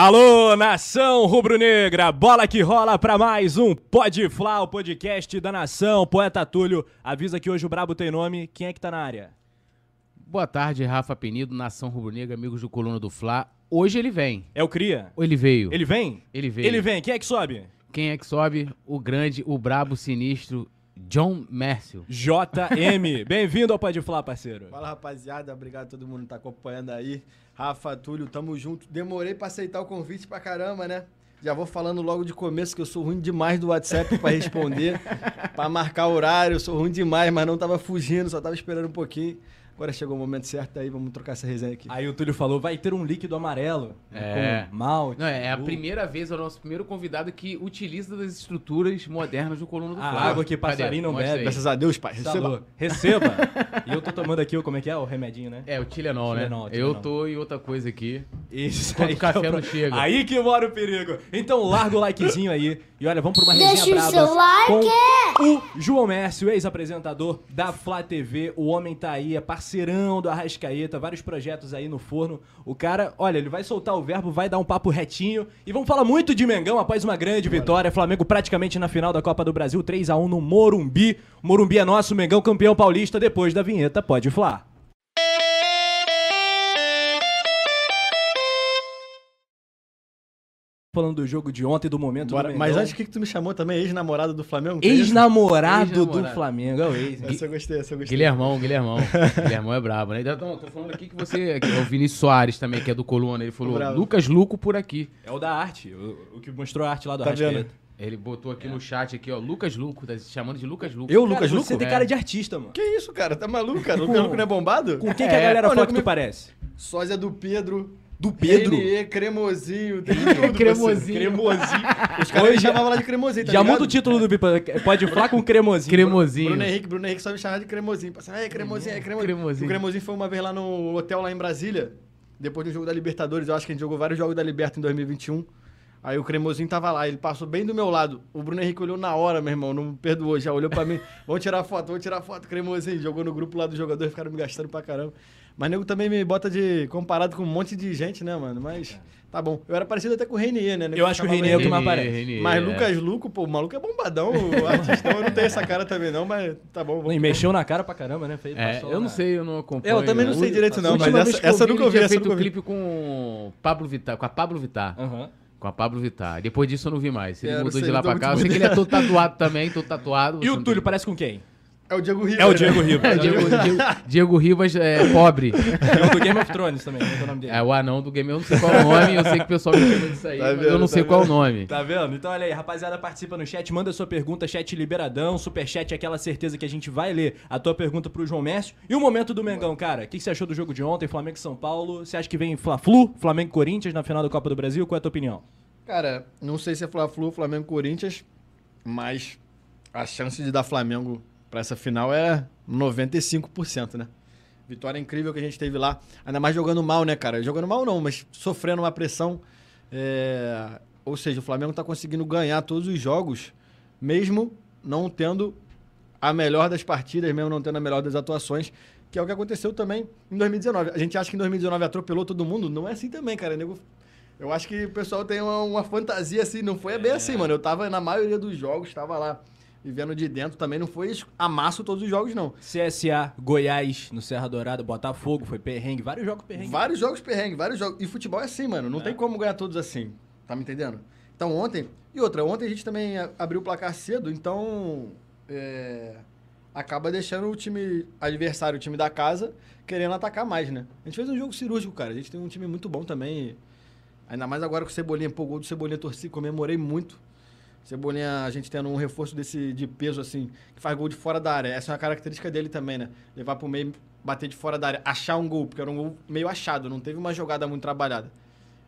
Alô, nação rubro-negra, bola que rola para mais um Pode Flá, o podcast da nação. Poeta Túlio avisa que hoje o Brabo tem nome. Quem é que tá na área? Boa tarde, Rafa Penido, nação rubro-negra, amigos do Coluna do Fla. Hoje ele vem. É o Cria? Ou ele veio? Ele vem? Ele veio. Ele vem. Quem é que sobe? Quem é que sobe? O grande, o brabo, sinistro, John Mércio. JM. Bem-vindo ao Pode Flá, parceiro. Fala, rapaziada. Obrigado a todo mundo que tá acompanhando aí. Rafa, Túlio, tamo junto. Demorei pra aceitar o convite pra caramba, né? Já vou falando logo de começo que eu sou ruim demais do WhatsApp pra responder, pra marcar horário. Eu sou ruim demais, mas não tava fugindo, só tava esperando um pouquinho. Agora chegou o momento certo aí, vamos trocar essa resenha aqui. Aí o Túlio falou, vai ter um líquido amarelo. É. Com malte. Não, é a uva. primeira vez, é o nosso primeiro convidado que utiliza das estruturas modernas do Coluna do A Fla. água que passarinho não bebe. Graças a Deus, pai. Receba. Receba. E eu tô tomando aqui, o como é que é? O remedinho, né? É, o Tilenol, né? Tilenol, Eu Tilenol. tô em outra coisa aqui. Isso Enquanto aí o café é o não pro- chega. Aí que mora o perigo. Então larga o likezinho aí. E olha, vamos pra uma Deixa resenha o braba seu like. com o João Mércio, ex-apresentador da Flá TV. O homem tá aí, é parceirão do Arrascaeta, vários projetos aí no forno. O cara, olha, ele vai soltar o verbo, vai dar um papo retinho. E vamos falar muito de Mengão após uma grande vitória. Flamengo praticamente na final da Copa do Brasil, 3 a 1 no Morumbi. O Morumbi é nosso, Mengão campeão paulista depois da vinheta. Pode Flá. Falando do jogo de ontem, do momento Bora. do. Mas antes, o que, que tu me chamou também? Ex-namorado do Flamengo? Ex-namorado do Ex-namorado. Flamengo, é o ex. Essa eu gostei, essa eu gostei. Guilhermão, Guilhermão. Guilhermão é brabo, né? Então, tô falando aqui que você. que é o Vinícius Soares também, que é do Coluna. Ele falou. Lucas Luco por aqui. É o da arte, o, o que mostrou a arte lá do Tá Arrascaeta. vendo? Ele botou aqui no chat aqui, ó, Lucas Luco, tá se chamando de Lucas Luco. Eu, Cara, Lucas você Luco? tem É. cara de artista, mano. Que isso, cara? Tá maluco, cara? Lucas Luco não é bombado? Com quem É, que a galera olha, fala que tu parece? Sósia do Pedro. Do Pedro? Renier, cremosinho, tem tudo. Cremosinho. Cremosinho. Os caras chamavam lá de cremosinho, tá Já ligado? muda o título do Bipa. Pode falar com cremosinho. Cremosinho. Bruno Henrique, Bruno Henrique só me chamava de cremosinho. Passava, é cremosinho, é cremosinho. Cremosinho. O cremosinho foi uma vez lá no hotel lá em Brasília, depois do jogo da Libertadores. Eu acho que a gente jogou vários jogos da Liberta em 2021. Aí o cremosinho tava lá, ele passou bem do meu lado. O Bruno Henrique olhou na hora, meu irmão, não me perdoou, já olhou pra mim. Vamos tirar foto, vamos tirar foto, cremosinho. Jogou no grupo lá dos jogadores, ficaram me gastando pra caramba. Mas nego também me bota de comparado com um monte de gente, né, mano? Mas tá bom. Eu era parecido até com o Renier, né? Nego Eu acho que o Renier é o que mais Renier, parece. Renier, Mas é. Lucas Luco, pô, o maluco é bombadão, o artistão. Eu não tenho essa cara também, não, mas tá bom. vamos E mexeu na cara pra caramba, né? Fez, É, eu não na- sei, eu não acompanho. Eu também não sei direito, não, A mas essa- essa eu vi, nunca ele ouvi, eu feito um clipe com Pablo Vittar, com a Pablo Vittar. Aham. Com a Pablo Vittar. Depois disso eu não vi mais. Ele É, mudou sei, de lá pra cá. Eu sei que ele é todo tatuado também, todo tatuado. E o Túlio parece com quem? É o Diego Ribas. É o Diego Ribas. É, Diego, Diego, Diego Ribas é pobre. É o do Game of Thrones também, como é é o nome dele? É o anão do game. Eu não sei qual é o nome, eu sei que o pessoal me chama disso aí, Tá mas eu vendo, não tá sei qual é o vendo. nome. Tá vendo? Então olha aí, rapaziada, participa no chat, manda sua pergunta, chat liberadão, superchat, aquela certeza que a gente vai ler a tua pergunta pro João Mércio. E o momento do Mengão, cara, o que que você achou do jogo de ontem, Flamengo e São Paulo? Você acha que vem Fla-Flu, Flamengo e Corinthians na final da Copa do Brasil? Qual é a tua opinião? Cara, não sei se é Fla-Flu, Flamengo Corinthians, mas a chance de dar Flamengo pra essa final é 95%, né? Vitória incrível que a gente teve lá. Ainda mais jogando mal, né, cara? Jogando mal não, mas sofrendo uma pressão. É, Ou seja, o Flamengo tá conseguindo ganhar todos os jogos, mesmo não tendo a melhor das partidas, mesmo não tendo a melhor das atuações, que é o que aconteceu também em 2019. A gente acha que em 2019 atropelou todo mundo, não é assim também, cara. Nego- Eu acho que o pessoal tem uma, uma fantasia assim, não foi bem assim, mano. Eu tava na maioria dos jogos, tava lá vivendo de dentro, também não foi amasso todos os jogos, não. CSA, Goiás, no Serra Dourada, Botafogo, foi perrengue, vários jogos perrengue. Vários jogos perrengue, vários jogos. E futebol é assim, mano. Não tem como ganhar todos assim. Tá me entendendo? Então ontem. E outra, ontem a gente também abriu o placar cedo, então. é, acaba deixando o time adversário, o time da casa, querendo atacar mais, né? A gente fez um jogo cirúrgico, cara. A gente tem um time muito bom também. Ainda mais agora com o Cebolinha. Pô, o gol do Cebolinha torci, comemorei muito. Cebolinha, a gente tendo um reforço desse de peso, assim, que faz gol de fora da área. Essa é uma característica dele também, né? Levar pro meio, bater de fora da área, achar um gol, porque era um gol meio achado, não teve uma jogada muito trabalhada.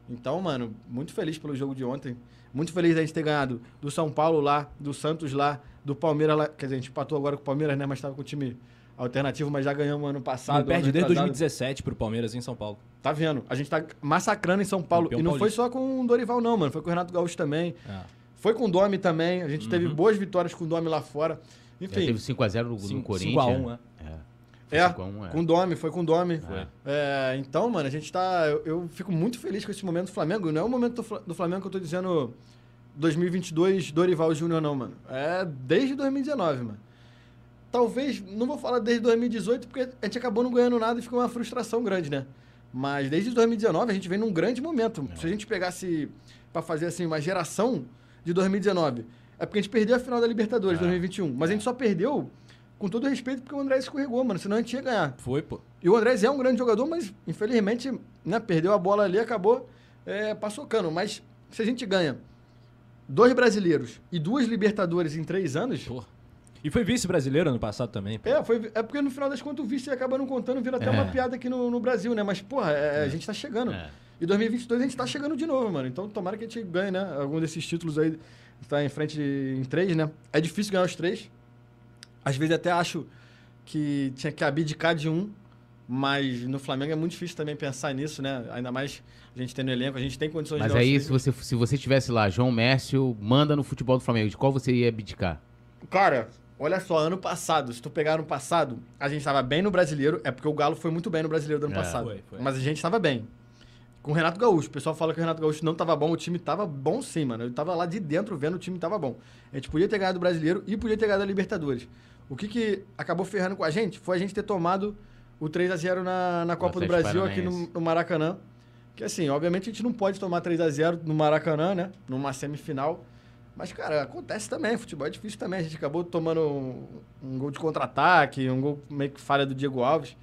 Então, mano, muito feliz pelo jogo de ontem. Muito feliz da gente ter ganhado do São Paulo lá, do Santos lá, do Palmeiras lá. Quer dizer, a gente empatou agora com o Palmeiras, né? Mas tava com o time alternativo, mas já ganhamos ano passado. Não perde desde retrasado. 2017 pro Palmeiras em São Paulo. Tá vendo? A gente tá massacrando em São Paulo. Campeão e não foi paulista. só com o Dorival, não, mano. Foi com o Renato Gaúcho também. É. Foi com o Domi também. A gente teve boas vitórias com o Domi lá fora. Já Enfim, teve 5x0 no, no 5 Corinthians. a 1, né? É. É, 5x1, com o Domi, foi com o Domi. Foi. É, então, mano, a gente tá. Eu, eu fico muito feliz com esse momento do Flamengo. Não é o momento do, Fla- do Flamengo que eu tô dizendo 2022 Dorival Júnior, não, mano. É desde 2019, mano. Talvez, não vou falar desde 2018, porque a gente acabou não ganhando nada e ficou uma frustração grande, né? Mas desde 2019 a gente vem num grande momento. Se a gente pegasse pra fazer assim uma geração de 2019, é porque a gente perdeu a final da Libertadores É. 2021, mas a gente só perdeu com todo respeito porque o André escorregou, mano, senão a gente ia ganhar. Foi, pô. E o Andrés é um grande jogador, mas infelizmente né, perdeu a bola ali, acabou é, paçocando. Mas se a gente ganha dois brasileiros e duas Libertadores em três anos, Porra. E foi vice-brasileiro ano passado também. pô. é, foi, é porque no final das contas o vice acaba não contando, vira até É. uma piada aqui no, no Brasil, né? Mas, porra, é, a gente tá chegando. É. E 2022 a gente tá chegando de novo, mano. Então tomara que a gente ganhe, né? Algum desses títulos aí. Tá em frente em três, né? É difícil ganhar os três. Às vezes até acho que tinha que abdicar de um. Mas no Flamengo é muito difícil também pensar nisso, né? Ainda mais a gente tem no elenco, a gente tem condições Mas de os aí, se você, se você tivesse lá, João Mércio, manda no futebol do Flamengo, de qual você ia abdicar? Cara, olha só, ano passado, se tu pegar ano passado, a gente tava bem no brasileiro, é porque o Galo foi muito bem no brasileiro do ano É. passado. Foi, foi. Mas a gente tava bem. Com o Renato Gaúcho. O pessoal fala que o Renato Gaúcho não tava bom, o time tava bom sim, mano. Eu tava lá de dentro vendo o time tava bom. A gente podia ter ganhado o brasileiro e podia ter ganhado a Libertadores. O que, que acabou ferrando com a gente foi a gente ter tomado o 3 a 0 na, na Copa do Brasil aqui no, no Maracanã. Que assim, obviamente a gente não pode tomar 3 a 0 no Maracanã, né? Numa semifinal. Mas, cara, acontece também. Futebol é difícil também. A gente acabou tomando um, um gol de contra-ataque, um gol meio que falha do Diego Alves.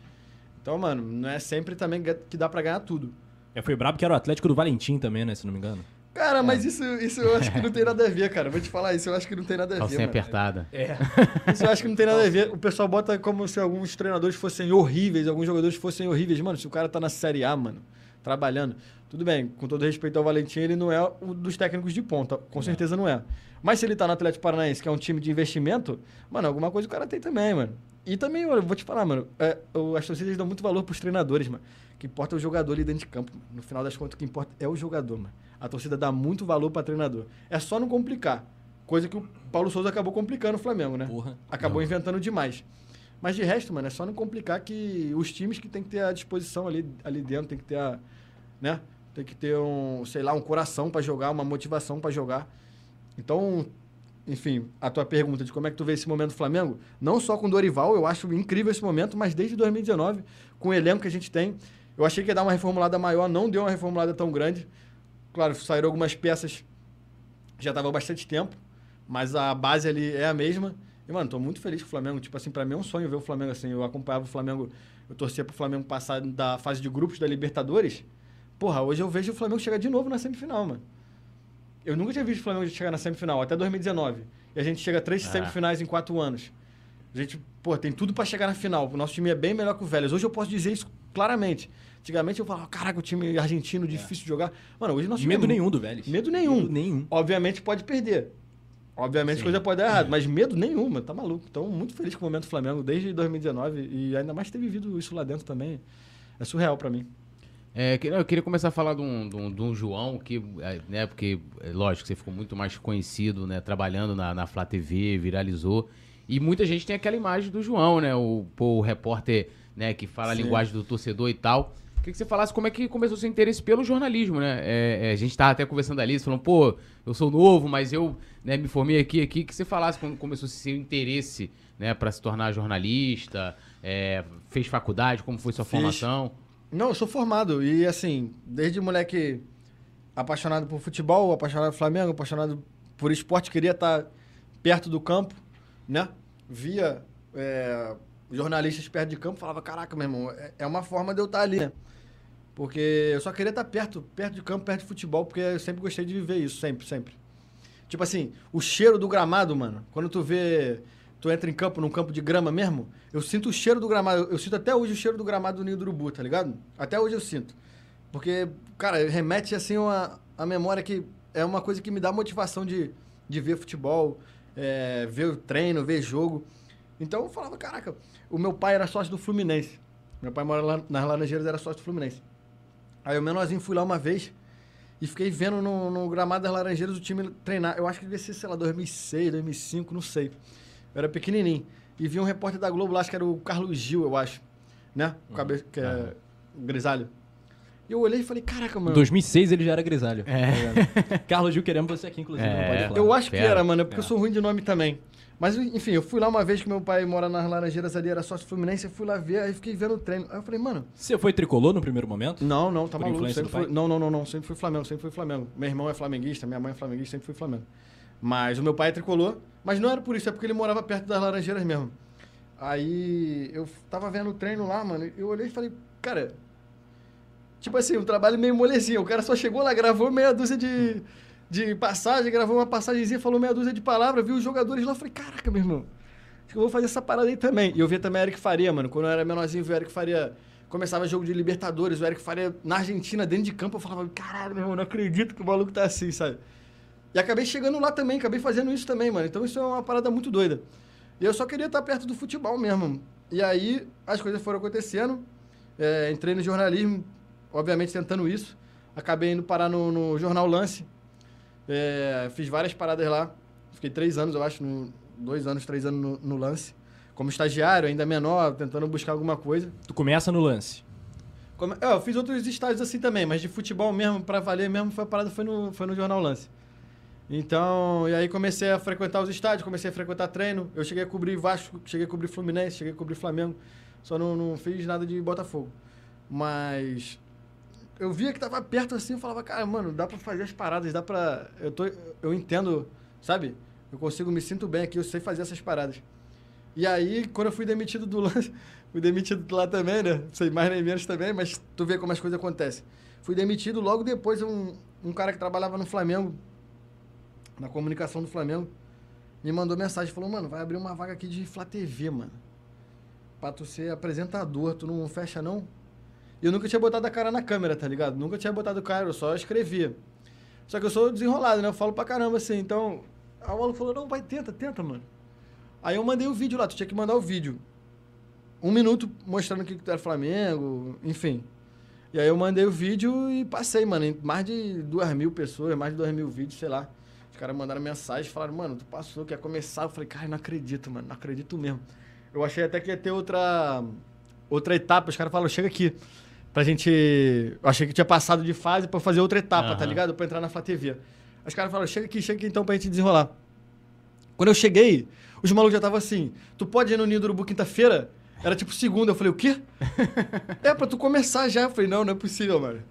Então, mano, não é sempre também que dá pra ganhar tudo. É, foi brabo que era o Atlético do Valentim também, né? Se não me engano. Cara, É. mas isso, isso eu acho que não tem nada a ver, cara. Vou te falar isso, eu acho que não tem nada a ver. Calcinha mano. apertada. É. Isso eu acho que não tem nada a ver. O pessoal bota como se alguns treinadores fossem horríveis, alguns jogadores fossem horríveis. Mano, se o cara tá na Série A, mano, trabalhando. Tudo bem, com todo respeito ao Valentim, ele não é um dos técnicos de ponta. Com certeza não é. Mas se ele tá no Atlético Paranaense, que é um time de investimento, mano, alguma coisa o cara tem também, mano. E também, olha, eu vou te falar, mano, é, as torcidas dão muito valor pros treinadores, mano. Que importa é o jogador ali dentro de campo. Mano. No final das contas, o que importa é o jogador, mano. A torcida dá muito valor pra treinador. É só não complicar. Coisa que o Paulo Souza acabou complicando o Flamengo, né? Porra. acabou inventando demais. Mas de resto, mano, é só não complicar que os times que tem que ter a disposição ali, ali dentro, tem que ter a, né? Tem que ter um, sei lá, um coração pra jogar, uma motivação pra jogar. Então, enfim, a tua pergunta de como é que tu vê esse momento do Flamengo, não só com o Dorival, eu acho incrível esse momento, mas desde 2019, com o elenco que a gente tem, eu achei que ia dar uma reformulada maior, não deu uma reformulada tão grande. Claro, saíram algumas peças, já tava há bastante tempo, mas a base ali é a mesma. E, mano, tô muito feliz com o Flamengo. Tipo assim, pra mim é um sonho ver o Flamengo assim. Eu acompanhava o Flamengo, eu torcia pro Flamengo passar da fase de grupos da Libertadores. Porra, hoje eu vejo o Flamengo chegar de novo na semifinal, mano. Eu nunca tinha visto o Flamengo chegar na semifinal, até 2019. E a gente chega a três Ah. semifinais em quatro anos. A gente, pô, tem tudo pra chegar na final. O nosso time é bem melhor que o Vélez. Hoje eu posso dizer isso claramente. Antigamente eu falava, caraca, o time argentino, difícil de jogar. Mano, hoje time Medo é nenhum do Vélez. Medo nenhum. Medo nenhum. Obviamente pode perder. Obviamente Sim. coisa pode dar errado, mas medo nenhum, mano, tá maluco. Então, muito feliz com o momento do Flamengo desde 2019 e ainda mais ter vivido isso lá dentro também. É surreal pra mim. É, eu queria começar a falar de um, de um- de um João que, é, né, porque, é, lógico, você ficou muito mais conhecido, né, trabalhando na, na Flá TV, viralizou. E muita gente tem aquela imagem do João, né, o, pô, o repórter, né, que fala a Sim. linguagem do torcedor e tal. Queria que você falasse como é que começou seu interesse pelo jornalismo, né? É, é, a gente tava até conversando ali, você falando, pô, eu sou novo, mas eu né, me formei aqui, aqui. Que você falasse quando começou seu interesse, né, para se tornar jornalista, é, fez faculdade, como foi sua Fiz. formação? Não, eu sou formado e assim, desde moleque apaixonado por futebol, apaixonado por Flamengo, apaixonado por esporte, queria estar perto do campo, né? Via é, jornalistas perto de campo, falava, caraca, meu irmão, é- é uma forma de eu estar ali, né? Porque eu só queria estar perto, perto de campo, perto de futebol, porque eu sempre gostei de viver isso, sempre, sempre. Tipo assim, o cheiro do gramado, mano, quando tu vê, tu entra em campo, num campo de grama mesmo, eu sinto o cheiro do gramado, eu sinto até hoje o cheiro do gramado do Ninho do Urubu, tá ligado? Até hoje eu sinto. Porque, cara, remete assim uma, a memória que é uma coisa que me dá motivação de, de ver futebol, é, ver o treino, ver jogo. Então eu falava, caraca, o meu pai era sócio do Fluminense. Meu pai mora lá nas Laranjeiras, era sócio do Fluminense. Aí eu menorzinho fui lá uma vez e fiquei vendo no, no gramado das Laranjeiras o time treinar. Eu acho que devia ser, sei lá, 2006, 2005, não sei. Eu era pequenininho. e vi um repórter da Globo lá, acho que era o Carlos Gil, eu acho. Né? O cabe... que é grisalho. E eu olhei e falei, caraca, Em mano. 2006 ele já era grisalho. É. Carlos Gil, queremos você aqui, inclusive. É. não pode falar. Eu acho que Fera. era, mano, é porque É. eu sou ruim de nome também. Mas, enfim, eu fui lá uma vez que meu pai mora nas Laranjeiras ali, era sócio Fluminense, eu fui lá ver, aí fiquei vendo o treino. Aí eu falei, mano, Você foi tricolor no primeiro momento? não, não, tá Por maluco. Sempre fui, não, não, não, não, sempre fui Flamengo, sempre fui Flamengo. Meu irmão é flamenguista, minha mãe é flamenguista, sempre fui Flamengo. Mas o meu pai é tricolor, mas não era por isso, é porque ele morava perto das Laranjeiras mesmo. Aí eu tava vendo o treino lá, mano, eu olhei e falei, cara, tipo assim, um trabalho meio molezinho. O cara só chegou lá, gravou meia dúzia de, de passagem, gravou uma passagenzinha, falou meia dúzia de palavras, viu os jogadores lá, eu falei, caraca, meu irmão, acho que eu vou fazer essa parada aí também. E eu vi também Eric Faria, mano, quando eu era menorzinho, vi o Eric Faria, começava jogo de Libertadores, o Eric Faria na Argentina, dentro de campo, eu falava, caralho, meu irmão, não acredito que o maluco tá assim, sabe? E acabei chegando lá também, acabei fazendo isso também, mano. Então isso é uma parada muito doida. E eu só queria estar perto do futebol mesmo. E aí as coisas foram acontecendo. É, entrei no jornalismo, obviamente tentando isso. Acabei indo parar no, no Jornal Lance. É, fiz várias paradas lá. Fiquei três anos, eu acho, no, dois anos, três anos no, no Lance. Como estagiário, ainda menor, tentando buscar alguma coisa. Tu começa no lance. Como- é, eu fiz outros estágios assim também, mas de futebol mesmo, pra valer mesmo, foi a parada foi no, foi no Jornal Lance. Então, e aí comecei a frequentar os estádios, comecei a frequentar treino. Eu cheguei a cobrir Vasco, cheguei a cobrir Fluminense, cheguei a cobrir Flamengo. Só não, não fiz nada de Botafogo. Mas eu via que tava perto assim, eu falava, cara, mano, dá pra fazer as paradas, dá pra. Eu, tô, eu entendo, sabe? Eu consigo, me sinto bem aqui, eu sei fazer essas paradas. E aí, quando eu fui demitido do lance, fui demitido de lá também, né? Sei mais nem menos também, mas tu vê como as coisas acontecem. Fui demitido logo depois, um, um cara que trabalhava no Flamengo, na comunicação do Flamengo, me mandou mensagem, falou, mano, vai abrir uma vaga aqui de Flá TV, mano. Pra tu ser apresentador, tu não fecha não? Eu nunca tinha botado a cara na câmera, tá ligado? Nunca tinha botado o cara, eu só escrevia. Só que eu sou desenrolado, né? Eu falo pra caramba assim, então... O maluco falou, não, vai, tenta, tenta, mano. Aí eu mandei o vídeo lá, tu tinha que mandar o vídeo. Um minuto mostrando o que tu era Flamengo, enfim. E aí eu mandei o vídeo e passei, mano. Mais de duas mil pessoas, mais de dois mil vídeos, sei lá. Os caras mandaram mensagem, falaram, mano, tu passou, quer começar? Eu falei, cara, não acredito, mano, não acredito mesmo. Eu achei até que ia ter outra, outra etapa. Os caras falaram, chega aqui. Pra gente. Eu achei que tinha passado de fase pra fazer outra etapa, tá Aham. ligado? Pra entrar na Flá TV. Os caras falaram, chega aqui, chega aqui então pra gente desenrolar. Quando eu cheguei, os malucos já estavam assim, tu pode ir no Ninho do Urubu quinta-feira? Era tipo segunda. Eu falei, o quê? é, pra tu começar já. Eu falei, não, não é possível, mano. Eu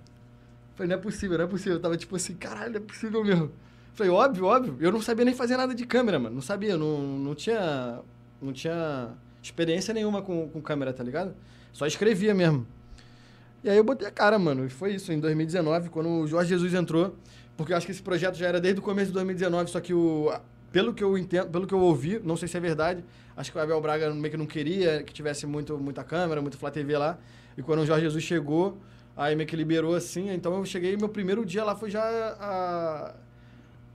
falei, não é possível, não é possível. Eu tava tipo assim, caralho, não é possível mesmo. Eu falei, óbvio, óbvio. Eu não sabia nem fazer nada de câmera, mano. Não sabia, não, não tinha. Não tinha experiência nenhuma com, com câmera, tá ligado? Só escrevia mesmo. E aí eu botei a cara, mano. E foi isso, em 2019, quando o Jorge Jesus entrou. Porque eu acho que esse projeto já era desde o começo de 2019, só que o. Pelo que eu entendo, pelo que eu ouvi, não sei se é verdade, acho que o Abel Braga meio que não queria que tivesse muito, muita câmera, muito Flá TV lá. E quando o Jorge Jesus chegou, aí meio que liberou assim. Então eu cheguei, meu primeiro dia lá foi já a,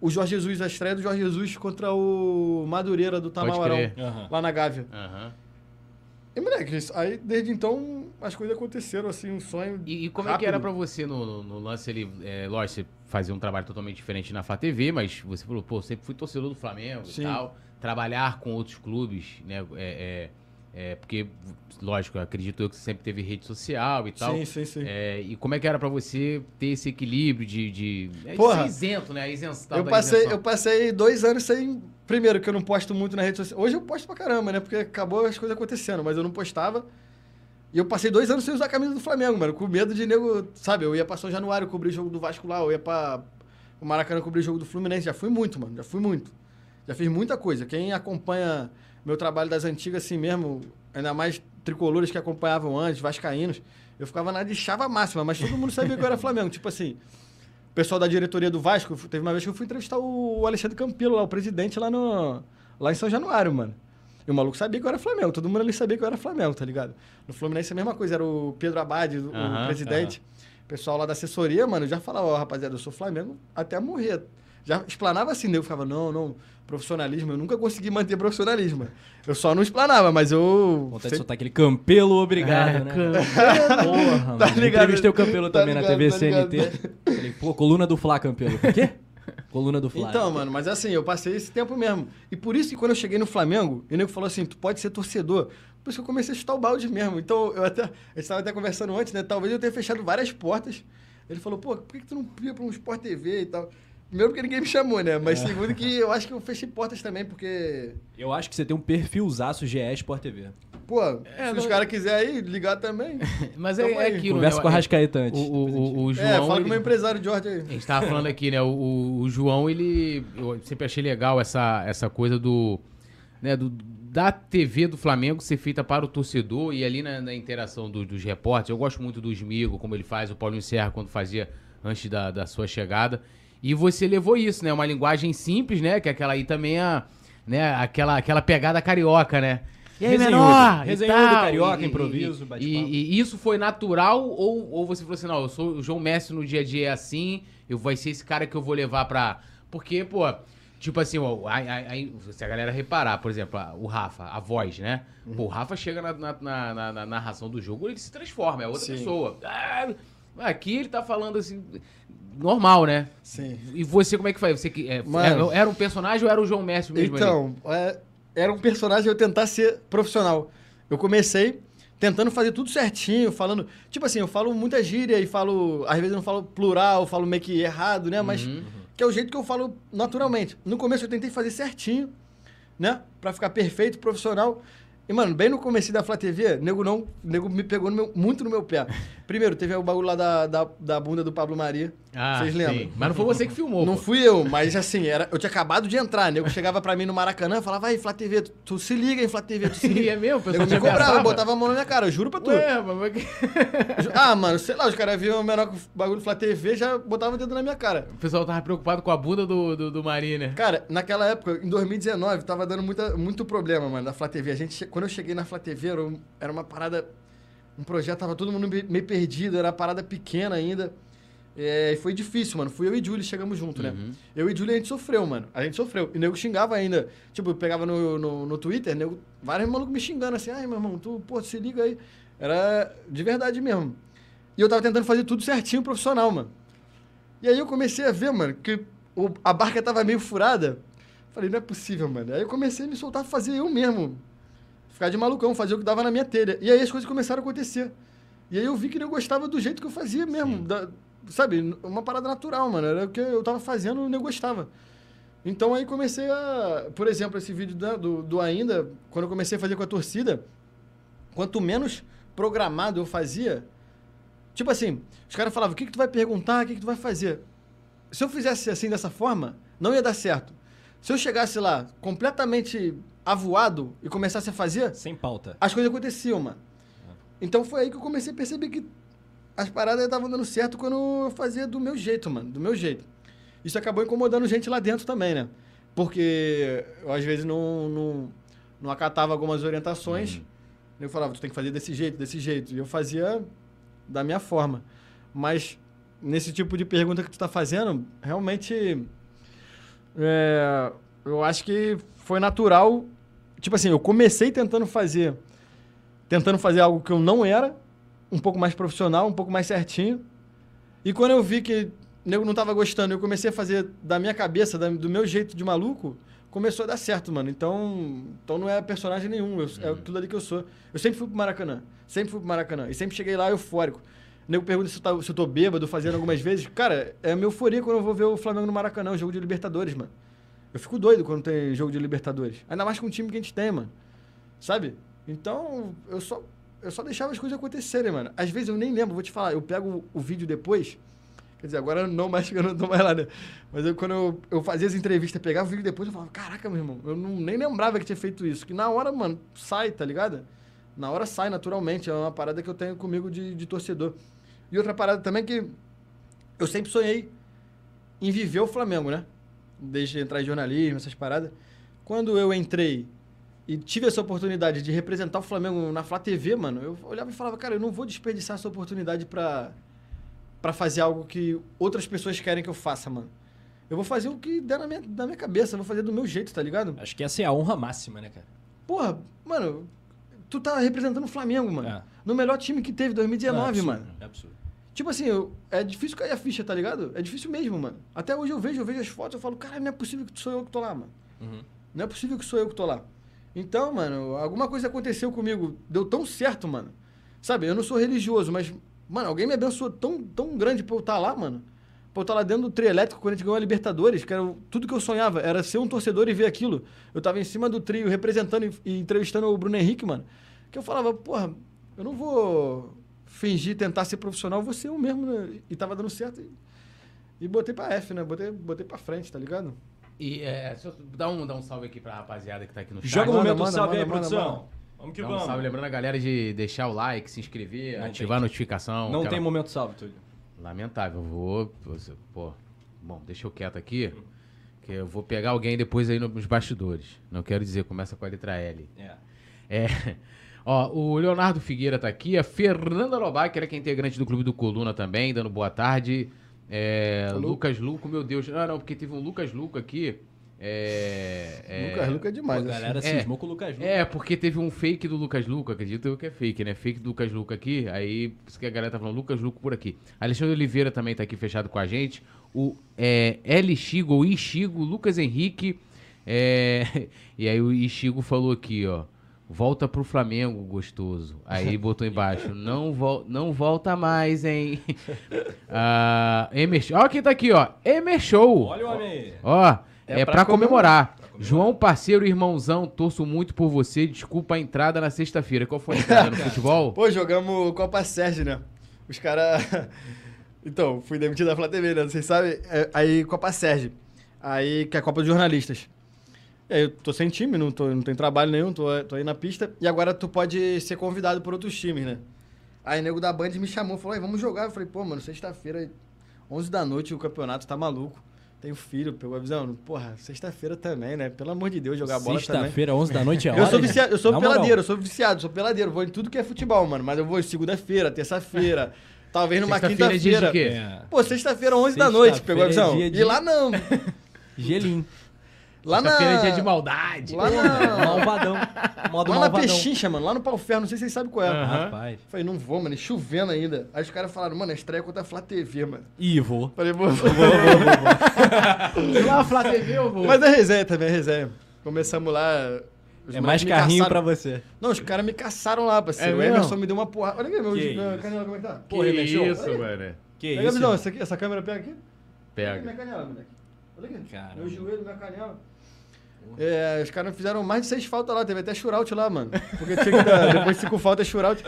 o Jorge Jesus, a estreia do Jorge Jesus contra o Madureira do Tamawarão, crer. lá na Gávea. Aham. E, moleque, aí desde então as coisas aconteceram, assim, um sonho. E, e como é que rápido. era pra você no, no- no lance ali? É, lógico, você fazia um trabalho totalmente diferente na Flá TV, mas você falou, pô, sempre fui torcedor do Flamengo Sim. e tal. Trabalhar com outros clubes, né? É, é, é, porque, lógico, eu acredito eu que você sempre teve rede social e tal. Sim, sim, sim. É, e como é que era pra você ter esse equilíbrio de, de, é, de Porra. ser isento, né? Isenção. Eu passei, isenção. eu passei dois anos sem. Primeiro, que eu não posto muito na rede social. Hoje eu posto pra caramba, né? Porque acabou as coisas acontecendo, mas eu não postava. E eu passei dois anos sem usar a camisa do Flamengo, mano. Com medo de nego. Sabe, eu ia pra São Januário cobrir o jogo do Vasco lá, eu ia pra o Maracanã cobrir o jogo do Fluminense. Já fui muito, mano. Já fui muito. Já fiz muita coisa. Quem acompanha meu trabalho das antigas assim mesmo, ainda mais tricolores que acompanhavam antes, vascaínos, eu ficava na de chava máxima, mas todo mundo sabia que eu era Flamengo. Tipo assim, o pessoal da diretoria do Vasco, teve uma vez que eu fui entrevistar o Alexandre Campelo, lá, o presidente, lá, no, lá em São Januário, mano. E o maluco sabia que eu era Flamengo, todo mundo ali sabia que eu era Flamengo, tá ligado? No Fluminense a mesma coisa, era o Pedro Abad, o Aham, presidente. O pessoal lá da assessoria, mano, já falava, ó, rapaziada, eu sou Flamengo até morrer. Já explanava assim, né? eu ficava, não, não, profissionalismo, eu nunca consegui manter profissionalismo. Eu só não explanava, mas eu... Vontade de sempre- soltar aquele Campelo, obrigado, É, né? Campelo. Porra, Tá mano. ligado? Entrevistei o Campelo Tá também na ligado, TV tá. CNT. Falei, pô, coluna do Flá, Campelo. O quê? Coluna do Flávio. Então, mano, mas assim, eu passei esse tempo mesmo. E por isso que quando eu cheguei no Flamengo, o nego falou assim: tu pode ser torcedor. Por isso que eu comecei a chutar o balde mesmo. Então, eu até. A gente estava até conversando antes, né? Talvez eu tenha fechado várias portas. Ele falou, pô, por que, que tu não ia pra um Sport TV e tal? Primeiro porque ninguém me chamou, né? Mas segundo que eu acho que eu fechei portas também, porque. Eu acho que você tem um perfilzaço GE Sport TV. Pô, É, se não- os caras quiserem aí, ligar também. Mas é, é aquilo, Conversa né? com a Rascaeta antes. O, o, o, o João. é, fala ele- com o meu empresário Jorge aí. A gente tava falando aqui, né? O, o- João, ele. Eu sempre achei legal essa, essa coisa do. Né, do da TV do Flamengo ser feita para o torcedor e ali na, na interação do- dos repórteres. Eu gosto muito do Smigo, como ele faz, o Paulinho Serra quando fazia antes da, da sua chegada. E você levou isso, né? Uma linguagem simples, né? Que aquela aí também é. Né, aquela, aquela pegada carioca, né? E aí, Resenhudo. menor? Resenhudo, tal, carioca, e- improviso, e, e, e isso foi natural ou, ou você falou assim, não, eu sou o João Messi no dia a dia é assim, eu vai ser esse cara que eu vou levar pra... Porque, pô, tipo assim, ó, se a galera reparar, por exemplo, o Rafa, a voz, né? Pô, o Rafa chega na, na, na- na- na narração do jogo, ele se transforma, é outra Sim. pessoa. Ah, aqui ele tá falando assim, normal, né? Sim. E você, como é que foi? Você que, é, Mano. era, era um personagem ou era o João Messi mesmo? Então, é, era um personagem eu tentar ser profissional. Eu comecei tentando fazer tudo certinho, falando. Tipo assim, eu falo muita gíria e falo. Às vezes eu não falo plural, eu falo meio que errado, né? Mas Uhum. que é o jeito que eu falo naturalmente. No começo eu tentei fazer certinho, né? Pra ficar perfeito, profissional. E, mano, bem no começo da Flá TV, nego não. Nego me pegou no meu- muito no meu pé. Primeiro, teve o bagulho lá da, da, da bunda do Pablo Maria. Ah, Vocês sim. lembram? Mas não foi você que filmou. Não pô. fui eu, mas assim, era, eu tinha acabado de entrar. Nego chegava pra mim no Maracanã e falava, vai, Flá TV, tu, tu se liga, hein, Flá TV, tu se liga. é mesmo? Eu me cobrava, botava a mão na minha cara, eu juro pra tu. Ué, mas... Ah, mano, sei lá, os caras viam o menor bagulho do Flá TV já botavam o dedo na minha cara. O pessoal tava preocupado com a bunda do, do, do Mari, né? Cara, naquela época, em 2019, tava dando muita, muito problema, mano, da Flá TV. A gente, che- quando eu cheguei na Flá TV, era, um- era uma parada. Um projeto, tava todo mundo me- meio perdido, era uma parada pequena ainda. É, e foi difícil, mano. Fui eu e Júlio, chegamos junto, né? Uhum. Eu e Júlio, a gente sofreu, mano. A gente sofreu. E o nego xingava ainda. Tipo, eu pegava no, no, no Twitter, nego, vários malucos me xingando assim. Ai, meu irmão, tu, pô, se liga aí. Era de verdade mesmo. E eu tava tentando fazer tudo certinho, profissional, mano. E aí eu comecei a ver, mano, que o- a barca tava meio furada. Falei, não é possível, mano. Aí eu comecei a me soltar, fazer eu mesmo. Ficar de malucão, fazer o que dava na minha telha. E aí as coisas começaram a acontecer. E aí eu vi que eu gostava do jeito que eu fazia mesmo. da- sabe, uma parada natural, mano. Era o que eu tava fazendo e eu gostava. Então aí comecei a. Por exemplo, esse vídeo da- do, do Ainda, quando eu comecei a fazer com a torcida, quanto menos programado eu fazia. Tipo assim, os caras falavam: o que, que tu vai perguntar, o que, que tu vai fazer? Se eu fizesse assim dessa forma, não ia dar certo. Se eu chegasse lá completamente avoado e começasse a fazer, Sem pauta. as coisas aconteciam, mano. Então foi aí que eu comecei a perceber que as paradas estavam dando certo quando eu fazia do meu jeito, mano. Do meu jeito. Isso acabou incomodando gente lá dentro também, né? Porque eu às vezes não, não, não acatava algumas orientações. Eu falava, tu tem que fazer desse jeito, desse jeito. E eu fazia da minha forma. Mas nesse tipo de pergunta que tu tá fazendo, realmente. é, eu acho que foi natural. Tipo assim, eu comecei tentando fazer. Tentando fazer algo que eu não era, um pouco mais profissional, um pouco mais certinho. E quando eu vi que o nego não tava gostando, eu comecei a fazer da minha cabeça, da- do meu jeito de maluco, começou a dar certo, mano. Então, então não é personagem nenhum, eu- é tudo ali que eu sou. Eu sempre fui pro Maracanã, sempre fui pro Maracanã. E sempre cheguei lá eufórico. O nego pergunta se eu, tá- se eu tô bêbado, fazendo algumas vezes. Cara, é minha euforia quando eu vou ver o Flamengo no Maracanã, o jogo de Libertadores, mano. Eu fico doido quando tem jogo de Libertadores. Ainda mais com o time que a gente tem, mano. Sabe? Então, eu só, eu só deixava as coisas acontecerem, mano. Às vezes eu nem lembro, vou te falar. Eu pego o, vídeo depois. Quer dizer, agora não mais, eu não tô mais lá, né? Mas eu, quando eu, eu fazia as entrevistas, pegava o vídeo depois, eu falava, caraca, meu irmão, eu não, nem lembrava que tinha feito isso. Que na hora, mano, sai, tá ligado? Na hora sai naturalmente. É uma parada que eu tenho comigo de, de torcedor. E outra parada também é que eu sempre sonhei em viver o Flamengo, né? Desde entrar em jornalismo, essas paradas. Quando eu entrei e tive essa oportunidade de representar o Flamengo na Flá TV, mano, eu olhava e falava, cara, eu não vou desperdiçar essa oportunidade pra, pra fazer algo que outras pessoas querem que eu faça, mano. Eu vou fazer o que der na minha, na minha cabeça, vou fazer do meu jeito, tá ligado? Acho que essa é a honra máxima, né, cara? Porra, mano, tu tá representando o Flamengo, mano. É. No melhor time que teve, 2019, é absurdo, mano. É absurdo. Tipo assim, eu- é difícil cair a ficha, tá ligado? É difícil mesmo, mano. Até hoje eu vejo, eu vejo as fotos, eu falo, cara, não é possível que sou eu que tô lá, mano. Uhum. Não é possível que sou eu que tô lá. Então, mano, alguma coisa aconteceu comigo, deu tão certo, mano. Sabe, eu não sou religioso, mas, mano, alguém me abençoou tão, tão grande pra eu estar lá, mano. Pra eu estar lá dentro do trio elétrico quando a gente ganhou a Libertadores, que era tudo que eu sonhava, era ser um torcedor e ver aquilo. Eu tava em cima do trio representando e, e entrevistando o Bruno Henrique, mano. Que eu falava, porra, eu não vou fingir, tentar ser profissional, ser eu mesmo, né? E tava dando certo. E, e botei pra F, né? Botei, botei pra frente, tá ligado? E é, deixa eu dar um, dar um salve aqui pra rapaziada que tá aqui no chat. Joga o Manda, momento manda, salve aí, manda, manda, produção. manda. Vamos que Dá um vamos. salve, lembrando a galera de deixar o like, se inscrever, Não ativar a notificação. Não aquela- tem momento salve, Túlio. Lamentável, vou. você- Pô, bom, deixa eu quieto aqui. Que eu vou pegar alguém depois aí nos bastidores. Não quero dizer, começa com a letra L. É. É. Ó, o Leonardo Figueira tá aqui, a Fernanda Lobac, ela que é integrante do Clube do Coluna também, dando boa tarde. É, Alô? Lucas Luco, meu Deus. Não, não, porque teve um Lucas Luco aqui. É, é, Lucas Luca é Pô, demais. a assim. galera É. cismou com o Lucas Luca. É, porque teve um fake do Lucas Luco, acredito eu que é fake, né? Fake do Lucas Luco aqui, aí por isso que a galera tá falando Lucas Luco por aqui. Alexandre Oliveira também tá aqui fechado com a gente. O é, L. Chigo, ou Ichigo, Lucas Henrique. é, e aí o Ichigo falou aqui, ó. Volta pro Flamengo, gostoso. Aí botou embaixo. Não, vol não volta mais, hein? ah, Emer, ó, quem tá aqui, ó. Emer Show. Olha o homem aí. Ó, é, É pra, pra comemorar. comemorar. João, parceiro, irmãozão, torço muito por você. Desculpa a entrada na sexta-feira. Qual foi a entrada no futebol? Pô, jogamos Copa Sérgio, né? Os caras. então, fui demitido da Flá TV, né? Vocês sabem? É, Aí, Copa Sérgio. Aí, que é a Copa de Jornalistas. Aí, eu tô sem time, não, tô, não tenho trabalho nenhum, tô, tô aí na pista. E agora tu pode ser convidado por outros times, né? Aí, o nego da Band me chamou, falou, vamos jogar. Eu falei, pô, mano, sexta-feira, 11 da noite, o campeonato tá maluco. Tenho filho, pegou a visão. Porra, sexta-feira também, né? Pelo amor de Deus, jogar bola também. Sexta-feira, 11 da noite é hora. Eu sou viciado, eu sou moral. peladeiro, eu sou viciado, sou peladeiro, vou em tudo que é futebol, mano. Mas eu vou segunda-feira, terça-feira, talvez numa é de quinta-feira. É. Pô, sexta-feira, 11 da noite, pegou a Sexta-feira visão? é dia E de- lá não. Gelim. Lá na. É dia de maldade. Lá na. Malvadão. Modo Lá na malvadão. Pechincha, mano, lá no Pau Ferro, não sei se vocês sabem qual é. Aham. Rapaz. Falei, não vou, mano, e chovendo ainda. Aí os caras falaram, mano, a estreia é contra a Flá TV, mano. Ih, vou. Falei, vou. Lá, Flá TV, eu vou. Mas é resenha também, é resenha. Começamos lá. os É mais carrinho caçaram. pra você. Não, os caras me caçaram lá, parceiro. É o? Emerson me deu uma porrada. Olha aqui, meu, Que isso? canela, como é que tá? Que Porra, Emerson, isso, olha mano. Que Pega a isso? visão, essa, aqui, essa câmera pega aqui. Olha Pega. minha canela, moleque. Olha aqui. Caramba. Meu joelho, minha canela. É, os caras fizeram mais de seis faltas lá, teve até shootout lá, mano. Porque tinha que dar, depois de cinco faltas, shootout.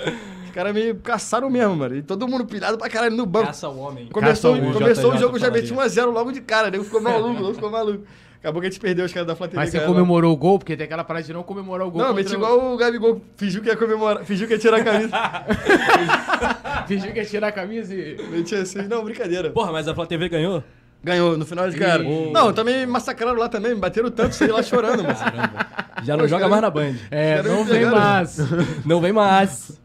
Os caras me caçaram mesmo, mano. E todo mundo pilhado pra caralho no banco. Caça o homem. Começou, Caça o começou o jogo, já meti falaria. 1x0 logo de cara. Nego ficou maluco, nego ficou maluco. Acabou que a gente perdeu os caras da TV. Mas você comemorou o gol? Porque tem aquela parada de não comemorar o gol. Não, meti o- igual o Gabigol. Fingiu que ia comemorar, fingiu que ia tirar a camisa. Fingiu que ia tirar a camisa e... meti assim, não, brincadeira. Porra, mas a Flá TV ganhou? Ganhou, no final de cara. Não, também me massacraram lá também, me bateram tanto, saí lá chorando, mano. Já não Pô, joga cara, mais na Band. É, não vem mais. Não vem mais.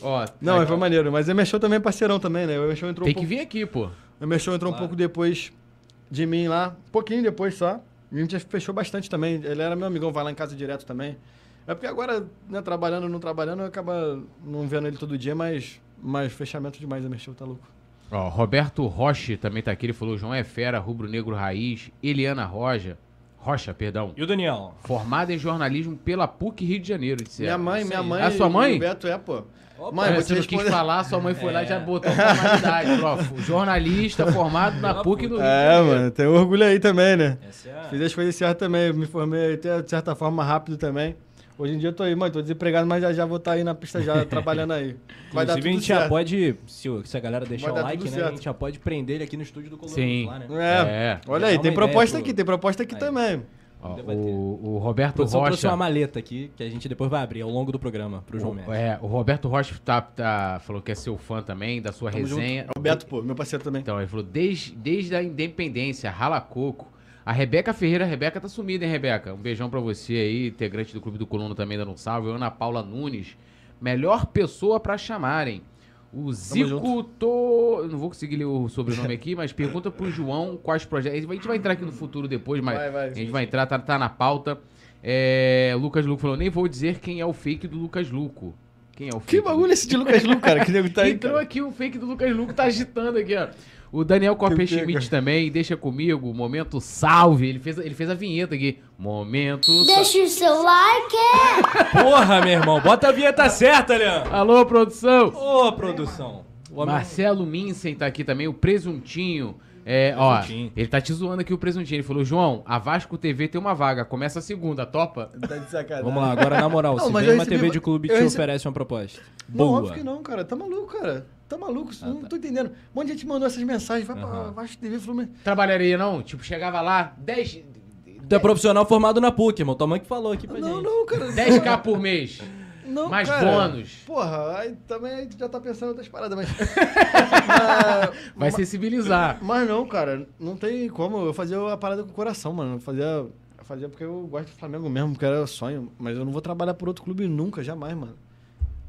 Ó, Não, mas foi maneiro. Mas o Emerson também é parceirão também, né? O Emerson entrou tem um que pouco. vir aqui, pô. O Emerson entrou um Claro. pouco depois de mim lá. Um pouquinho depois só. E a gente fechou bastante também. Ele era meu amigão, vai lá em casa direto também. É porque agora, né, trabalhando não trabalhando, acaba não vendo ele todo dia, mas, mas fechamento demais, Emerson tá louco. Ó, Roberto Roche também tá aqui. Ele falou: João é fera, rubro-negro raiz. Eliana Roja. Rocha, perdão. E o Daniel? Formada em jornalismo pela PUC Rio de Janeiro. Disse minha mãe, minha mãe. A sua mãe? O Beto é, pô. Opa, mãe, É, você não quis falar, sua mãe foi lá e já É. botou formalidade. Prof. Jornalista formado na PUC do Rio de É, mano, tem orgulho aí também, né? Essa é. Fiz as coisas certas também, me formei até de certa forma rápido também. Hoje em dia eu tô aí, mãe, tô desempregado, mas já já vou estar aí na pista já trabalhando aí. Vai dar Inclusive, a tudo gente já certo. pode, se, se a galera deixar o like, tudo né? certo. A gente já pode prender ele aqui no estúdio do Coluna Sim. lá, né? É. É. Olha Já aí, tem proposta ideia aqui, pro- tem proposta aqui Aí. também. Ó, o, o Roberto A produção trouxe Rocha. uma maleta aqui que a gente depois vai abrir ao longo do programa pro João O, Mestre. é, o Roberto Rocha tá, tá- falou que é seu fã também, da sua Tamo junto. resenha. É o Beto, pô, meu parceiro também. Então, ele falou, desde, desde a independência, rala coco. A Rebeca Ferreira, a Rebeca tá sumida, hein, Rebeca? Um beijão pra você aí, integrante do Clube do Colono também dando um salve. Ana Paula Nunes, melhor pessoa pra chamarem. O Zico to... Não vou conseguir ler o sobrenome aqui, mas pergunta pro João quais projetos. A gente vai entrar aqui no futuro depois, mas Vai, vai. a gente vai entrar, tá, tá na pauta. É, Lucas Luco falou, nem vou dizer quem é o fake do Lucas Luco. Quem é o Que fake? bagulho é esse de Lucas Lu, cara? Que nego tá aí, Entrou cara. aqui o fake do Lucas Luco, tá agitando aqui, ó. O Daniel Copper Que pega. Schmidt também, deixa comigo, momento salve. Ele fez, ele fez a vinheta aqui. Momento salve. Deixa o seu like. Porra, meu irmão. Bota a vinheta certa, Leandro. Alô, produção! Ô, produção. O homem- Marcelo Minsen tá aqui também, o Presuntinho. É, ó, Presuntinho. ele tá te zoando aqui o Presuntinho. Ele falou: João, a Vasco TV tem uma vaga, começa a segunda, topa? Tá de sacanagem. Vamos lá, agora na moral. Não, se mas vem eu uma recebi- TV de clube eu te recebi- oferece uma proposta. Não, Boa. óbvio que não, cara. Tá maluco, cara. Tá maluco. Ah, não tá. tô entendendo. Um monte de gente mandou essas mensagens. Vai pra Aham. Vasco TV, Fluminense. Trabalharia não? Tipo, chegava lá, 10, Tu é profissional formado na PUC, irmão. Tua mãe que falou aqui pra Não, gente. não, cara. 10k por mês. Não, mais cara. bônus. Porra, aí também a gente já tá pensando em outras paradas, mas. mas, Vai sensibilizar. mas não, cara, não tem como. Eu fazia a parada com o coração, mano. Eu fazia, eu fazia porque eu gosto do Flamengo mesmo, porque era sonho. Mas eu não vou trabalhar por outro clube nunca, jamais, mano.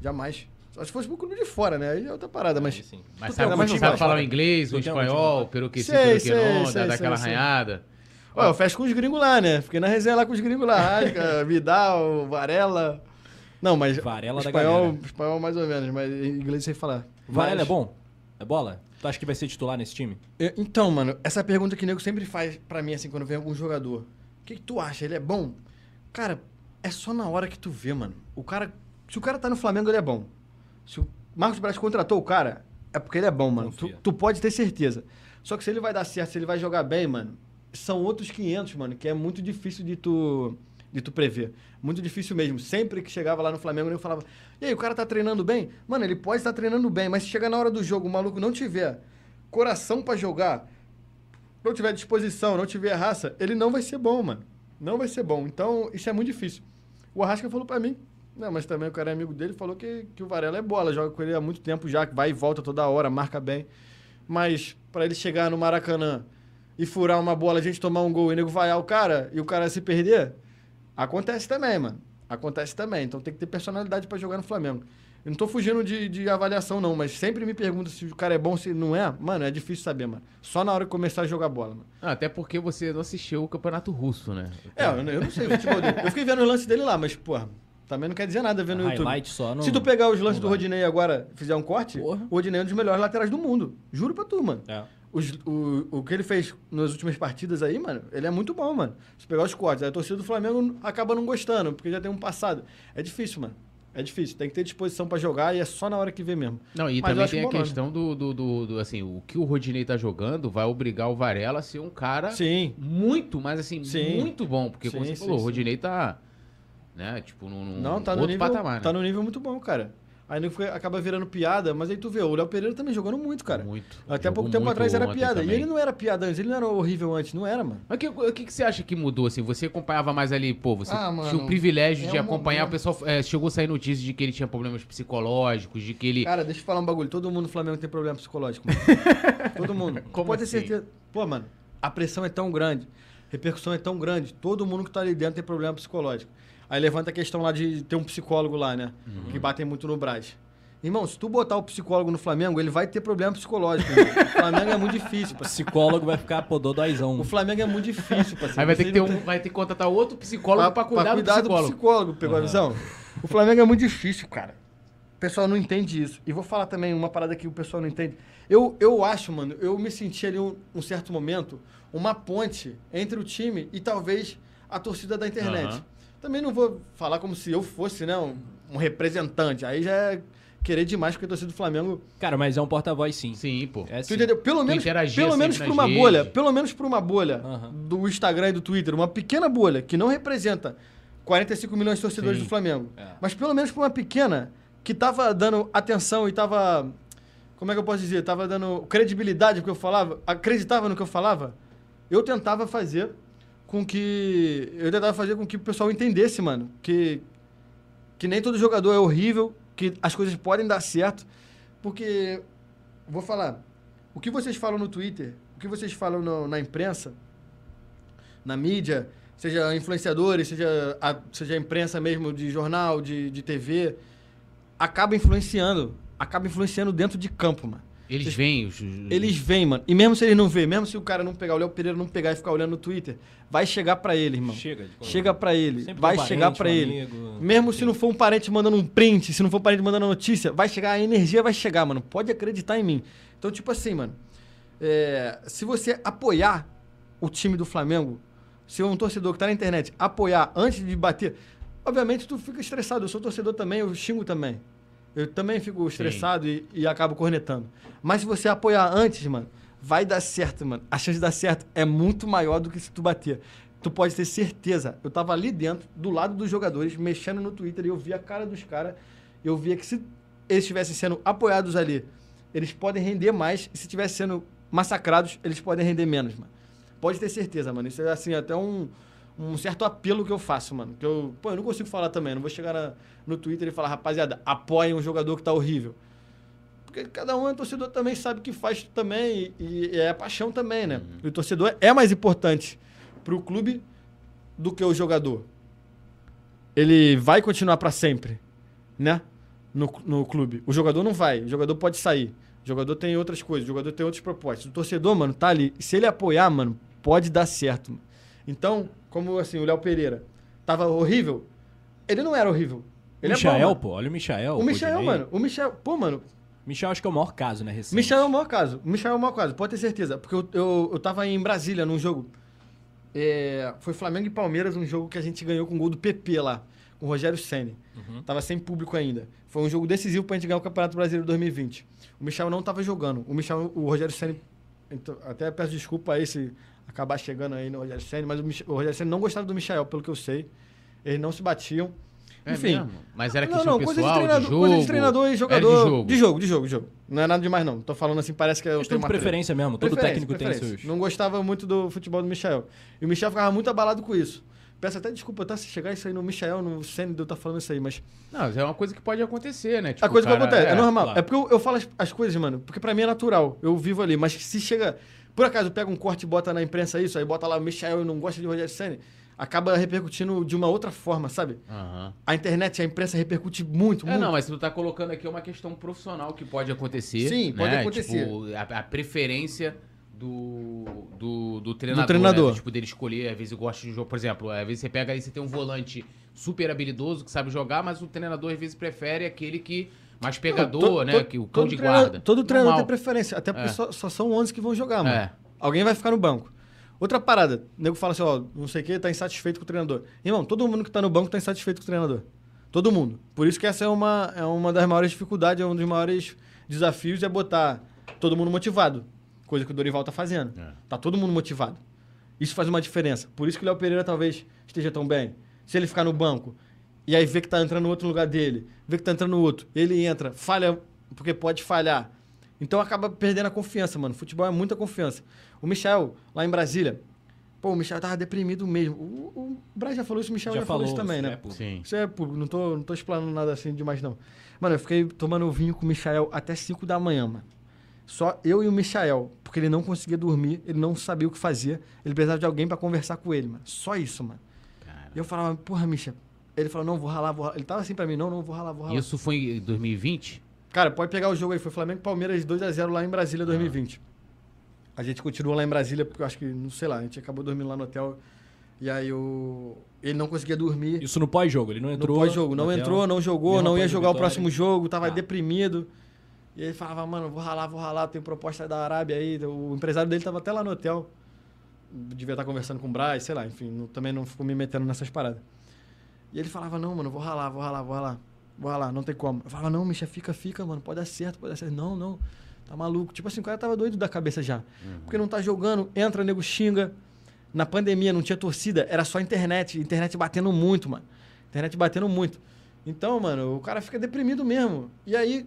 Jamais. Só se fosse pro clube de fora, né? Aí é outra parada, mas. Aí sim. Mas sabe, mas sabe falar o inglês, o espanhol, pelo que Sei, pelo que sei, não, sei, dá sei, daquela sei. arranhada. Ó, eu fecho com os gringos lá, né? Fiquei na resenha lá com os gringos lá. Vidal, Varela. Não, mas. Varela da espanhol, galera. espanhol mais ou menos, mas em inglês sei falar. Varela Mas- é bom? É bola? Tu acha que vai ser titular nesse time? Eu- Então, mano, essa pergunta que o nego sempre faz pra mim, assim, quando vem algum jogador. O que, que tu acha? Ele é bom? Cara, é só na hora que tu vê, mano. O cara. Se o cara tá no Flamengo, ele é bom. Se o Marcos Braz contratou o cara, é porque ele é bom, mano. Tu, tu pode ter certeza. Só que se ele vai dar certo, se ele vai jogar bem, mano, são outros 500, mano, que é muito difícil de tu, de tu prever. Muito difícil mesmo. Sempre que chegava lá no Flamengo, eu falava: E aí, o cara tá treinando bem? Mano, ele pode estar treinando bem, mas se chegar na hora do jogo, o maluco não tiver coração pra jogar, não tiver disposição, não tiver raça, ele não vai ser bom, mano. Não vai ser bom. Então, isso é muito difícil. O Arrasca falou pra mim, não, mas também o cara é amigo dele, falou que, que o Varela é bola, joga com ele há muito tempo já, que vai e volta toda hora, marca bem. Mas pra ele chegar no Maracanã e furar uma bola, a gente tomar um gol e o nego vaiar o cara e o cara se perder, acontece também, mano. Acontece também. Então tem que ter personalidade pra jogar no Flamengo. Eu não tô fugindo de, de avaliação, não, mas sempre me pergunta se o cara é bom, se não é. Mano, é difícil saber, mano. Só na hora que começar a jogar bola, mano. Ah, até porque você não assistiu o Campeonato Russo, né? É, eu, não- eu não sei o futebol dele. Eu fiquei vendo o lance dele lá, mas, porra, também não quer dizer nada vendo no YouTube. Highlight só não... Se tu pegar os lances do. Rodinei agora e fizer um corte, Porra. o Rodinei é um dos melhores laterais do mundo. Juro pra tu, mano. É. Os- o, o que ele fez nas últimas partidas aí, mano, ele é muito bom, mano. Se pegar os cortes, aí a torcida do Flamengo acaba não gostando, porque já tem um passado. É difícil, mano. É difícil. Tem que ter disposição pra jogar e é só na hora que vê mesmo. Não, e Mas também tem a bom questão do, do, do, do, assim, o que o Rodinei tá jogando vai obrigar o Varela a ser um cara Sim. muito, mas assim, Sim. muito bom. Porque, como Sim, você sim, falou, o. Rodinei tá, né, tipo, num, num Não, tá no, outro nível, patamar, né? tá no nível muito bom, cara. Aí fica- acaba virando piada, mas aí tu vê, o Léo Pereira também jogando muito, cara. Muito. Até Jogou pouco tempo atrás era piada. E também. ele não era piada antes, ele não era horrível antes, não era, mano. Mas o que, o que, que você acha que mudou, assim? Você acompanhava mais ali, pô, você Ah, tinha o mano, privilégio é de um acompanhar, o momento. pessoal é, chegou a sair notícias de que ele tinha problemas psicológicos, de que ele... Cara, deixa eu falar um bagulho. Todo mundo no Flamengo tem problema psicológico, mano. Todo mundo. Como Pode assim? ter certeza. Pô, mano, a pressão é tão grande, a repercussão é tão grande, todo mundo que tá ali dentro tem problema psicológico. Aí levanta a questão lá de ter um psicólogo lá, né? Uhum. Que batem muito no Brás. Irmão, se tu botar o psicólogo no Flamengo, ele vai ter problema psicológico. o Flamengo é muito difícil, parceiro. Psicólogo vai ficar, pô, dodóizão. O Flamengo é muito difícil, parceiro. Aí vai ter, que ter um, vai ter que contratar outro psicólogo pra, cuidar, do psicólogo. psicólogo, pegou a visão? O Flamengo é muito difícil, cara. O pessoal não entende isso. E vou falar também uma parada que o pessoal não entende. Eu, eu acho, mano, eu me senti ali um, um certo momento, uma ponte entre o time e talvez a torcida da internet. Aham. Também não vou falar como se eu fosse, né, um, um representante. Aí já é querer demais, porque a torcida do Flamengo Cara, mas é um porta-voz sim. Sim, pô. É Tu sim. entendeu? Pelo menos, pelo menos por uma redes. bolha, pelo menos por uma bolha Aham. do Instagram e do Twitter, uma pequena bolha que não representa 45 milhões de torcedores Sim. do Flamengo, É. mas pelo menos por uma pequena que tava dando atenção e tava como é que eu posso dizer, tava dando credibilidade ao que eu falava, acreditava no que eu falava, eu tentava fazer com que eu tentava fazer com que o pessoal entendesse, mano, que que nem todo jogador é horrível, que as coisas podem dar certo, porque vou falar, o que vocês falam no Twitter, o que vocês falam no- na imprensa, na mídia, seja influenciadores, seja a, seja a imprensa mesmo de jornal, de, de TV, acaba influenciando, acaba influenciando dentro de campo, mano. Eles Vocês- vêm, os, Eles vêm, mano. E mesmo se eles não vê, mesmo se o cara não pegar, o Léo Pereira não pegar e ficar olhando no Twitter, vai chegar pra ele, irmão. Chega. de Chega pra ele, Sempre vai um chegar pra um ele. amigo. Mesmo se não for um parente mandando um print, se não for um parente mandando notícia, vai chegar, a energia vai chegar, mano. Pode acreditar em mim. Então, tipo assim, mano. é, se você apoiar o time do Flamengo, se um torcedor que tá na internet apoiar antes de bater, obviamente tu fica estressado. Eu sou torcedor também, eu xingo também. Eu também fico estressado e, e acabo cornetando. Mas se você apoiar antes, mano, vai dar certo, mano. A chance de dar certo é muito maior do que se tu bater. Tu pode ter certeza. Eu tava ali dentro, do lado dos jogadores, mexendo no Twitter, e eu vi a cara dos caras. Eu via que se eles estivessem sendo apoiados ali, eles podem render mais. E se estivessem sendo massacrados, eles podem render menos, mano. Pode ter certeza, mano. Isso é assim, até um, um certo apelo que eu faço, mano. Que eu, pô, eu não consigo falar também. Não vou chegar na- no Twitter e falar, rapaziada, apoiem um jogador que tá horrível. Porque cada um é torcedor também, sabe que faz também e, e é paixão também, né? E o torcedor é mais importante pro clube do que o jogador. Ele vai continuar para sempre, né? No, no clube. O jogador não vai, o jogador pode sair. O jogador tem outras coisas, o jogador tem outros propósitos. O torcedor, mano, tá ali. Se ele apoiar, mano, pode dar certo. Então, como assim, o Léo Pereira tava horrível, ele não era horrível. Ele é bom, Michael, pô. Olha o Michael. O Michel, Rodinei. mano, o Michel, pô, mano, Michel acho que é o maior caso, né? Recente. Michel é o maior caso. Michel é o maior caso, pode ter certeza. Porque eu, eu, eu tava em Brasília num jogo. É, foi Flamengo e Palmeiras, um jogo que a gente ganhou com o gol do PP lá, com o Rogério Senni. Uhum. Tava sem público ainda. Foi um jogo decisivo pra gente ganhar o Campeonato Brasileiro 2020. O Michel não tava jogando. O Michel, o Rogério Senni. então, até peço desculpa aí se acabar chegando aí no Rogério Senni, mas o, Mich- o Rogério Senni não gostava do Michel, pelo que eu sei. Eles não se batiam. É Enfim. mesmo? Mas era Não, questão não, coisa de, pessoal, de, treinador, jogo? coisa de treinador e jogador. de jogo. de jogo, de jogo, de jogo. Não é nada demais, não. Tô falando assim, parece que eu tenho de uma preferência mesmo. Todo Preferência, técnico tem preferência. seus. Não gostava muito do futebol do Michel. E o Michel ficava muito abalado com isso. Peço até desculpa, tá? Se chegar isso aí no Michel, no Senna, de eu tá falando isso aí, mas. Não, mas é uma coisa que pode acontecer, né? Tipo, a coisa cara- que acontece, é, normal. claro. É porque eu, eu falo as, as coisas, mano, porque pra mim é natural. Eu vivo ali. Mas se chega. Por acaso pega um corte e bota na imprensa isso, aí bota lá o Michel e não gosta de Rogério Senna, acaba repercutindo de uma outra forma, sabe? Aham. A internet, a imprensa repercute muito, É, muito. não, mas tu tá colocando aqui uma questão profissional que pode acontecer. Sim, né? pode acontecer. Tipo, a, a preferência do, do, do treinador. treinador. Né? Tipo, dele escolher, às vezes eu gosto de jogo. Por exemplo, às vezes você pega aí, você tem um volante super habilidoso que sabe jogar, mas o treinador às vezes prefere aquele que. Mais pegador, To- né? to- que o cão de guarda. Todo treinador tem preferência, até porque É. só, só são 11 que vão jogar, mano. É. Alguém vai ficar no banco. Outra parada, o nego fala assim, ó, não sei o que, tá insatisfeito com o treinador. Irmão, todo mundo que tá no banco tá insatisfeito com o treinador. Todo mundo. Por isso que essa é uma, é uma das maiores dificuldades, é um dos maiores desafios, é botar todo mundo motivado. Coisa que o Dorival tá fazendo. É. Tá todo mundo motivado. Isso faz uma diferença. Por isso que o Léo Pereira talvez esteja tão bem. Se ele ficar no banco e aí vê que tá entrando outro no lugar dele, vê que tá entrando outro, ele entra, falha, porque pode falhar. Então acaba perdendo a confiança, mano. Futebol é muita confiança. O Michel, lá em Brasília, pô, o Michel tava deprimido mesmo. O, o Braz já falou isso, o Michel já, falou isso também, isso né? é público. Sim. Isso é público, não tô, não tô explanando nada assim demais, não. Mano, eu fiquei tomando vinho com o Michael até 5 da manhã, mano. Só eu e o Michael, porque ele não conseguia dormir, ele não sabia o que fazia, ele precisava de alguém pra conversar com ele, mano. Só isso, mano. Cara. E eu falava, porra, Micha. Ele falou, não, vou ralar, vou ralar. Ele tava assim pra mim, não, não, vou ralar, vou ralar. Isso foi em 2020? Cara, pode pegar o jogo aí, foi Flamengo e Palmeiras 2x0 lá em Brasília 2020. A gente continuou lá em Brasília, porque eu acho que, não sei lá, a gente acabou dormindo lá no hotel. E aí o... ele não conseguia dormir. Isso no pós-jogo, ele não No entrou. pós-jogo, não no entrou, não jogou, não ia jogar o próximo jogo, tava Ah. deprimido. E ele falava, mano, vou ralar, vou ralar, tem proposta da Arábia aí. O empresário dele tava até lá no hotel. Devia estar conversando com o Braz, sei lá, enfim, não- também não ficou me metendo nessas paradas. E ele falava, não, mano, vou ralar, vou ralar, vou ralar. Vou ralar, não tem como. Eu falava, não, Micha, fica, fica, mano, pode dar certo, pode dar certo. Não, não, tá maluco. Tipo assim, o cara tava doido da cabeça já. Porque não tá jogando, entra, nego xinga. Na pandemia não tinha torcida, era só internet. Internet batendo muito, mano. Internet batendo muito. Então, mano, o cara fica deprimido mesmo. E aí,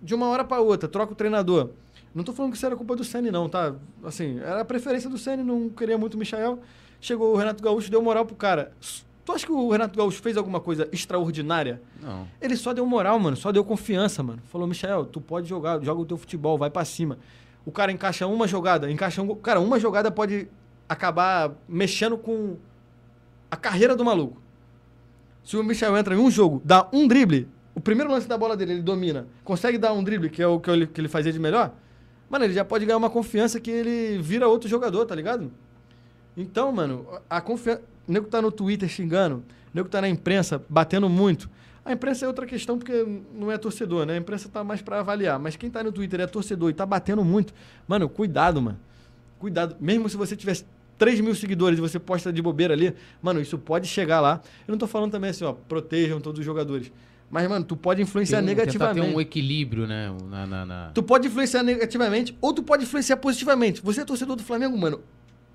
de uma hora pra outra, troca o treinador. Não tô falando que isso era culpa do Senna, não, tá? Assim, era a preferência do Senna, não queria muito o Michael. Chegou o Renato Gaúcho, deu moral pro cara. Tu acha que o Renato Gaúcho fez alguma coisa extraordinária? Não. Ele só deu moral, mano. Só deu confiança, mano. Falou, Michel, tu pode jogar, joga o teu futebol, vai pra cima. O cara encaixa uma jogada, encaixa um. Cara, uma jogada pode acabar mexendo com a carreira do maluco. Se o Michel entra em um jogo, dá um drible, o primeiro lance da bola dele, ele domina, consegue dar um drible, que é o que ele, que ele fazia de melhor, mano, ele já pode ganhar uma confiança que ele vira outro jogador, tá ligado? Então, mano, a confiança. O nego tá no Twitter xingando, o nego tá na imprensa batendo muito. A imprensa é outra questão porque não é torcedor, né? A imprensa tá mais pra avaliar. Mas quem tá no Twitter é torcedor e tá batendo muito. Mano, cuidado, mano. Cuidado. Mesmo se você tivesse 3 mil seguidores e você posta de bobeira ali, mano, isso pode chegar lá. Eu não tô falando também assim, ó, protejam todos os jogadores. Mas, mano, tu pode influenciar Tem negativamente. ter um equilíbrio, né? Na, na- na- Tu pode influenciar negativamente ou tu pode influenciar positivamente. Você é torcedor do Flamengo, mano.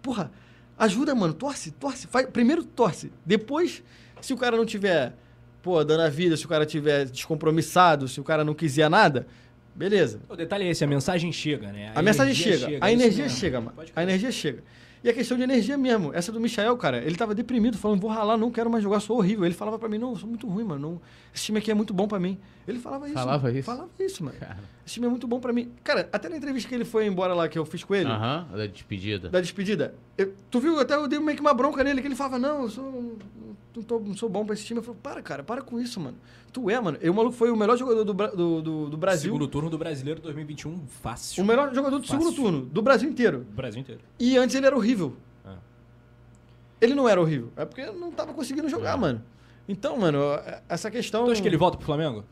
Porra, ajuda, mano. Torce, torce. Faz, primeiro torce. Depois, se o cara não tiver, pô, dando a vida, se o cara tiver descompromissado, se o cara não quiser nada, beleza. O detalhe é esse, a mensagem chega, né? A, mensagem energia chega, é a isso energia chega, mano. A energia chega. E a questão de energia mesmo. Essa do Michael, cara, ele tava deprimido, falando, vou ralar, não quero mais jogar, sou horrível. Ele falava pra mim, não, sou muito ruim, mano. não- esse time aqui é muito bom pra mim. Ele falava isso. Falava mano. isso? Falava isso, mano. Cara. Esse time é muito bom pra mim. Cara, até na entrevista que ele foi embora lá, que eu fiz com ele, Aham, da despedida. da despedida, eu- tu viu, até eu dei meio que uma bronca nele, que ele falava, não, eu sou, não, tô- não sou bom pra esse time. Eu falei, para, cara, para com isso, mano. Tu é, mano. E o maluco foi o melhor jogador do, do, do, do Brasil. Segundo turno do Brasileiro 2021, fácil. O melhor jogador do Fácil. segundo turno, do Brasil inteiro. Do Brasil inteiro. E antes ele era horrível. Ah. Ele não era horrível. É porque não tava conseguindo jogar, É. mano. Então, mano, essa questão. Tu acha que ele volta pro Flamengo?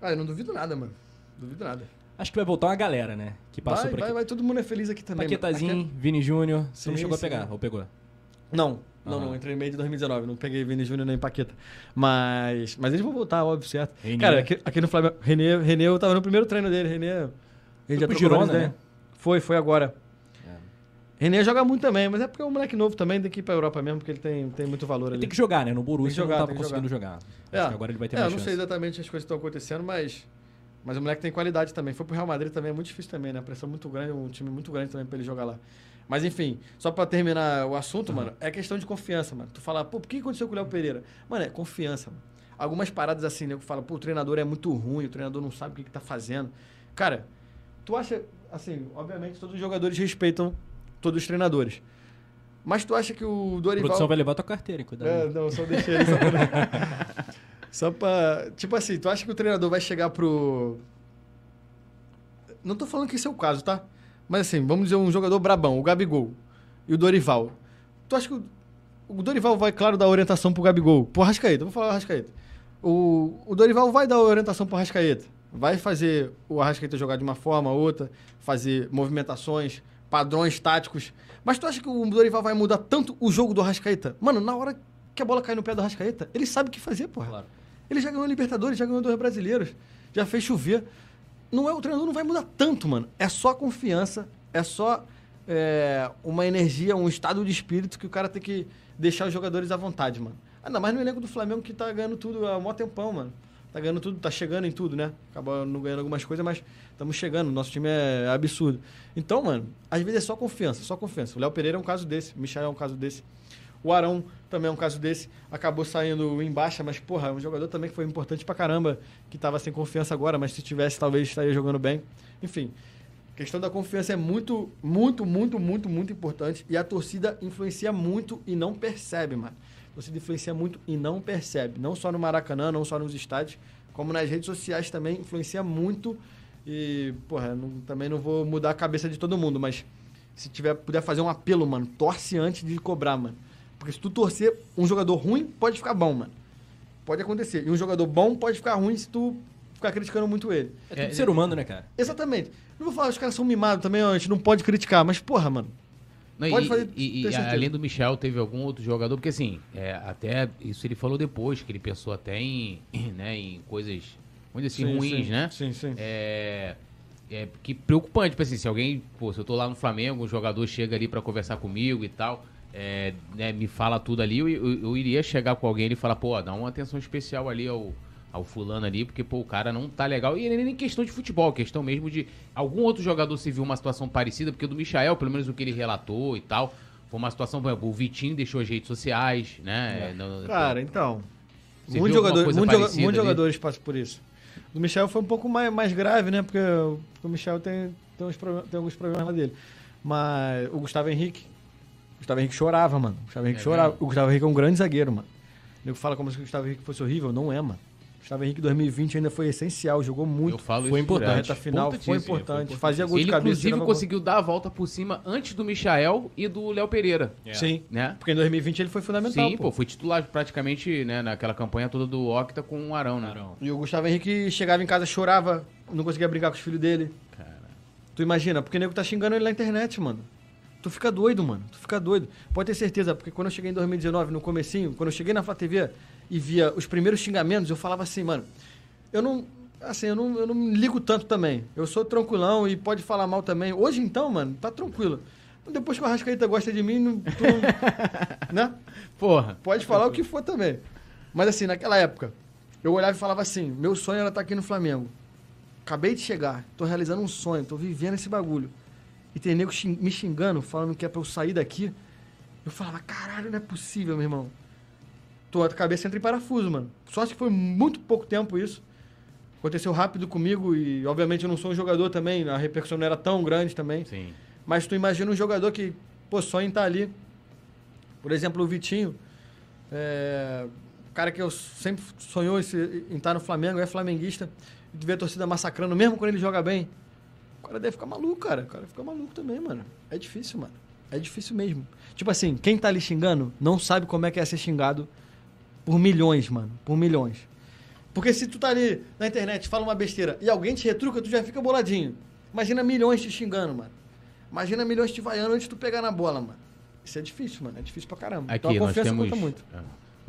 Ah, eu não duvido nada, mano. Duvido nada. Acho que vai voltar uma galera, né? Que passou Vai, por vai, aqui. vai, todo mundo é feliz aqui também. Paquetazinho, Vini Júnior. Você não Sim, chegou a sim. pegar, ou pegou? Aqui- Não, não, Aham. não. Entrei no meio de 2019. Não peguei Vini Júnior nem Paqueta. Mas, mas eles vão voltar, óbvio, certo. René. Cara, aqui, aqui no Flamengo, Renê, Renê, eu tava no primeiro treino dele. Renê, ele Foi já pro Girona, né? Foi, foi agora. É. Renê joga muito também, mas é porque é um moleque novo também, tem que ir pra Europa mesmo, porque ele tem, tem muito valor Ele ali. tem que jogar, né? No Borussia jogar, não tava conseguindo jogar. É, Acho que agora ele vai ter é, mais eu não sei exatamente as coisas que estão acontecendo, mas, mas o moleque tem qualidade também. Foi pro Real Madrid também, é muito difícil também, né? Pressão muito grande, um time muito grande também pra ele jogar lá. Mas enfim, só pra terminar o assunto, mano, é questão de confiança, mano. Tu fala, pô, por que aconteceu com o Léo Pereira? Mano, é confiança, mano. Algumas paradas assim, né? Que fala, pô, o treinador é muito ruim, o treinador não sabe o que, que tá fazendo. Cara, tu acha, assim, obviamente todos os jogadores respeitam todos os treinadores. Mas tu acha que o A Dorival. produção vai levar tua carteira, hein? Cuidado. É, não, só deixei ele só pra... só pra... Tipo assim, tu acha que o treinador vai chegar pro... Não tô falando que esse é o caso, tá? Mas assim, vamos dizer um jogador brabão, o Gabigol e o Dorival. Tu acha que o, o Dorival vai, claro, dar orientação pro Gabigol? Pro Arrascaeta, vou falar o Arrascaeta. O, o Dorival vai dar orientação pro Arrascaeta. Vai fazer o Arrascaeta jogar de uma forma ou outra, fazer movimentações, padrões táticos. Mas tu acha que o Dorival vai mudar tanto o jogo do Arrascaeta? Mano, na hora que a bola cai no pé do Arrascaeta, ele sabe o que fazer, porra. Claro. Ele já ganhou Libertadores, já ganhou dois brasileiros, já fez chover. Não é, o treinador não vai mudar tanto, mano. É só confiança, é só é, uma energia, um estado de espírito que o cara tem que deixar os jogadores à vontade, mano. Ainda mais no elenco do Flamengo que tá ganhando tudo há mó tempão, mano. Tá ganhando tudo, tá chegando em tudo, né? Acaba não ganhando algumas coisas, mas estamos chegando. Nosso time é absurdo. Então, mano, às vezes é só confiança, só confiança. O Léo Pereira é um caso desse, o Michel é um caso desse. O Arão também é um caso desse. Acabou saindo em baixa, mas, porra, é um jogador também que foi importante pra caramba, que tava sem confiança agora, mas se tivesse, talvez estaria jogando bem. Enfim, a questão da confiança é muito, muito, muito, muito, muito importante. E a torcida influencia muito e não percebe, mano. Torcida influencia muito e não percebe. Não só no Maracanã, não só nos estádios, como nas redes sociais também influencia muito. E, porra, não- também não vou mudar a cabeça de todo mundo, mas se tiver, puder fazer um apelo, mano, torce antes de cobrar, mano. Porque se tu torcer, um jogador ruim pode ficar bom, mano. Pode acontecer. E um jogador bom pode ficar ruim se tu ficar criticando muito ele. É tudo É, ser humano, né, cara? Exatamente. Não vou falar, os caras são mimados também, ó, a gente não pode criticar, mas porra, mano. Não, Pode e, fazer- e- e além do Michel, teve algum outro jogador? Porque assim, é, até isso ele falou depois, que ele pensou até em, né, em coisas, dizer assim, ruins, sim, né? Sim, sim. É, é que preocupante, tipo assim, se alguém, pô, se eu tô lá no Flamengo, um jogador chega ali pra conversar comigo e tal, é, né, me fala tudo ali, eu, eu, eu iria chegar com alguém e falar, pô, dá uma atenção especial ali ao, ao fulano ali, porque, pô, o cara não tá legal. E nem questão de futebol, questão mesmo de algum outro jogador se viu uma situação parecida, porque o do Michael, pelo menos o que ele relatou e tal, foi uma situação, o Vitinho deixou as redes sociais, né? no- Cara, então. Muitos jogadores, muitos ali? jogadores passam por isso. O do Michel foi um pouco mais, mais grave, né? Porque, o- Michel tem, tem, uns tem alguns problemas lá dele. Mas o Gustavo Henrique. O Gustavo Henrique chorava, mano. O Gustavo Henrique É chorava. mesmo? O Gustavo Henrique é um grande zagueiro, mano. O nego fala como se o Gustavo Henrique fosse horrível. Não é, mano. Gustavo Henrique 2020 ainda foi essencial, jogou muito. Eu falo Foi isso importante. Final foi importante. Fazia gol de Ele, cabeça. inclusive, gol. conseguiu dar a volta por cima antes do Michael e do Léo Pereira. É. Sim. Né? Porque em 2020 ele foi fundamental. Sim, pô. foi titular praticamente né, naquela campanha toda do Octa com o Arão, né? Arão. E o Gustavo Henrique chegava em casa, chorava, não conseguia brincar com os filhos dele. Cara. Tu imagina, porque o nego tá xingando ele na internet, mano. Tu fica doido, mano. Tu fica doido. Pode ter certeza, porque quando eu cheguei em 2019, no comecinho, quando eu cheguei na Flá TV e via os primeiros xingamentos, eu falava assim, mano, eu não. Assim, eu não, eu não me ligo tanto também. Eu sou tranquilão e pode falar mal também. Hoje então, mano, tá tranquilo. Depois que o Arrascaeta gosta de mim, não, tu, né? Porra. Pode falar o que for também. Mas assim, naquela época, eu olhava e falava assim: meu sonho era estar aqui no Flamengo. Acabei de chegar, tô realizando um sonho, tô vivendo esse bagulho. E tem nego xing- me xingando, falando que é pra eu sair daqui. Eu falava, caralho, não é possível, meu irmão. Tô, a cabeça entra em parafuso, mano. Sorte que foi muito pouco tempo isso. Aconteceu rápido comigo e, obviamente, eu não sou um jogador também, a repercussão não era tão grande também. Sim. Mas tu imagina um jogador que, pô, sonha em estar ali. Por exemplo, o Vitinho. É, o cara que eu sempre sonhou esse- em estar no Flamengo, é flamenguista. E tu vê a torcida massacrando, mesmo quando ele joga bem. O cara deve ficar maluco, cara. O cara fica maluco também, mano. É difícil, mano. É difícil mesmo. Tipo assim, quem tá ali xingando não sabe como é que é ser xingado por milhões, mano. Por milhões. Porque se tu tá ali na internet, fala uma besteira e alguém te retruca, tu já fica boladinho. Imagina milhões te xingando, mano. Imagina milhões te vaiando antes de tu pegar na bola, mano. Isso é difícil, mano. É difícil pra caramba. Aqui então a confiança temos. conta muito. é,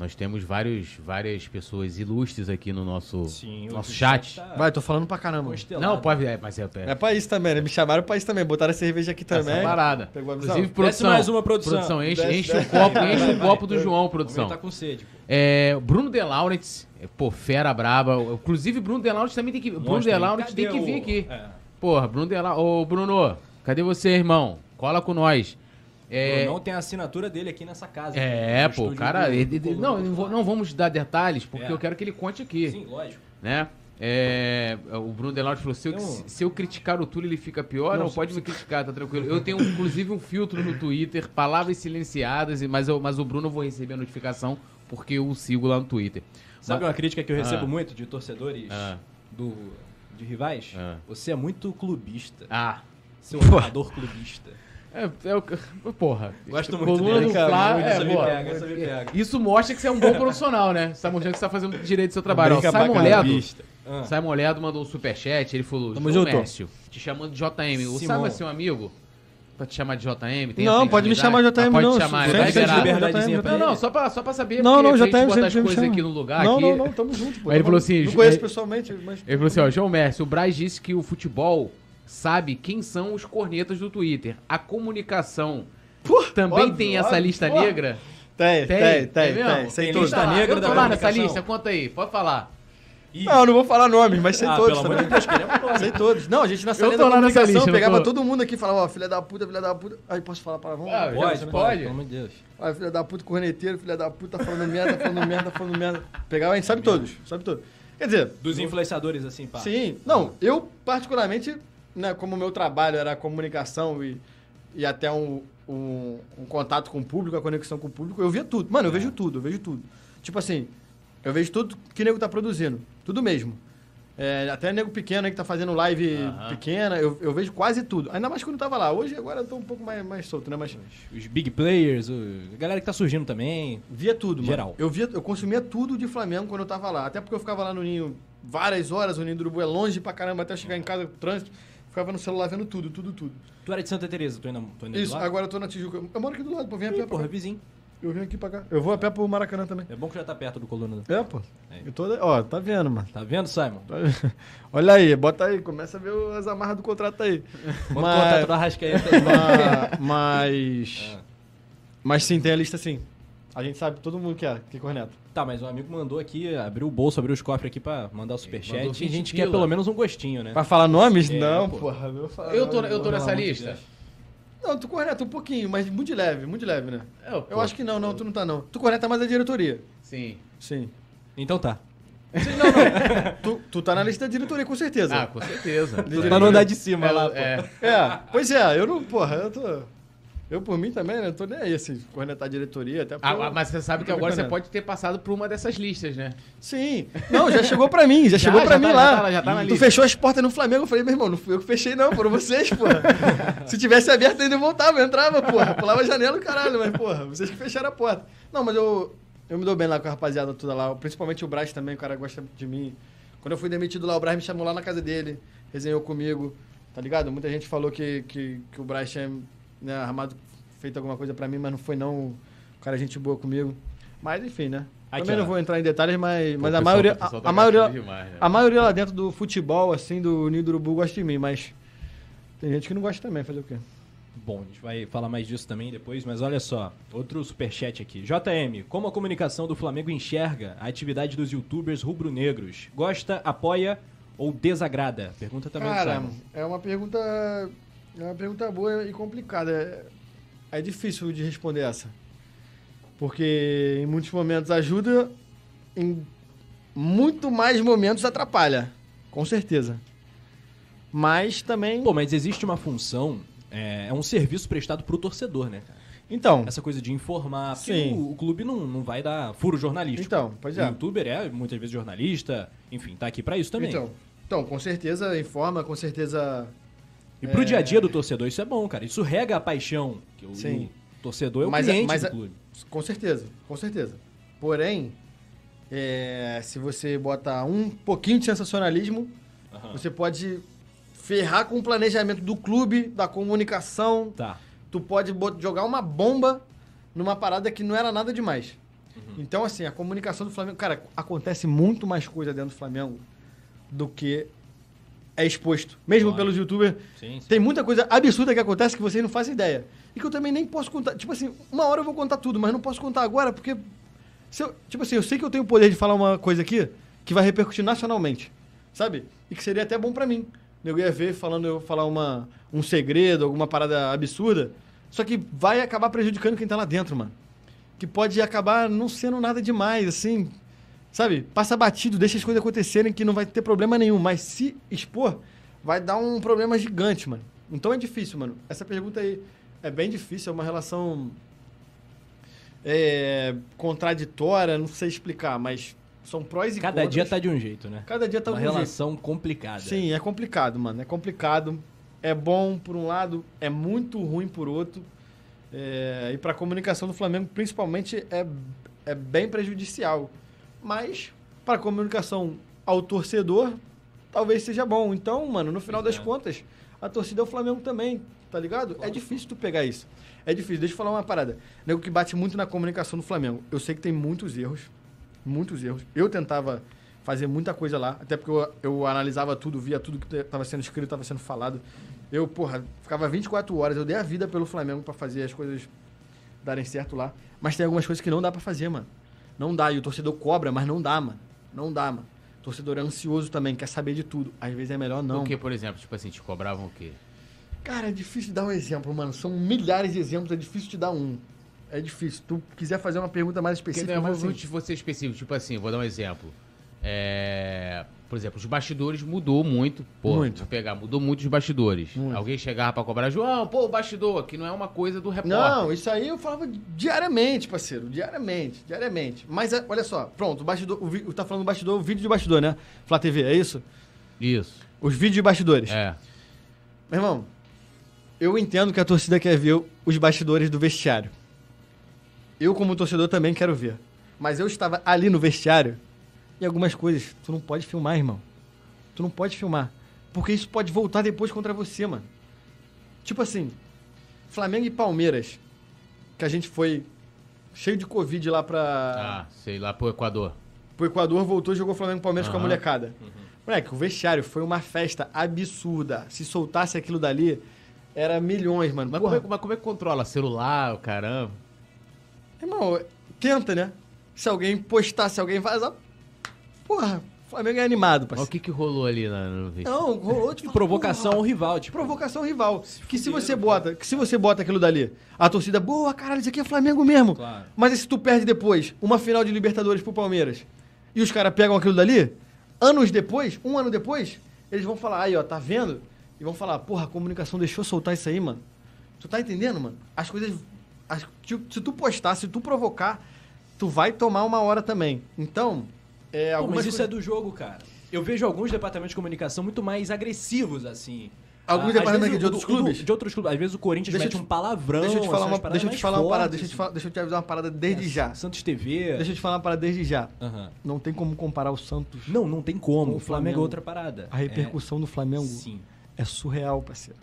Nós temos vários, várias pessoas ilustres aqui no nosso, Sim, nosso chat tá Vai, tô falando pra caramba. constelado. Não, pode. É, mas é, é, É pra isso também, né? Me chamaram pra isso também. Botaram a cerveja aqui também. essa parada. Pegou a visão? Inclusive, produção. mais uma produção. enche, Desce, enche desce. o copo, enche vai, o vai. copo do João, produção. tá com sede, pô. É, Bruno De Laurentiis, é, pô, fera braba. Inclusive, Bruno De Laurentiis também tem que. Bruno Mostra De aí. Laurentiis tem que vir aqui. É. Porra, Bruno De Laurentiis. Ô, Bruno, cadê você, irmão? Cola com nós. É, Não tem a assinatura dele aqui nessa casa. é no pô, cara. do- ele- do não, não, não vamos dar detalhes, porque É. eu quero que ele conte aqui. Sim, lógico. né? É, o Bruno Delaude falou: se eu, se- se eu criticar o Túlio, ele fica pior? Não, Não, pode me criticar, tá tranquilo. Eu tenho, inclusive, um filtro no Twitter, palavras silenciadas, e- mas, eu, mas o Bruno eu vou receber a notificação porque eu o sigo lá no Twitter. Sabe Mas- uma crítica que eu recebo Ah. muito de torcedores Ah. do, de rivais? Ah. Você é muito clubista. Ah, Seu narrador clubista. É, é o. Porra. Gosto muito Coluna dele, do cara. Muito, é, me pô, pega, me pega. Isso mostra que você é um bom profissional, né? Você tá mostrando que você tá fazendo direito do seu trabalho. Ó, Simon. Ledo, Ah. Simon Ledo mandou um superchat, ele falou, Tamo João junto. Mércio, te chamando de JM. O. Simon é seu amigo? Pra te chamar de JM? Tem Não, pode me chamar de JM, Ah, pode não. te chamar, Sempre tá liberado. liberdadezinha Não, não, só pra, só pra saber, Não, porque não, JM botar sempre as me coisas aqui no lugar. Não, aqui. não, não, tamo junto, pô. Aí ele falou assim, Não conheço pessoalmente, mas. Ele falou assim, ó, João Mércio, o Braz disse que o futebol sabe quem são os cornetas do Twitter. A comunicação também óbvio, tem essa óbvio, lista negra? Tem, tem, tem, tem. Sei Tem todos. lista lá, negra da lá nessa lista, conta aí, pode falar. Ih, Não, eu não vou falar nome, mas sei Ah, todos pelo amor também. de Deus, queremos nome. Sei todos. Não, a gente na tô da comunicação lista, pegava tô? todo mundo aqui e falava, ó, filha da puta, filha da puta. Aí posso falar palavrão? Ah, Pode, Pode? pode, pelo amor de Deus. Filha da puta, corneteiro, filha da puta, tá falando merda, tá falando merda, tá falando merda. Pegava, a gente sabe todos, sabe todos. Quer dizer, Dos influenciadores, assim, pá. sim, não, eu particularmente, né, como o meu trabalho era comunicação e, e até um, um, um contato com o público, a conexão com o público, eu via tudo. Mano, eu vejo tudo, eu vejo tudo. Tipo assim, eu vejo tudo que o nego tá produzindo, tudo mesmo. É, até nego pequeno aí que tá fazendo live pequena, eu, eu vejo quase tudo. Ainda mais quando tava lá. Hoje, agora eu tô um pouco mais, mais solto, né? Mas Os big players, a galera que tá surgindo também. Via tudo, mano. Geral. Eu, via, eu consumia tudo de Flamengo quando eu tava lá. Até porque eu ficava lá no Ninho várias horas, o Ninho do Urubu é longe pra caramba, até eu chegar em casa, trânsito. Ficava no celular vendo tudo, tudo, tudo. Tu era de Santa Teresa, tu ainda, tu ainda é Isso, agora eu tô na Tijuca. Eu moro aqui do lado, pô, vem a pé Ih, pra porra, cá. vizinho. Eu venho aqui pra cá. Eu vou a pé pro Maracanã também. É bom que já tá perto do Coluna. É, pô. É. Eu tô, ó, tá vendo, mano. Tá vendo, Simon? Tá- Olha aí, bota aí, começa a ver as amarras do contrato aí. Bota o Mas- contato da Rascaeta. Ma- Mas. Ah. Mas sim, tem a lista sim. A gente sabe todo mundo que é, que é corneto. Tá, mas um amigo mandou aqui, abriu o bolso, abriu os cofres aqui pra mandar o superchat. E a 20 gente pila. quer pelo menos um gostinho, né? Pra falar nomes? É, não, pô. porra. Eu, vou falar Eu tô, eu tô não. nessa lista? Não, tu corneta um pouquinho, mas muito de leve, muito de leve, né? Eu, Eu acho que não, não, tu não tá não. Tu corneta mais a diretoria. Sim. Sim. Então tá. Sim, não, não. tu, tu tá na lista da diretoria, com certeza. Ah, com certeza. Pra Pra não andar de cima É, lá, pô. é. É, pois é, eu não, porra, eu tô... Eu, por mim também, né? Não tô nem aí, assim, cornetar a diretoria, até Ah, eu- mas você sabe que agora você pode ter passado por uma dessas listas, né? Sim. Não, já chegou pra mim, já, chegou já pra tá- mim já lá. tá- já tá na tu lista. fechou as portas no Flamengo. Eu falei, meu irmão, não fui eu que fechei, não, foram vocês, porra. Se tivesse aberto ainda eu voltava, eu entrava, porra. Pulava a janela caralho, mas, porra, vocês que fecharam a porta. Não, mas eu, eu me dou bem lá com a rapaziada toda lá, principalmente o Braz também, o cara gosta de mim. Quando eu fui demitido lá, o Braz me chamou lá na casa dele, resenhou comigo, tá ligado? Muita gente falou que, que, que o Braz tinha né, armado, feito alguma coisa pra mim, mas não foi não. O cara é gente boa comigo. Mas enfim, né? Aqui, Também ó. não vou entrar em detalhes, mas, mas Pô, a o pessoal- maioria, a, tá a maioria, demais, né? a maioria lá dentro do futebol, assim, do Ninho do Urubu, gosta de mim, mas tem gente que não gosta também, fazer o quê? Bom, a gente vai falar mais disso também depois, mas olha só, outro superchat aqui. JM, como a comunicação do Flamengo enxerga a atividade dos youtubers rubro-negros? Gosta, apoia ou desagrada? Pergunta também do Cara, Simon. é uma pergunta. É uma pergunta boa e complicada. É, é difícil de responder essa. Porque em muitos momentos ajuda, em muito mais momentos atrapalha. Com certeza. Mas também. Pô, mas existe uma função, é, é um serviço prestado pro torcedor, né, cara? Então. Essa coisa de informar, Sim. o, o clube não, não vai dar furo jornalístico. Então, pois O é. youtuber é muitas vezes jornalista, enfim, tá aqui pra isso também. Então, então, com certeza informa, com certeza. E pro é- dia a dia do torcedor isso é bom, cara. Isso rega a paixão, que o, Sim. o torcedor é o Mas- cliente mas do a- clube. Com certeza, com certeza. Porém, é, se você bota um pouquinho de sensacionalismo, Aham. você pode ferrar com o planejamento do clube, da comunicação. Tá. Tu pode jogar uma bomba numa parada que não era nada demais. Uhum. Então, assim, a comunicação do Flamengo. Cara, acontece muito mais coisa dentro do Flamengo do que é exposto. Mesmo Claro. pelos youtubers. Sim, sim. Tem muita coisa absurda que acontece que vocês não fazem ideia. E que eu também nem posso contar. Tipo assim, uma hora eu vou contar tudo, mas não posso contar agora porque. se eu- tipo assim, eu sei que eu tenho o poder de falar uma coisa aqui que vai repercutir nacionalmente. Sabe? E que seria até bom pra mim. Eu ia ver falando eu falar uma, um segredo, alguma parada absurda. Só que vai acabar prejudicando quem tá lá dentro, mano. Que pode acabar não sendo nada demais, assim. Sabe? Passa batido, deixa as coisas acontecerem que não vai ter problema nenhum. Mas se expor, vai dar um problema gigante, mano. Então é difícil, mano. Essa pergunta aí é bem difícil, é uma relação é, contraditória, não sei explicar, mas são prós e Cada contras. dia tá de um jeito, né? Cada dia tá Uma de um jeito. relação complicada. Sim, é complicado, mano. É complicado. É bom por um lado, é muito ruim por outro. É, e para a comunicação do Flamengo, principalmente, é, é bem prejudicial. Mas, para comunicação ao torcedor, talvez seja bom. Então, mano, no final das É. contas, a torcida é o Flamengo também, tá ligado? É difícil tu pegar isso. É difícil. Deixa eu falar uma parada. Nego que bate muito na comunicação do Flamengo. Eu sei que tem muitos erros. Muitos erros. Eu tentava fazer muita coisa lá, até porque eu, eu analisava tudo, via tudo que estava sendo escrito, estava sendo falado. Eu, porra, ficava 24 horas, eu dei a vida pelo Flamengo para fazer as coisas darem certo lá. Mas tem algumas coisas que não dá para fazer, mano. Não dá. E o torcedor cobra, mas não dá, mano. Não dá, mano. O torcedor é ansioso também, quer saber de tudo. Às vezes é melhor não. O que, por exemplo? Tipo assim, te cobravam o quê? Cara, é difícil dar um exemplo, mano. São milhares de exemplos, é difícil de dar um. É difícil. Tu quiser fazer uma pergunta mais específica, não, mas vou assim, ser específico, tipo assim, vou dar um exemplo. É, Por exemplo, os bastidores mudou muito. Pô, Muito. pegar, mudou muito os bastidores. Muito. Alguém chegava pra cobrar, João, pô, o bastidor, que não é uma coisa do repórter. Não, isso aí eu falava diariamente, parceiro. Diariamente, diariamente. Mas é, olha só, pronto, o bastidor. O, vi- tá falando do bastidor, o vídeo de bastidor, né? Flá TV, é isso? Isso. Os vídeos de bastidores. É. Meu irmão, eu entendo que a torcida quer ver os bastidores do vestiário. Eu, como torcedor, também quero ver. Mas eu estava ali no vestiário e algumas coisas tu não pode filmar, irmão. Tu não pode filmar. Porque isso pode voltar depois contra você, mano. Tipo assim, Flamengo e Palmeiras, que a gente foi cheio de Covid lá pra. Ah, sei lá, pro Equador. Pro Equador, voltou e jogou Flamengo e Palmeiras com a molecada. Moleque, o vestiário foi uma festa absurda. Se soltasse aquilo dali, era milhões, mano. Mas como, é, mas como é que controla? Celular, o caramba. Irmão, tenta, né? Se alguém postar, se alguém vazar. Porra, o Flamengo é animado, Mas o parceiro. que que rolou ali na- no vídeo? Não, rolou tipo. Provocação ao rival, tipo. Provocação rival. Que se você bota, que se você bota aquilo dali, a torcida, boa, caralho, isso aqui é Flamengo mesmo. Claro. Mas e se tu perde depois uma final de Libertadores pro Palmeiras e os caras pegam aquilo dali, anos depois, um ano depois, eles vão falar, aí ó, tá vendo? E vão falar, porra, a comunicação deixou soltar isso aí, mano. Tu tá entendendo, mano? As coisas. as- se se tu postar, se tu provocar, tu vai tomar uma hora também. Então, é, Pô, mas isso coisas- é do jogo, cara. Eu vejo alguns departamentos de comunicação muito mais agressivos, assim. Alguns Ah, departamentos vezes de outros clubes? De outros clubes. Às vezes o Corinthians Deixa mete te- um palavrão. Deixa eu te falar uma, deixa eu te falar uma parada, fortes, deixa eu te, falar, deixa eu te avisar uma parada desde É, já. Santos TV. Deixa eu te falar uma parada desde já. Aham. Não tem como comparar o Santos. Não, não tem como. Com O Flamengo Flamengo. é outra parada. A repercussão do É, Flamengo sim. é surreal, parceiro.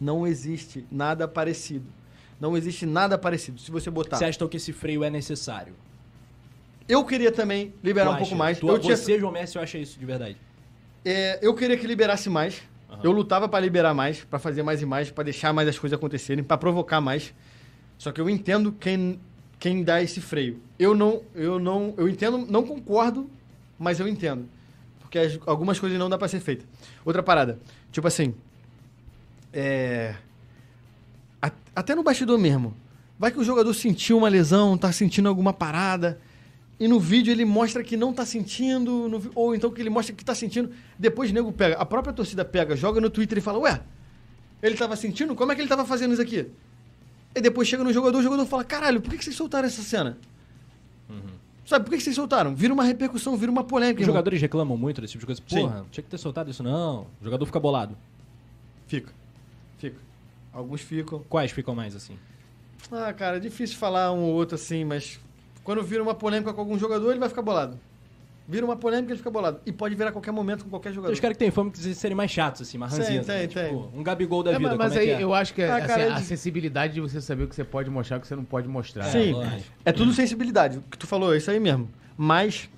Não existe nada parecido. Não existe nada parecido. Se você botar. Você acha então, que esse freio é necessário? Eu queria também liberar Tu um pouco acha? mais. Tu, eu, tinha- Você, João Messi, eu acho isso de verdade. é, eu queria que liberasse mais. Aham. Eu lutava pra liberar mais, pra fazer mais imagens, pra deixar mais as coisas acontecerem, pra provocar mais. Só que eu entendo quem, quem dá esse freio. Eu não, eu não, eu entendo, não concordo, mas eu entendo. Porque as- algumas coisas não dá pra ser feita. Outra parada, tipo assim, é, a- até no bastidor mesmo. Vai que o jogador sentiu uma lesão, tá sentindo alguma parada, e no vídeo ele mostra que não tá sentindo, no ou então que ele mostra que tá sentindo. Depois o nego pega, a própria torcida pega, joga no Twitter e fala, ué, ele tava sentindo? Como é que ele tava fazendo isso aqui? E depois chega no jogador, o jogador fala, caralho, por que, que vocês soltaram essa cena? Sabe, por que, que vocês soltaram? Vira uma repercussão, vira uma polêmica. Os irmão. jogadores reclamam muito desse tipo de coisa. Sim. Porra, tinha que ter soltado isso não. O jogador fica bolado. Fica, fica. Alguns ficam. Quais ficam mais assim? Ah, cara, é difícil falar um ou outro assim, mas quando vira uma polêmica com algum jogador, ele vai ficar bolado. Vira uma polêmica, ele fica bolado. E pode virar a qualquer momento com qualquer Tem jogador. os caras que tem fama de serem mais chatos, assim, mais Tem, ranzinhos. tem, né? tem. Tipo, um Gabigol da É, vida, mas é aí que é? eu acho que é, Ah, assim, é a de- sensibilidade de você saber o que você pode mostrar e o que você não pode mostrar. É, Sim, lógico. é tudo sensibilidade. O que tu falou, é isso aí mesmo. Mas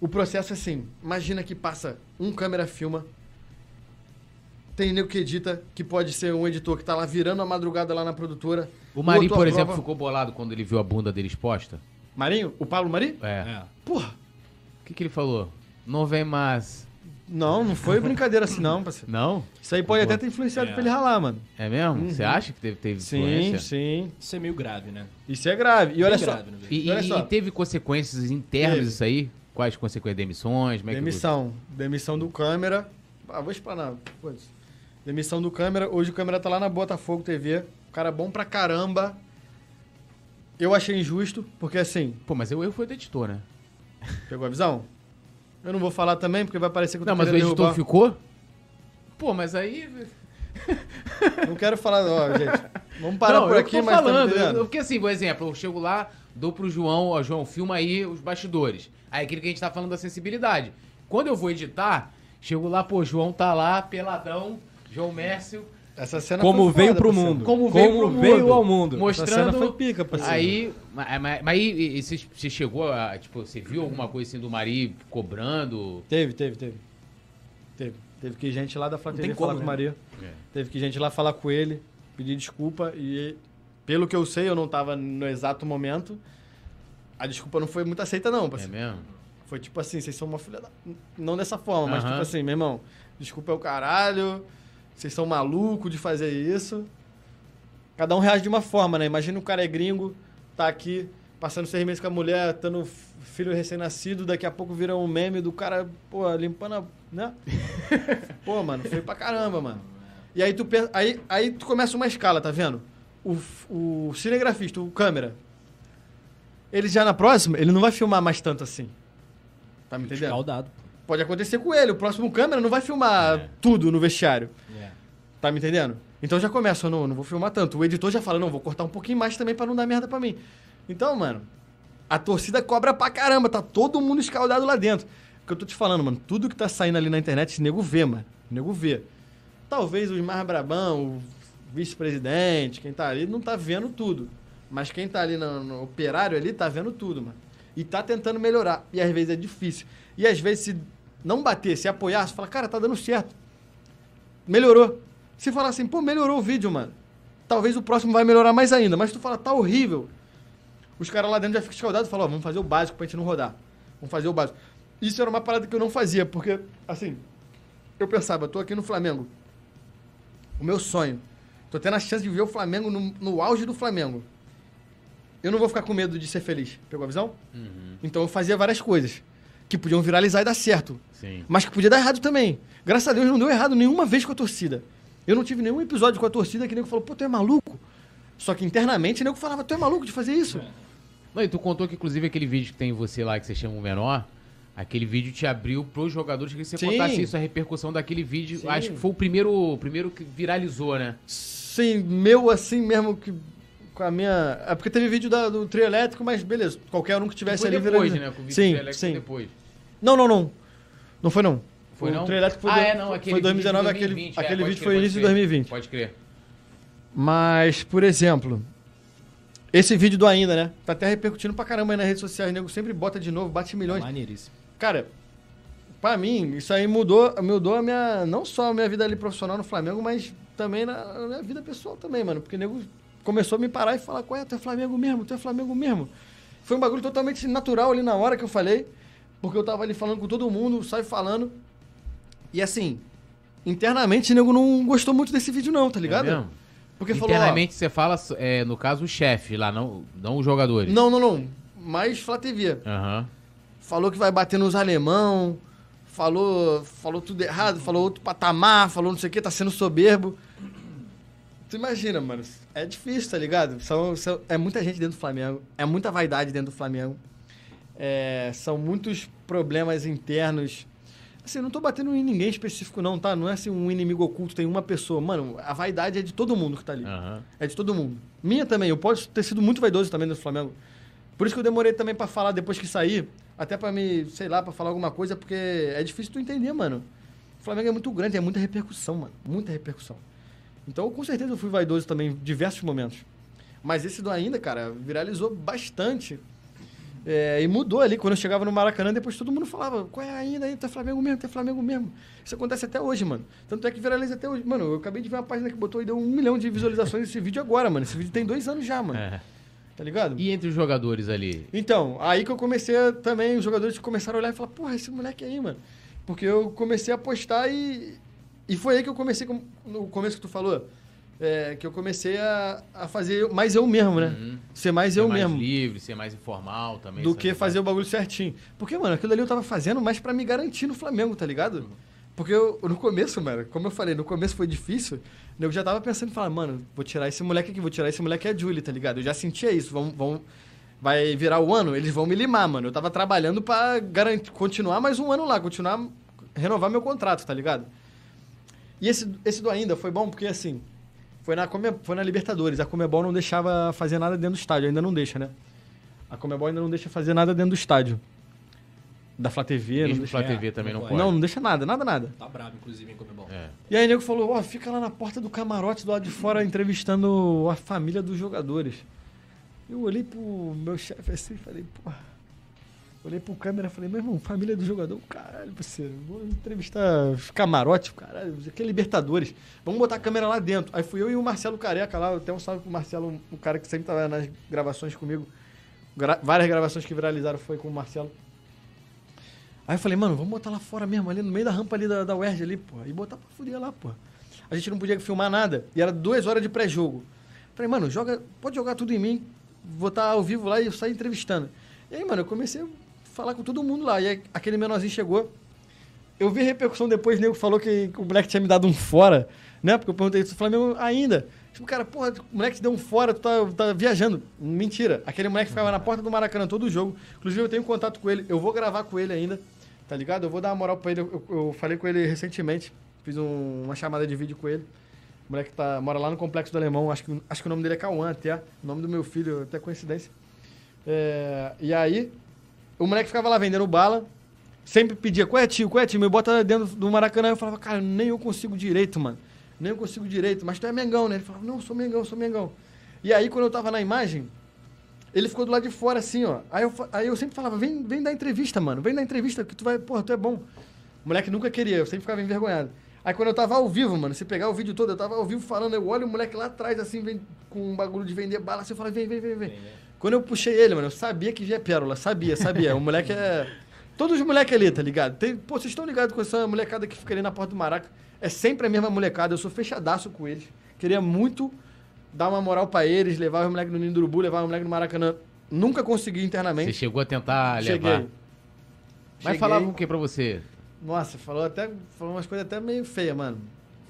o processo é assim: imagina que passa um câmera filma, tem nego que edita, que pode ser um editor que tá lá virando a madrugada lá na produtora. O Marinho, por exemplo, ficou bolado quando ele viu a bunda dele exposta. Marinho? O Pablo Mari? É. É. Porra! O que, que ele falou? Não vem mais. Não, não foi brincadeira assim, não, parceiro. Não? Isso aí pode Boa. até ter influenciado É. pra ele ralar, mano. É mesmo? Uhum. Você acha que teve, teve Sim, influência? sim. Isso é meio grave, né? Isso é grave. E olha só. grave, né? E, E olha só. e teve consequências internas Teve. isso aí? Quais consequências? Demissões? Como é que- Demissão. Demissão do câmera. Ah, vou explanar. Demissão do câmera. Hoje o câmera tá lá na Botafogo TV. O cara bom pra caramba. Eu achei injusto, porque assim, Pô, mas eu, eu fui o editor, né? pegou a visão? Eu não vou falar também, porque vai parecer que eu tô Não, mas o editor derrubar. ficou? Pô, mas aí... Não quero falar, ó, gente. Vamos parar não, por eu aqui, tô mas tá falando. eu- porque assim, por exemplo, eu chego lá, dou pro João, ó, João, filma aí os bastidores. Aí aquilo que a gente tá falando da sensibilidade. Quando eu vou editar, chego lá, pô, João tá lá, peladão, João Mércio, Essa cena Como foi veio foda, pro mundo. Como veio pro veio mundo. ao mundo. Mostrando- Essa cena foi pica, parceiro. Aí, mas, mas, mas aí você, chegou a, tipo, você viu alguma coisa assim do Mari cobrando? Teve, teve, teve. Teve. Teve que ir gente lá da Flá Não TV tem falar como, com o né? Maria. É. Teve que gente lá falar com ele, pedir desculpa e, pelo que eu sei, eu não tava no exato momento. A desculpa não foi muito aceita, não, É parceiro. mesmo? Foi tipo assim, vocês são uma filha da... Não dessa forma, mas Aham. tipo assim, meu irmão, desculpa é o caralho, vocês são malucos de fazer isso. Cada um reage de uma forma, né? Imagina o cara é gringo, tá aqui, passando seis meses com a mulher, tendo filho recém-nascido, daqui a pouco vira um meme do cara, pô, limpando a... né? pô, mano, foi pra caramba, mano. E aí tu, pensa, aí, aí tu começa uma escala, tá vendo? O, o cinegrafista, o câmera, ele já na próxima, ele não vai filmar mais tanto assim. Tá me entendendo? Escaldado. Pode acontecer com ele. O próximo câmera não vai filmar É. tudo no vestiário. É. Tá me entendendo? Então já começa, não, não vou filmar tanto. O editor já fala, não, vou cortar um pouquinho mais também pra não dar merda pra mim. Então, mano, a torcida cobra pra caramba. Tá todo mundo escaldado lá dentro. O que eu tô te falando, mano, tudo que tá saindo ali na internet, esse nego vê, mano. O nego vê. Talvez os mais brabão, o vice-presidente, quem tá ali, não tá vendo tudo. Mas quem tá ali no, no operário ali, tá vendo tudo, mano. E tá tentando melhorar. E às vezes é difícil. E às vezes, se não bater, se apoiar, você fala, cara, tá dando certo. Melhorou. Se falar assim, pô, melhorou o vídeo, mano. Talvez o próximo vai melhorar mais ainda. Mas tu fala, tá horrível. Os caras lá dentro já ficam escaldados e falam, ó, vamos fazer o básico pra gente não rodar. Vamos fazer o básico. Isso era uma parada que eu não fazia, porque, assim, eu pensava, eu tô aqui no Flamengo. O meu sonho. Tô tendo a chance de ver o Flamengo no, no auge do Flamengo. Eu não vou ficar com medo de ser feliz. Pegou a visão? Uhum. Então eu fazia várias coisas que podiam viralizar e dar certo. Sim. Mas que podia dar errado também. Graças a Deus não deu errado nenhuma vez com a torcida. Eu não tive nenhum episódio com a torcida que o nego falou, pô, tu é maluco? Só que internamente o nego falava, tu é maluco de fazer isso? Não, e tu contou que, inclusive, aquele vídeo que tem você lá, que você chama o menor, aquele vídeo te abriu pros jogadores. Que você Sim. contasse isso, a repercussão daquele vídeo. Sim. Acho que foi o primeiro, o primeiro que viralizou, né? Sim, meu assim mesmo que com a minha. É porque teve vídeo da- do trio elétrico, mas beleza, qualquer um que tivesse foi ali depois, né? Com o vídeo sim, sim. depois. Não, não, não. Não foi não. Foi o não? trio elétrico foi, ah, do- é, não, aquele foi 2019, vídeo de aquele, 2020, é, aquele vídeo crer, foi início de crer. 2020. Pode crer. Mas, por exemplo, esse vídeo do ainda, né? Tá até repercutindo pra caramba aí nas redes sociais. O nego sempre bota de novo, bate milhões. Maneiríssimo. Cara, pra mim, isso aí mudou, mudou a minha. Não só a minha vida ali profissional no Flamengo, mas também na, na minha vida pessoal também, mano. Porque o nego começou a me parar e falar, qual é, tu é Flamengo mesmo, tu é Flamengo mesmo. Foi um bagulho totalmente natural ali na hora que eu falei, porque eu tava ali falando com todo mundo, sai falando. E assim, internamente o nego não gostou muito desse vídeo, não, tá ligado? É mesmo? porque falou, ó, Internamente você fala, é, no caso, o chefe lá, não, não os jogadores. não, não, não. Mas Flá TV. Aham. falou que vai bater nos alemão, falou, falou tudo errado, falou outro patamar, falou não sei o que, tá sendo soberbo. Tu imagina, mano, é difícil, tá ligado? São, são- é muita gente dentro do Flamengo, é muita vaidade dentro do Flamengo, é, são muitos problemas internos. Assim, não tô batendo em ninguém específico não, tá? Não é assim um inimigo oculto, tem uma pessoa. Mano, a vaidade é de todo mundo que tá ali. Aham. É de todo mundo. Minha também. Eu posso ter sido muito vaidoso também no Flamengo. Por isso que eu demorei também pra falar depois que sair. Até pra me, sei lá, pra falar alguma coisa, porque é difícil tu entender, mano. O Flamengo é muito grande, é muita repercussão, mano. Muita repercussão. Então, com certeza, eu fui vaidoso também em diversos momentos. Mas esse do ainda, cara, viralizou bastante. É, e mudou ali. Quando eu chegava no Maracanã, depois todo mundo falava: qual é ainda aí? Tu é Flamengo mesmo, tu é Flamengo mesmo. Isso acontece até hoje, mano. Tanto é que viraliza até hoje. Mano, eu acabei de ver uma página que botou e deu um milhão de visualizações desse vídeo agora, mano. Esse vídeo tem dois anos já, mano. É. Tá ligado? E entre os jogadores ali? Então, aí que eu comecei a, também, os jogadores começaram a olhar e falar, porra, esse moleque aí, mano. Porque eu comecei a postar e. E foi aí que eu comecei, com- no começo que tu falou, é, que eu comecei a, a fazer mais eu mesmo, né? Uhum. Ser mais Ser eu mais mesmo. livre, ser mais informal também. do que fazer o bagulho certinho. Porque, mano, aquilo ali eu tava fazendo mais pra me garantir no Flamengo, tá ligado? Porque eu, no começo, mano, como eu falei, no começo foi difícil, eu já tava pensando em falar, mano, vou tirar esse moleque aqui, vou tirar esse moleque é a Julie, tá ligado? Eu já sentia isso, vão, vão, vai virar o ano, eles vão me limar, mano. Eu tava trabalhando pra garantir, continuar mais um ano lá, continuar, renovar meu contrato, tá ligado? E esse, esse do ainda foi bom porque, assim, foi na, Come- foi na Libertadores. A Comebol não deixava fazer nada dentro do estádio, ainda não deixa, né? A Comebol ainda não deixa fazer nada dentro do estádio. Da Flá TV, não Mesmo deixa. Flá É, TV também não pode. Não, não deixa nada, nada, nada. Tá bravo, inclusive, em Comebol. É. E aí o nego falou, ó, fica lá na porta do camarote do lado de fora entrevistando a família dos jogadores. Eu olhei pro meu chefe assim e falei, porra. Olhei pro câmera e falei, meu irmão, família do jogador, caralho, parceiro, vou entrevistar os camarotes, caralho, aqui é Libertadores. Vamos botar a câmera lá dentro. Aí fui eu e o Marcelo Careca lá, até um salve pro Marcelo, o cara que sempre tava nas gravações comigo. Gra- várias gravações que viralizaram foi com o Marcelo. Aí eu falei, mano, vamos botar lá fora mesmo, ali no meio da rampa ali da, da UERJ ali, pô. E botar pra fuder lá, pô. A gente não podia filmar nada. E era duas horas de pré-jogo. Falei, mano, joga, pode jogar tudo em mim. Vou estar ao vivo lá e eu sair entrevistando. E aí, mano, eu comecei falar com todo mundo lá. E aí, aquele menorzinho chegou. Eu vi repercussão depois, o nego falou que o moleque tinha me dado um fora, né? Porque eu perguntei isso, Flamengo ainda. Tipo, cara, porra, o moleque te deu um fora, tu tá, tá viajando. Mentira. Aquele moleque ficava na porta do Maracanã todo o jogo. Inclusive, eu tenho contato com ele. Eu vou gravar com ele ainda, tá ligado? Eu vou dar uma moral pra ele. Eu, eu falei com ele recentemente. Fiz um- uma chamada de vídeo com ele. O moleque tá, mora lá no Complexo do Alemão. Acho que, acho que o nome dele é Cauã até. O nome do meu filho, até coincidência. É, e aí, o moleque ficava lá vendendo bala. Sempre pedia, qual é tio, qual é tio? Me bota dentro do Maracanã. Eu falava, cara, nem eu consigo direito, mano. Nem eu consigo direito. Mas tu é Mengão, né? Ele falava, não, sou Mengão, sou Mengão. E aí, quando eu tava na imagem, ele ficou do lado de fora, assim, ó. Aí eu, aí eu sempre falava, vem, vem dar entrevista, mano. Vem dar entrevista, que tu vai, porra, tu é bom. O moleque nunca queria, eu sempre ficava envergonhado. Aí quando eu tava ao vivo, mano, se pegar o vídeo todo, eu tava ao vivo falando, eu olho o moleque lá atrás, assim, vem com um bagulho de vender bala, assim, eu falo, vem, vem, vem, vem. Quando eu puxei ele, mano, eu sabia que via pérola, sabia, sabia. O moleque é. Todos os moleques ali, tá ligado? Tem... Pô, vocês estão ligados com essa molecada que fica ali na porta do Maraca? É sempre a mesma molecada, eu sou fechadaço com eles. Queria muito dar uma moral pra eles, levar os moleques no Ninho do Urubu, levar os moleques no Maracanã. Nunca consegui Você internamente. chegou a tentar Cheguei. levar. Mas Cheguei. falava o que pra você? Nossa, falou até. Falou umas coisas até meio feias, mano.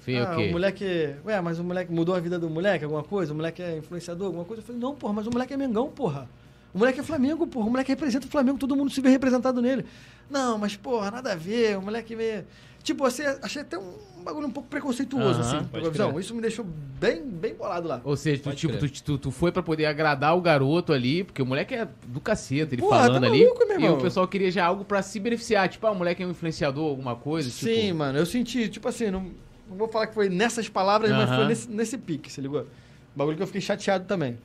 Vê ah, o quê? o moleque. Ué, mas o moleque mudou a vida do moleque, alguma coisa? O moleque é influenciador, alguma coisa? Eu falei, não, porra, mas o moleque é Mengão, porra. O moleque é Flamengo, porra. O moleque representa o Flamengo, todo mundo se vê representado nele. Não, mas, porra, nada a ver. O moleque meio. Tipo, assim, achei até um bagulho um pouco preconceituoso, Aham, assim, pela visão. crer. Isso me deixou bem, bem bolado lá. Ou seja, tu, tipo, tu, tu, tu foi pra poder agradar o garoto ali, porque o moleque é do cacete, ele Porra, falando tá ali. maluco, meu e irmão? o pessoal queria já algo pra se beneficiar. Tipo, ah, o moleque é um influenciador, alguma coisa. Sim, tipo... mano, eu senti, tipo assim, não, não vou falar que foi nessas palavras, mas Aham. foi nesse, nesse pique, se ligou? Bagulho que eu fiquei chateado também.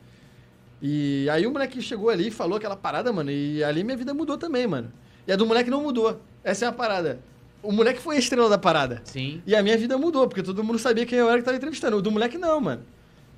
E aí o moleque chegou ali e falou aquela parada, mano, e ali minha vida mudou também, mano. E a do moleque não mudou. Essa é a parada. O moleque foi a estrela da parada. Sim. E a minha vida mudou, porque todo mundo sabia quem eu era que tava entrevistando. O do moleque não, mano.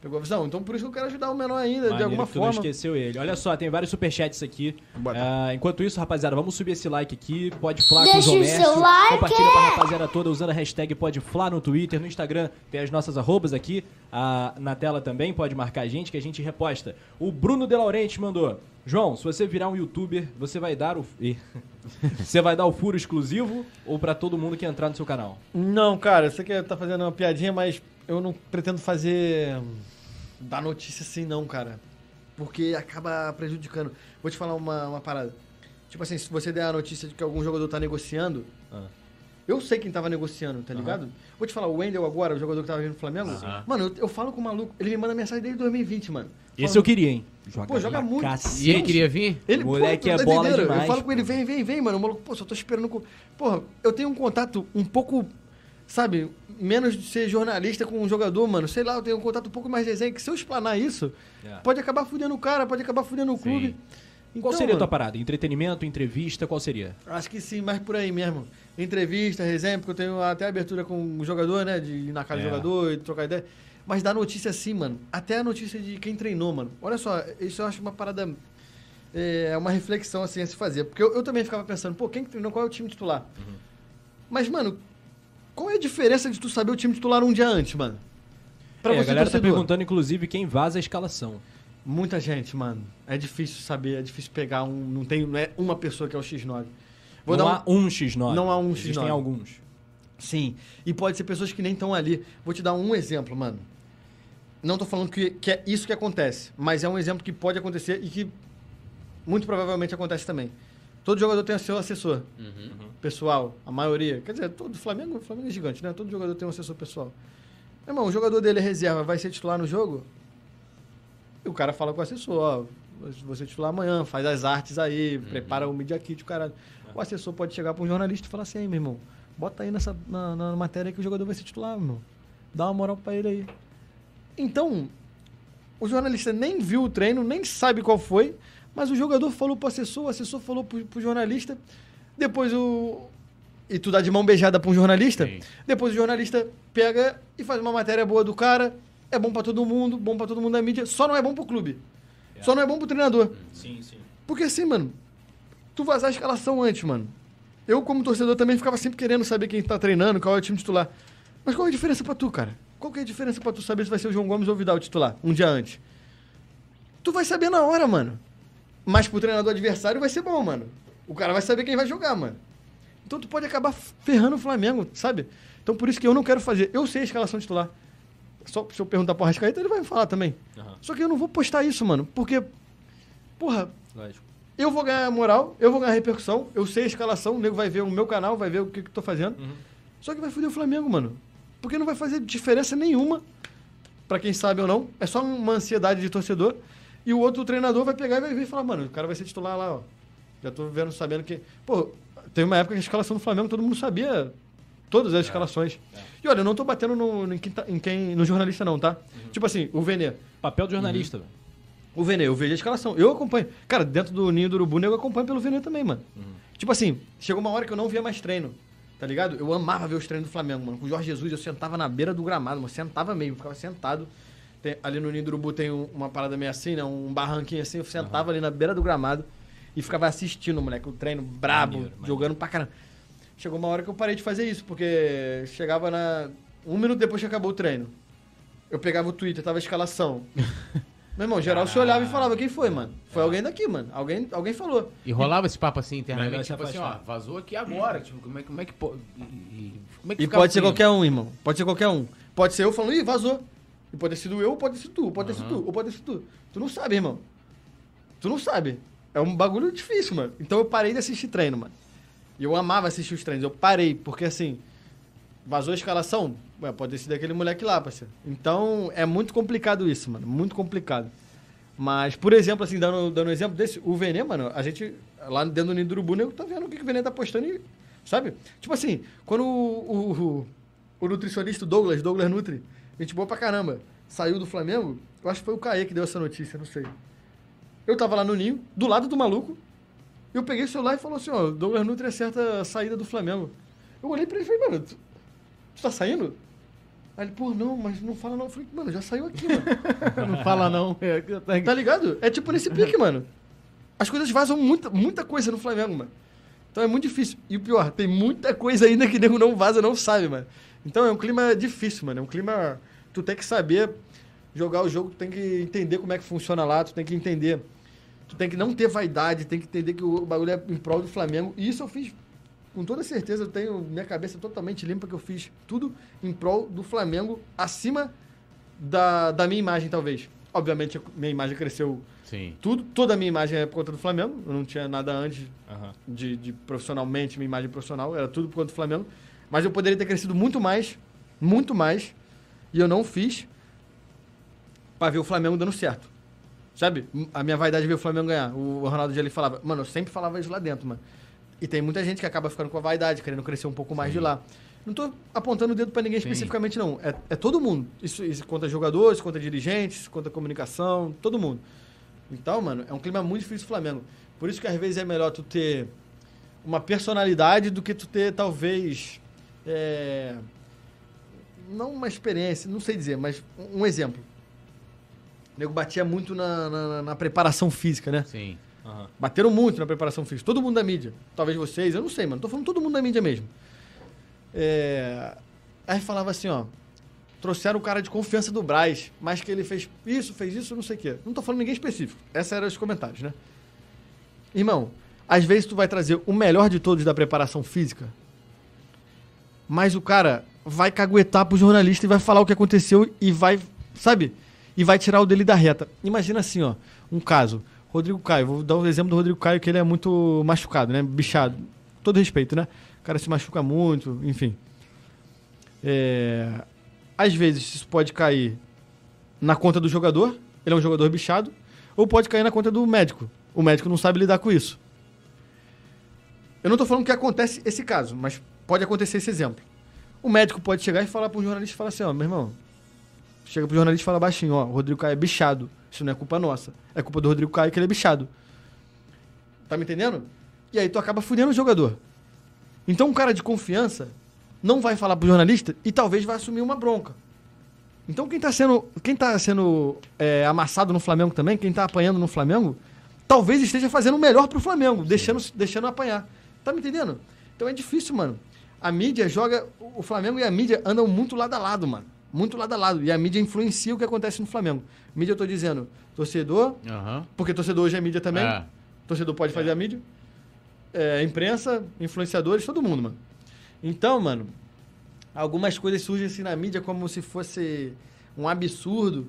Pegou a visão? Então por isso que eu quero ajudar o menor ainda, de Maneiro alguma que tu não forma. esqueceu ele. Olha só, tem vários superchats aqui. Ah, enquanto isso, rapaziada, vamos subir esse like aqui. Pode falar com o Deixa o seu like. Compartilha pra rapaziada toda usando a hashtag Pode Flá no Twitter, no Instagram. Tem as nossas arrobas aqui ah, na tela também. Pode marcar a gente que a gente reposta. O Bruno De Laurenti mandou. João, se você virar um youtuber, você vai dar o. Ih. você vai dar o furo exclusivo ou pra todo mundo que entrar no seu canal? Não, cara, eu sei que tá fazendo uma piadinha, mas eu não pretendo fazer. Dar notícia assim, não, cara. Porque acaba prejudicando. Vou te falar uma, uma parada. Tipo assim, se você der a notícia de que algum jogador tá negociando, Ah. eu sei quem tava negociando, tá ligado? Vou te falar, o Wendel agora, o jogador que tava vindo no Flamengo, Aham. mano, eu, eu falo com o maluco, ele me manda mensagem desde 2020, mano. Esse Falando- eu queria, hein? Joga Pô, joga muito. cacete. E ele queria vir? Ele, Moleque pô, é tá bola entendendo? demais, Eu falo com pô. ele, vem, vem, vem, mano. O maluco, pô, só tô esperando. Com... Porra, eu tenho um contato um pouco, sabe, menos de ser jornalista com um jogador, mano. Sei lá, eu tenho um contato um pouco mais desenho, que se eu explanar isso, É. pode acabar fudendo o cara, pode acabar fudendo o clube. Qual Então, seria a tua mano, parada? Entretenimento, entrevista, qual seria? Acho que sim, mais por aí mesmo. Entrevista, resenha, porque eu tenho até abertura com o jogador, né? De ir na casa É. do jogador e trocar ideia. Mas dá notícia assim, mano. Até a notícia de quem treinou, mano. Olha só, isso eu acho uma parada. É uma reflexão assim a se fazer. Porque eu, eu também ficava pensando, pô, quem que treinou? Qual é o time titular? Uhum. Mas, mano, qual é a diferença de tu saber o time titular um dia antes, mano? Pra É, a você, galera tá torcedor. perguntando, inclusive, quem vaza a escalação. Muita gente, mano. É difícil saber, é difícil pegar um. Não tem não é uma pessoa que é o X9. Vou não dar há um X9. Não há um Existem X9. alguns. Sim. E pode ser pessoas que nem estão ali. Vou te dar um exemplo, mano. Não tô falando que, que é isso que acontece, mas é um exemplo que pode acontecer e que muito provavelmente acontece também. Todo jogador tem o seu assessor Uhum. pessoal, a maioria. Quer dizer, todo Flamengo, o Flamengo é gigante, né? Todo jogador tem um assessor pessoal. Meu irmão, o jogador dele é reserva, vai ser titular no jogo? E o cara fala com o assessor, ó, você é titular amanhã, faz as artes aí, prepara o media kit, o cara. O assessor pode chegar para um jornalista e falar assim, aí, meu irmão, bota aí nessa, na, na matéria que o jogador vai ser titular, meu irmão. Dá uma moral para ele aí. Então, o jornalista nem viu o treino, nem sabe qual foi, mas o jogador falou pro assessor, o assessor falou pro, pro jornalista, depois o. E tu dá de mão beijada pra um jornalista, Sim. depois o jornalista pega e faz uma matéria boa do cara, é bom pra todo mundo, bom pra todo mundo da mídia, só não é bom pro clube. Só não é bom pro treinador. Sim, sim. Porque assim, mano, tu vazar a escalação antes, mano. Eu, como torcedor, também ficava sempre querendo saber quem tá treinando, qual é o time titular. Mas qual é a diferença pra tu, cara? Qual que é a diferença pra tu saber se vai ser o João Gomes ou o Vidal o titular, um dia antes? Tu vai saber na hora, mano. Mas pro treinador adversário vai ser bom, mano. O cara vai saber quem vai jogar, mano. Então tu pode acabar ferrando o Flamengo, sabe? Então por isso que eu não quero fazer. Eu sei a escalação titular. Só se eu perguntar pro Arrascaeta, ele vai me falar também. Aham. Só que eu não vou postar isso, mano. Porque, porra, Lógico. eu vou ganhar moral, eu vou ganhar repercussão, eu sei a escalação, o nego vai ver o meu canal, vai ver o que, que eu tô fazendo. Uhum. Só que vai foder o Flamengo, mano. Porque não vai fazer diferença nenhuma, pra quem sabe ou não. É só uma ansiedade de torcedor. E o outro treinador vai pegar e vai vir e falar, mano, o cara vai ser titular lá, ó. Já tô vendo, sabendo que. Pô, tem uma época que a escalação do Flamengo todo mundo sabia todas as escalações. E olha, eu não tô batendo no, em quem, em quem- no jornalista, não, tá? Tipo assim, o Vene. Papel de jornalista. velho. O Vene, eu vejo a escalação. Eu acompanho. Cara, dentro do ninho do Urubu, eu acompanho pelo Vene também, mano. Tipo assim, chegou uma hora que eu não via mais treino. Tá ligado? Eu amava ver os treinos do Flamengo, mano. Com o Jorge Jesus, eu sentava na beira do gramado, mano. Sentava mesmo, ficava sentado. Tem- ali no ninho do Urubu tem um- uma parada meio assim, né? Um barranquinho assim. Eu sentava ali na beira do gramado e ficava assistindo, moleque, o treino brabo, Maneiro, maneiro. jogando pra caramba. Chegou uma hora que eu parei de fazer isso, porque chegava na. Um minuto depois que acabou o treino. Eu pegava o Twitter, tava a escalação. Meu irmão, geral se olhava e falava, quem foi, mano? Foi alguém daqui, mano. Alguém, alguém falou. E rolava esse papo assim internamente, tipo assim, ó, vazou aqui agora. Tipo, como é, como é que pode. Como é que E pode ser assim? qualquer um, irmão. Pode ser qualquer um. Pode ser eu falando, ih, vazou. E pode ter sido eu, ou pode ter sido tu, pode ter sido tu, ou pode ter sido tu. Tu não sabe, irmão. Tu não sabe. É um bagulho difícil, mano. Então eu parei de assistir treino, mano. E eu amava assistir os treinos. Eu parei, porque assim, vazou a escalação, ué, pode ter sido aquele moleque lá, parceiro. Então é muito complicado isso, mano. Muito complicado. Mas, por exemplo, assim, dando, dando um exemplo desse, o Venê, mano, a gente, lá dentro do Nido do Urubu, nego tá vendo o que, que o Venê tá postando e. Sabe? Tipo assim, quando o, o, o, o nutricionista Douglas, Douglas Nutri, gente boa pra caramba, saiu do Flamengo, eu acho que foi o Caê que deu essa notícia, não sei. Eu tava lá no ninho, do lado do maluco, eu peguei o celular e falou assim, ó, Douglas Nutri acerta a saída do Flamengo. Eu olhei pra ele e falei, mano, tu, tu tá saindo? Aí ele, pô, não, mas não fala não. Eu falei, mano, já saiu aqui, mano. Não fala não. É, Tá ligado? É tipo nesse pique, mano. As coisas vazam muita, muita coisa no Flamengo, mano. Então é muito difícil. E o pior, tem muita coisa ainda que nego não vaza, não sabe, mano. Então é um clima difícil, mano. É um clima. Tu tem que saber jogar o jogo, tu tem que entender como é que funciona lá, tu tem que entender. Tu tem que não ter vaidade, tem que entender que o bagulho é em prol do Flamengo. E isso eu fiz com toda certeza. Eu tenho minha cabeça totalmente limpa que eu fiz tudo em prol do Flamengo, acima da, da minha imagem, talvez. Obviamente, minha imagem cresceu Sim. tudo, toda a minha imagem é por conta do Flamengo. Eu não tinha nada antes Aham. de, de profissionalmente, minha imagem profissional, era tudo por conta do Flamengo. Mas eu poderia ter crescido muito mais, muito mais, e eu não fiz pra ver o Flamengo dando certo. Sabe? A minha vaidade de ver o Flamengo ganhar. O Ronaldo Gelli falava, mano, eu sempre falava isso lá dentro, mano. E tem muita gente que acaba ficando com a vaidade, querendo crescer um pouco mais de lá. Não tô apontando o dedo pra ninguém Sim. especificamente, não. É, é todo mundo. Isso, isso conta jogadores, conta dirigentes, conta comunicação, todo mundo. Então, mano, é um clima muito difícil do Flamengo. Por isso que às vezes é melhor tu ter uma personalidade do que tu ter, talvez. É, Não uma experiência, não sei dizer, mas um exemplo. O nego batia muito na, na, na preparação física, né? Sim. Aham. Bateram muito na preparação física. Todo mundo da mídia. Talvez vocês, eu não sei, mano. Tô falando todo mundo da mídia mesmo. É... Aí falava assim, ó. Trouxeram o cara de confiança do Braz, mas que ele fez isso, fez isso, não sei o quê. Não tô falando ninguém específico. Esses eram os comentários, né? Irmão, às vezes tu vai trazer o melhor de todos da preparação física, mas o cara vai caguetar pro jornalista e vai falar o que aconteceu e vai, sabe? E vai tirar o dele da reta. Imagina assim, ó, um caso. Rodrigo Caio, vou dar um exemplo do Rodrigo Caio, que ele é muito machucado, né? Bichado. Todo respeito, né? O cara se machuca muito, enfim. É... Às vezes isso pode cair na conta do jogador, ele é um jogador bichado, ou pode cair na conta do médico. O médico não sabe lidar com isso. Eu não tô falando que acontece esse caso, mas pode acontecer esse exemplo. O médico pode chegar e falar pro jornalista e falar assim, ó, meu irmão, chega pro jornalista e fala baixinho, ó, o Rodrigo Caio é bichado. Isso não é culpa nossa. É culpa do Rodrigo Caio que ele é bichado. Tá me entendendo? E aí tu acaba fudendo o jogador. Então um cara de confiança não vai falar pro jornalista e talvez vai assumir uma bronca. Então quem tá sendo, quem tá sendo é, amassado no Flamengo também, quem tá apanhando no Flamengo, talvez esteja fazendo o melhor pro Flamengo, deixando, deixando apanhar. Tá me entendendo? Então é difícil, mano. A mídia joga. O Flamengo e a mídia andam muito lado a lado, mano. Muito lado a lado. E a mídia influencia o que acontece no Flamengo. Mídia, eu tô dizendo, torcedor, Aham. porque torcedor hoje é mídia também. É. Torcedor pode fazer a mídia. É, imprensa, influenciadores, todo mundo, mano. Então, mano, algumas coisas surgem assim na mídia como se fosse um absurdo.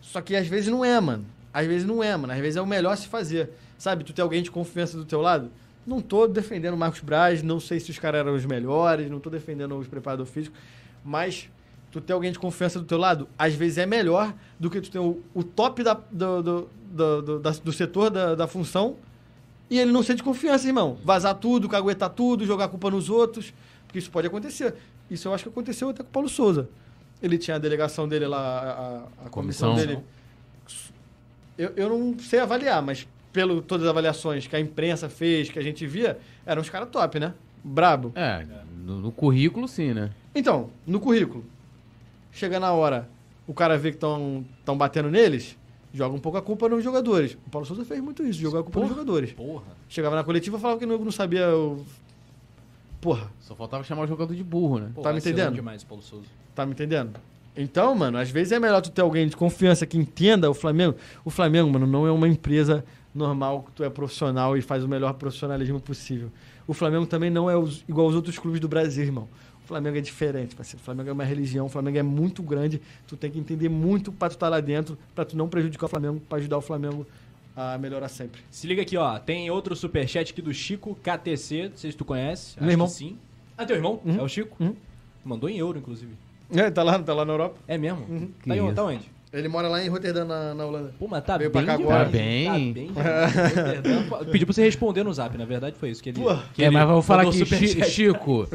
Só que às vezes não é, mano. Às vezes não é, mano. Às vezes é o melhor se fazer. Sabe, tu ter alguém de confiança do teu lado. Não tô defendendo o Marcos Braz, não sei se os caras eram os melhores, não tô defendendo os preparadores físicos, mas tu ter alguém de confiança do teu lado, às vezes é melhor do que tu ter o, o top da, do, do, do, do, da- do setor da, da função e ele não ser de confiança, irmão. Vazar tudo, caguetar tudo, jogar a culpa nos outros, porque isso pode acontecer. Isso eu acho que aconteceu até com o Paulo Souza. Ele tinha a delegação dele lá, a, a- a comissão, Comissão. dele. Eu, eu não sei avaliar, mas pelo todas as avaliações que a imprensa fez, que a gente via, eram os caras top, né? Brabo. É, no, no currículo sim, né? Então, no currículo, chega na hora, o cara vê que estão batendo neles, joga um pouco a culpa nos jogadores. O Paulo Souza fez muito isso, jogar a culpa nos jogadores. Porra. Chegava na coletiva e falava que não, não sabia o... Porra, Só faltava chamar o jogador de burro, né? Pô, Tá me entendendo? demais, Paulo Souza. tá me entendendo? Então, mano, às vezes é melhor tu ter alguém de confiança que entenda o Flamengo. O Flamengo, mano, não é uma empresa normal que tu é profissional e faz o melhor profissionalismo possível. O Flamengo também não é os- igual aos outros clubes do Brasil, irmão. O Flamengo é diferente, parceiro. O Flamengo é uma religião, o Flamengo é muito grande. Tu tem que entender muito pra tu estar lá dentro, pra tu não prejudicar o Flamengo, pra ajudar o Flamengo a melhorar sempre. Se liga aqui, ó. Tem outro superchat aqui do Chico KTC. Não sei se tu conhece. Meu irmão. que sim. Ah, teu irmão? Uhum. É o Chico? Uhum. Mandou em euro, inclusive. É, tá lá, tá lá na Europa. É mesmo? Uhum. Tá, tá onde? Ele mora lá em Rotterdam, na, na Holanda. Pô, mas tá Veio bem pra cá agora. Tá bem. Tá bem. Pediu pra você responder no zap, na verdade foi isso que ele... Pô. que É, ele mas eu vou falar aqui. Chi- Chico,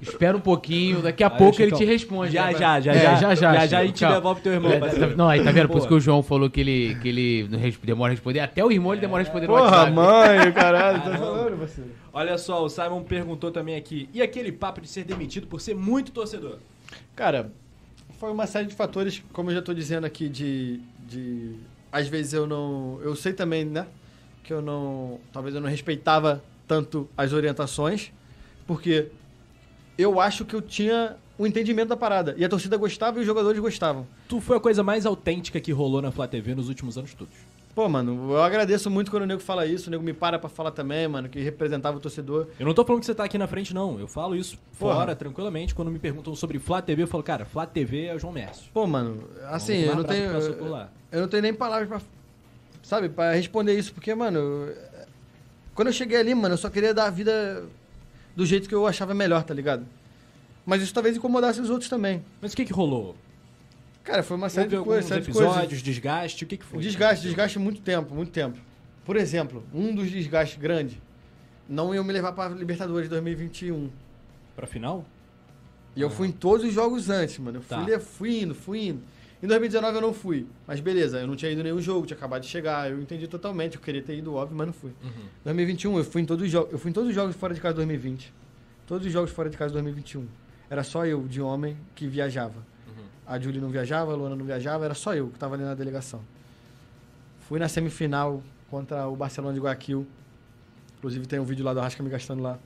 espera um pouquinho, daqui a Aí, pouco ele te responde. Já, né? já, já, É, já. já, já, Já, já, a gente calma. devolve teu irmão, É, parceiro. tá- Não, aí tá vendo? Por isso que o João falou que ele, que ele demora a responder. Até o irmão ele demora a responder no Porra, WhatsApp. mãe, caralho, tá falando, parceiro. Olha só, o Simon perguntou também aqui. E aquele papo de ser demitido por ser muito torcedor? Cara, foi uma série de fatores, como eu já tô dizendo aqui, de. de às vezes eu não. Eu sei também, né? Que eu não. Talvez eu não respeitava tanto as orientações, porque eu acho que eu tinha o entendimento da parada. E a torcida gostava e os jogadores gostavam. Tu foi a coisa mais autêntica que rolou na Flá TV nos últimos anos todos. Pô, mano, eu agradeço muito quando o nego fala isso, o nego me para pra falar também, mano, que representava o torcedor. Eu não tô falando que você tá aqui na frente, não. Eu falo isso Porra. fora, tranquilamente. Quando me perguntam sobre Flá TV, eu falo, cara, Flá TV é o João Mércio. Pô, mano, assim, eu não tenho. lá. Eu não tenho nem palavras pra. Sabe, pra responder isso, porque, mano. eu- Quando eu cheguei ali, mano, eu só queria dar a vida do jeito que eu achava melhor, tá ligado? Mas isso talvez incomodasse os outros também. Mas o que que rolou? Cara, foi uma série Houve de coisas, de episódios, coisas. desgaste, o que que foi? Desgaste, desgaste muito tempo, muito tempo. Por exemplo, um dos desgastes grandes, não iam me levar pra Libertadores 2021. Pra final? E eu fui em todos os jogos antes, mano. Eu fui, Tá. le- fui indo, fui indo. Em 2019 eu não fui. Mas beleza, eu não tinha ido nenhum jogo, tinha acabado de chegar. Eu entendi totalmente. Eu queria ter ido, óbvio, mas não fui. Uhum. 2021 eu fui em todos os jogos. Eu fui em todos os jogos fora de casa 2020. Todos os jogos fora de casa 2021. Era só eu, de homem, que viajava. A Julie não viajava, a Luana não viajava, era só eu que tava ali na delegação. Fui na semifinal contra o Barcelona de Guayaquil. Inclusive tem um vídeo lá do Arrasca me gastando lá.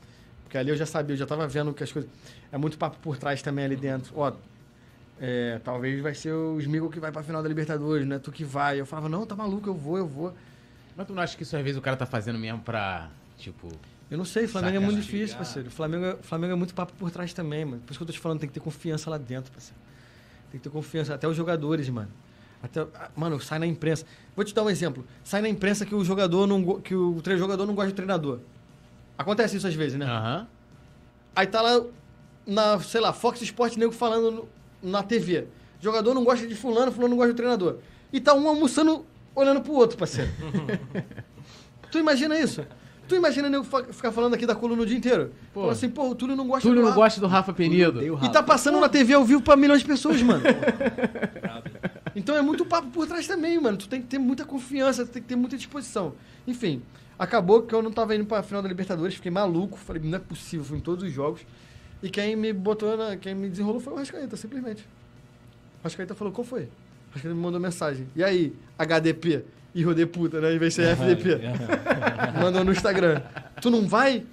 Porque ali eu já sabia, eu já tava vendo que as coisas. É muito papo por trás também ali dentro. Ó, é, talvez vai ser o Smigo que vai pra final da Libertadores, né? Tu que vai. Eu falava, não, tá maluco, eu vou, eu vou. Mas tu não acha que isso às vezes o cara tá fazendo mesmo pra, tipo... Eu não sei, Flamengo é muito difícil, parceiro. Flamengo, é- Flamengo é muito papo por trás também, mano. Por isso que eu tô te falando, tem que ter confiança lá dentro, parceiro. Tem que ter confiança. Até os jogadores, mano. Até, mano, sai na imprensa. Vou te dar um exemplo. Sai na imprensa que o jogador não que o jogador não gosta do treinador. Acontece isso às vezes, né? Aham. Aí tá lá na, sei lá, Fox Sports nego falando no- na TV. Jogador não gosta de fulano, fulano não gosta do treinador. E tá um almoçando olhando pro outro, parceiro. tu imagina isso? Tu imagina fa- ficar falando aqui da coluna o dia inteiro? Pô. Fala assim, pô, o Túlio não gosta Túlio do não Rafa. gosta do Rafa Penido. E tá passando na TV ao vivo pra milhões de pessoas, mano. Então é muito papo por trás também, mano. Tu tem que ter muita confiança, tu tem que ter muita disposição. Enfim, acabou que eu não tava indo pra final da Libertadores, fiquei maluco. Falei, não é possível, fui em todos os jogos. E quem me botou, na, quem me desenrolou foi o Rascaeta, simplesmente. O Rascaeta falou, qual foi? O Rascaeta me mandou mensagem. E aí, HDP? Hijo de puta, né? Em vez de ser FDP. Mandou no Instagram. Tu não vai?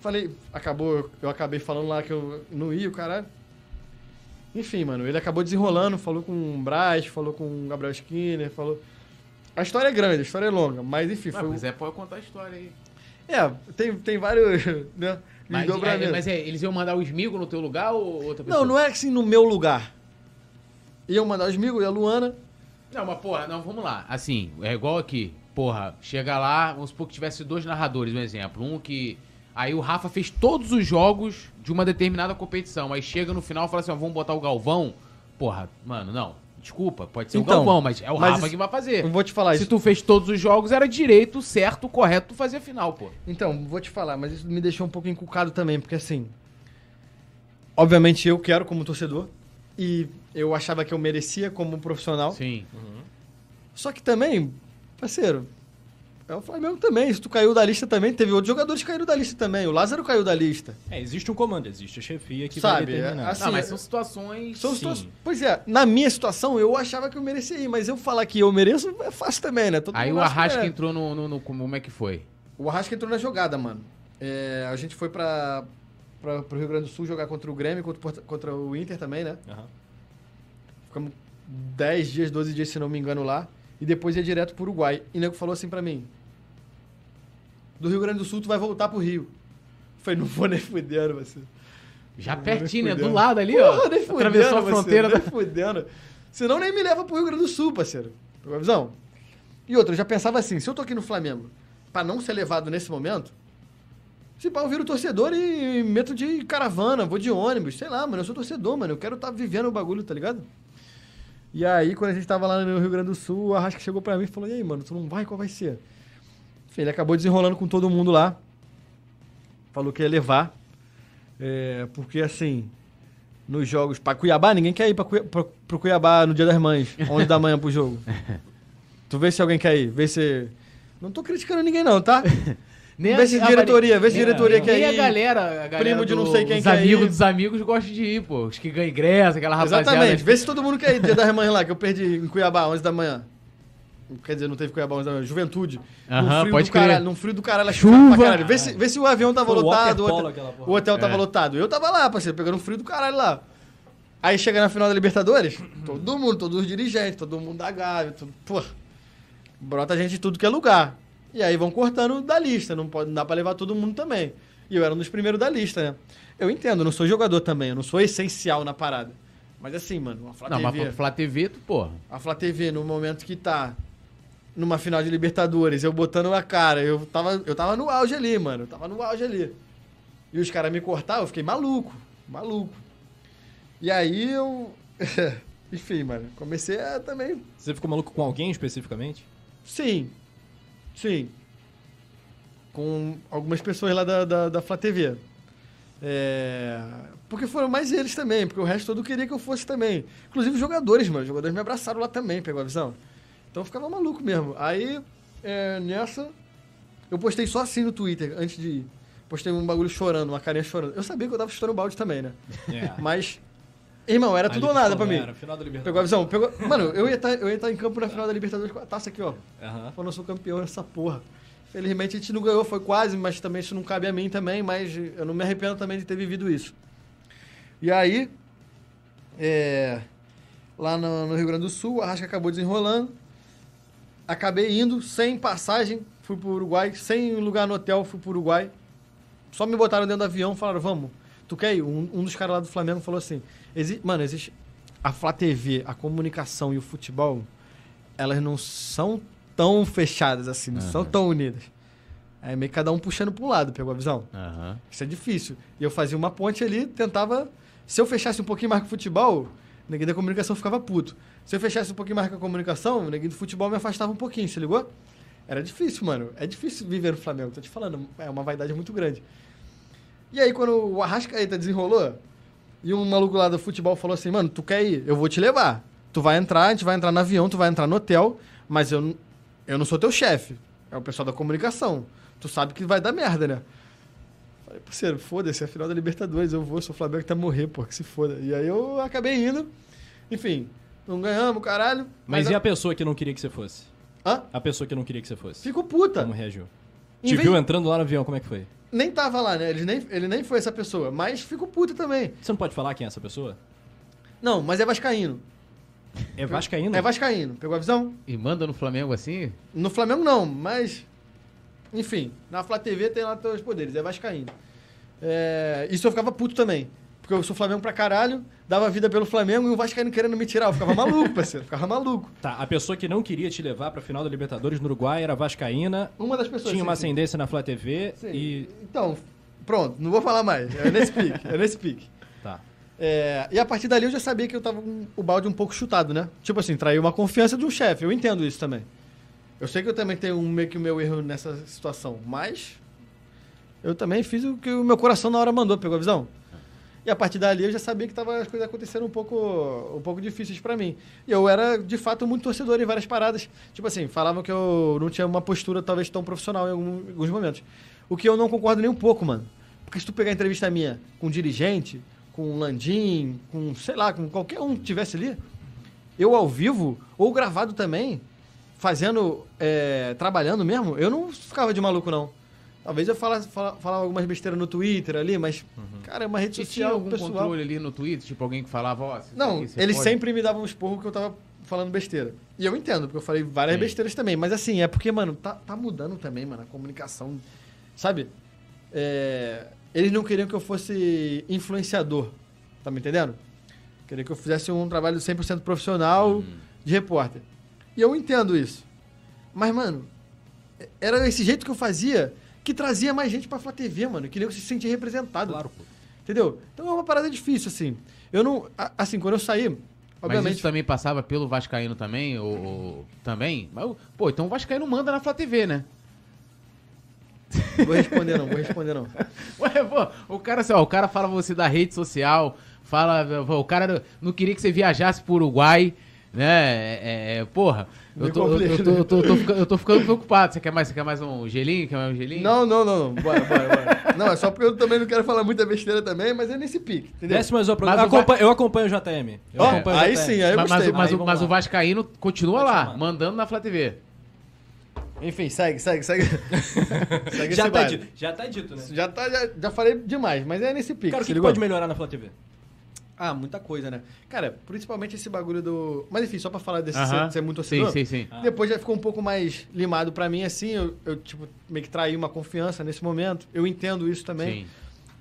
Falei, acabou, eu acabei falando lá que eu não ia, o caralho. Enfim, mano, ele acabou desenrolando, falou com o Braz, falou com o Gabriel Skinner, falou. A história é grande, a história é longa, mas enfim, Mas, foi. mas é, pode contar a história aí. É, tem, tem vários, né? Mas, é, mas é, eles iam mandar o Smigo no teu lugar ou outra pessoa? Não, não é assim no meu lugar. Iam mandar os amigos e a Luana. Não, mas porra, não, vamos lá. Assim, é igual aqui. Porra, chega lá, vamos supor que tivesse dois narradores, um exemplo. Um que. Aí o Rafa fez todos os jogos de uma determinada competição. Aí chega no final e fala assim: ó, vamos botar o Galvão. Porra, mano, não. Desculpa, pode ser Então, o Galvão, mas é o mas Rafa isso- que vai fazer. Eu vou te falar Se isso. tu fez todos os jogos, era direito, certo, correto, tu fazia final, pô. Então, vou te falar, mas isso me deixou um pouco encucado também, porque assim. Obviamente eu quero como torcedor. E eu achava que eu merecia como profissional. Sim. Só que também, parceiro, é o Flamengo também. Se tu caiu da lista também, teve outros jogadores que caíram da lista também. O Lázaro caiu da lista. É, existe um comando, existe a chefia que Sabe, vai determinar. é, assim, não, mas são situações. São situações- Pois é, na minha situação eu achava que eu merecia ir, mas eu falar que eu mereço é fácil também, né? Todo Aí o acha que Arrasca merece. entrou no, no, no- Como é que foi? O Arrasca entrou na jogada, mano. É, a gente foi pra, pra, pro Rio Grande do Sul jogar contra o Grêmio, contra, o contra o Inter também, né? Aham. Ficamos 10 dias, 12 dias, se não me engano, lá. E depois ia direto pro Uruguai. E o nego falou assim pra mim: Do Rio Grande do Sul, tu vai voltar pro Rio. Eu falei, não vou nem fudendo, você. Já Não, pertinho, né? Do lado ali, Porra, ó. nem fudendo, Atravessou a fronteira. Nem fudendo. Senão nem me leva pro Rio Grande do Sul, parceiro. Pegou a visão? E outra, eu já pensava assim, se eu tô aqui no Flamengo, pra não ser levado nesse momento, se pá, eu viro torcedor e meto de caravana, vou de ônibus, sei lá, mano, eu sou torcedor, mano, eu quero estar vivendo o bagulho, tá ligado? E aí, quando a gente tava lá no Rio Grande do Sul, o Arrasca chegou pra mim e falou, e aí, mano, tu não vai, qual vai ser? Enfim, ele acabou desenrolando com todo mundo lá, falou que ia levar, é, porque assim, nos jogos pra Cuiabá, ninguém quer ir pra, Cui- pra, pro Cuiabá no dia das mães, 11 da manhã pro jogo. Tu vê se alguém quer ir, vê se... Não tô criticando ninguém não, tá? Nem Vê se a- diretoria, vê se diretoria quer nem a galera, a galera Primo de não sei quem os quer amigos ir. dos amigos gostam de ir, pô. Os que ganham ingresso, aquela rapaziada. Exatamente, vê se todo mundo quer ir, dia das mães lá, que eu perdi em Cuiabá, 11 da manhã. Quer dizer, não teve Cuiabá 11 da manhã, Juventude. Aham, num frio pode do crer. caralho, num frio do caralho, Chuva. pra caralho. Vê se, vê se o avião tava o lotado, o waterpolo hotel, porra. o hotel tava É. lotado. Eu tava lá, parceiro, pegando frio do caralho lá. Aí chega na final da Libertadores, todo mundo, todos os dirigentes, todo mundo da Gávea, tudo, pô, brota gente de tudo que é lugar. E aí vão cortando da lista, não, pode, não dá pra levar todo mundo também. E eu era um dos primeiros da lista, né? Eu entendo, eu não sou jogador também, eu não sou essencial na parada. Mas assim, mano, a Flá Não, mas TV, pro Flá TV, tu, porra. a Flá TV, no momento que tá numa final de Libertadores, eu botando a cara, eu tava, eu tava no auge ali, mano. Eu tava no auge ali. E os caras me cortaram, eu fiquei maluco. Maluco. E aí eu. Enfim, mano, comecei a também. Você ficou maluco com alguém especificamente? Sim. Sim. Com algumas pessoas lá da, da, da Flá TV. É... Porque foram mais eles também, porque o resto todo queria que eu fosse também. Inclusive os jogadores, mano. Os jogadores me abraçaram lá também, pegou a visão. Então eu ficava maluco mesmo. Aí, é, nessa, eu postei só assim no Twitter, antes de ir. Postei um bagulho chorando, uma carinha chorando. Eu sabia que eu tava estourando balde também, né? É. Mas, irmão, era tudo ou nada pra mim. Era, final da Pegou a Libertadores. visão? Pegou... Mano, eu ia estar eu ia tá em campo na final da Libertadores com a taça aqui, ó. Aham. Falando, eu sou campeão nessa porra. Felizmente a gente não ganhou, foi quase, mas também isso não cabe a mim também, mas eu não me arrependo também de ter vivido isso. E aí, é, lá no, no Rio Grande do Sul, a Arrasca acabou desenrolando. Acabei indo sem passagem, fui pro Uruguai, sem lugar no hotel, fui pro Uruguai. Só me botaram dentro do avião, falaram, vamos, tu quer ir? Um, um dos caras lá do Flamengo falou assim, exi mano, existe a Flá TV, a comunicação e o futebol, elas não são tão fechadas assim, não são tão unidas. É meio que cada um puxando para um lado, pegou a visão? Aham. Isso é difícil. E eu fazia uma ponte ali, tentava. Se eu fechasse um pouquinho mais com o futebol, o neguinho da comunicação ficava puto. Se eu fechasse um pouquinho mais com a comunicação, o neguinho do futebol me afastava um pouquinho, se ligou? Era difícil, mano. É difícil viver no Flamengo, tô te falando. É uma vaidade muito grande. E aí, quando o Arrascaeta desenrolou, e um maluco lá do futebol falou assim, mano, tu quer ir? Eu vou te levar. Tu vai entrar, a gente vai entrar no avião, tu vai entrar no hotel, mas eu, eu não sou teu chefe. É o pessoal da comunicação. Tu sabe que vai dar merda, né? Falei, parceiro, foda-se, é a final da Libertadores, eu vou, sou o Flamengo até morrer, pô, que se foda. E aí eu acabei indo. Enfim, não ganhamos, caralho. Mas a- e a pessoa que não queria que você fosse? Hã? A pessoa que não queria que você fosse. Fico puta. Como reagiu? Em Te vez- viu entrando lá no avião, como é que foi? Nem tava lá, né? Ele nem, ele nem foi essa pessoa, mas fico puta também. Você não pode falar quem é essa pessoa? Não, mas é vascaíno. É Vascaíno? É vascaíno, pegou a visão? E manda no Flamengo assim? No Flamengo não, mas. Enfim, na Flá TV tem lá teus poderes, é Vascaíno. É, isso eu ficava puto também. Porque eu sou Flamengo pra caralho, dava vida pelo Flamengo e o Vascaíno querendo me tirar. Eu ficava maluco, parceiro. Ficava maluco. Tá, a pessoa que não queria te levar pra final da Libertadores no Uruguai era Vascaína, Uma das pessoas. tinha uma sim, sim. ascendência na Flá TV Sim. e. Então, pronto, não vou falar mais. É nesse pique, é nesse pique. Tá. É, e a partir dali eu já sabia que eu tava com o balde um pouco chutado, né? Tipo assim, traiu uma confiança de um chefe. Eu entendo isso também. Eu sei que eu também tenho um, meio que o meu erro nessa situação, mas eu também fiz o que o meu coração na hora mandou, pegou a visão? E a partir dali eu já sabia que tava as coisas acontecendo um pouco, um pouco difíceis pra mim. E eu era, de fato, muito torcedor em várias paradas. Tipo assim, falavam que eu não tinha uma postura talvez tão profissional em alguns momentos. O que eu não concordo nem um pouco, mano. Porque se tu pegar entrevista minha com um dirigente, com um Landim, com, sei lá, com qualquer um que tivesse ali, eu ao vivo, ou gravado também, fazendo, é, trabalhando mesmo, eu não ficava de maluco, não. Talvez eu falasse, fala- falava algumas besteiras no Twitter ali, mas, cara, é uma rede Você tinha social algum pessoal. controle ali no Twitter? Tipo, alguém que falava, ó... isso Não, aqui você eles pode? sempre me davam um esporro que eu tava falando besteira. E eu entendo, porque eu falei várias Sim. besteiras também. Mas assim, é porque, mano, tá, tá mudando também, mano, a comunicação. Sabe? É, eles não queriam que eu fosse influenciador. Tá me entendendo? Queriam que eu fizesse um trabalho 100% profissional Uhum. de repórter. E eu entendo isso. Mas, mano, era esse jeito que eu fazia que trazia mais gente pra Flá TV, mano. Que eu se sentir representado. Claro, pô. Entendeu? Então é uma parada difícil, assim. Eu não. a- Assim, quando eu saí, Mas obviamente. isso também passava pelo Vascaíno também? Ou, ou- também? Mas, pô, então o Vascaíno manda na Flá TV, né? Vou responder, não, vou responder, não. Ué, pô, o cara, assim, ó, o cara fala você da rede social, fala, pô, o cara não queria que você viajasse pro Uruguai, né? É, é, porra, eu tô, eu, tô, eu, tô, eu tô ficando, eu tô ficando preocupado. Você quer mais, você quer mais um gelinho? Quer mais um gelinho? Não, não, não, não. Bora, bora, bora. Não, é só porque eu também não quero falar muita besteira também, mas é nesse pique, entendeu? Desce mais uma Mas eu, acompanho, eu acompanho o JM. Eu Ó, acompanho o aí JM. sim, aí eu mas, mas, gostei. o- mas, Aí o- vamos mas lá. o Vascaíno continua Pode lá, chamar. mandando na Flá TV. Enfim, segue, segue, segue. segue Já esse tá, baile. dito, já tá dito, né? Já, tá, já, já falei demais, mas é nesse pique. Cara, o se que, que ligou? pode melhorar na Flá TV? Ah, muita coisa, né? Cara, principalmente esse bagulho do. Mas enfim, só pra falar desse Aham. ser, ser muito Sim, torcedor. sim, sim. Ah. Depois já ficou um pouco mais limado pra mim, assim. Eu, eu, tipo, meio que traí uma confiança nesse momento. Eu entendo isso também. Sim.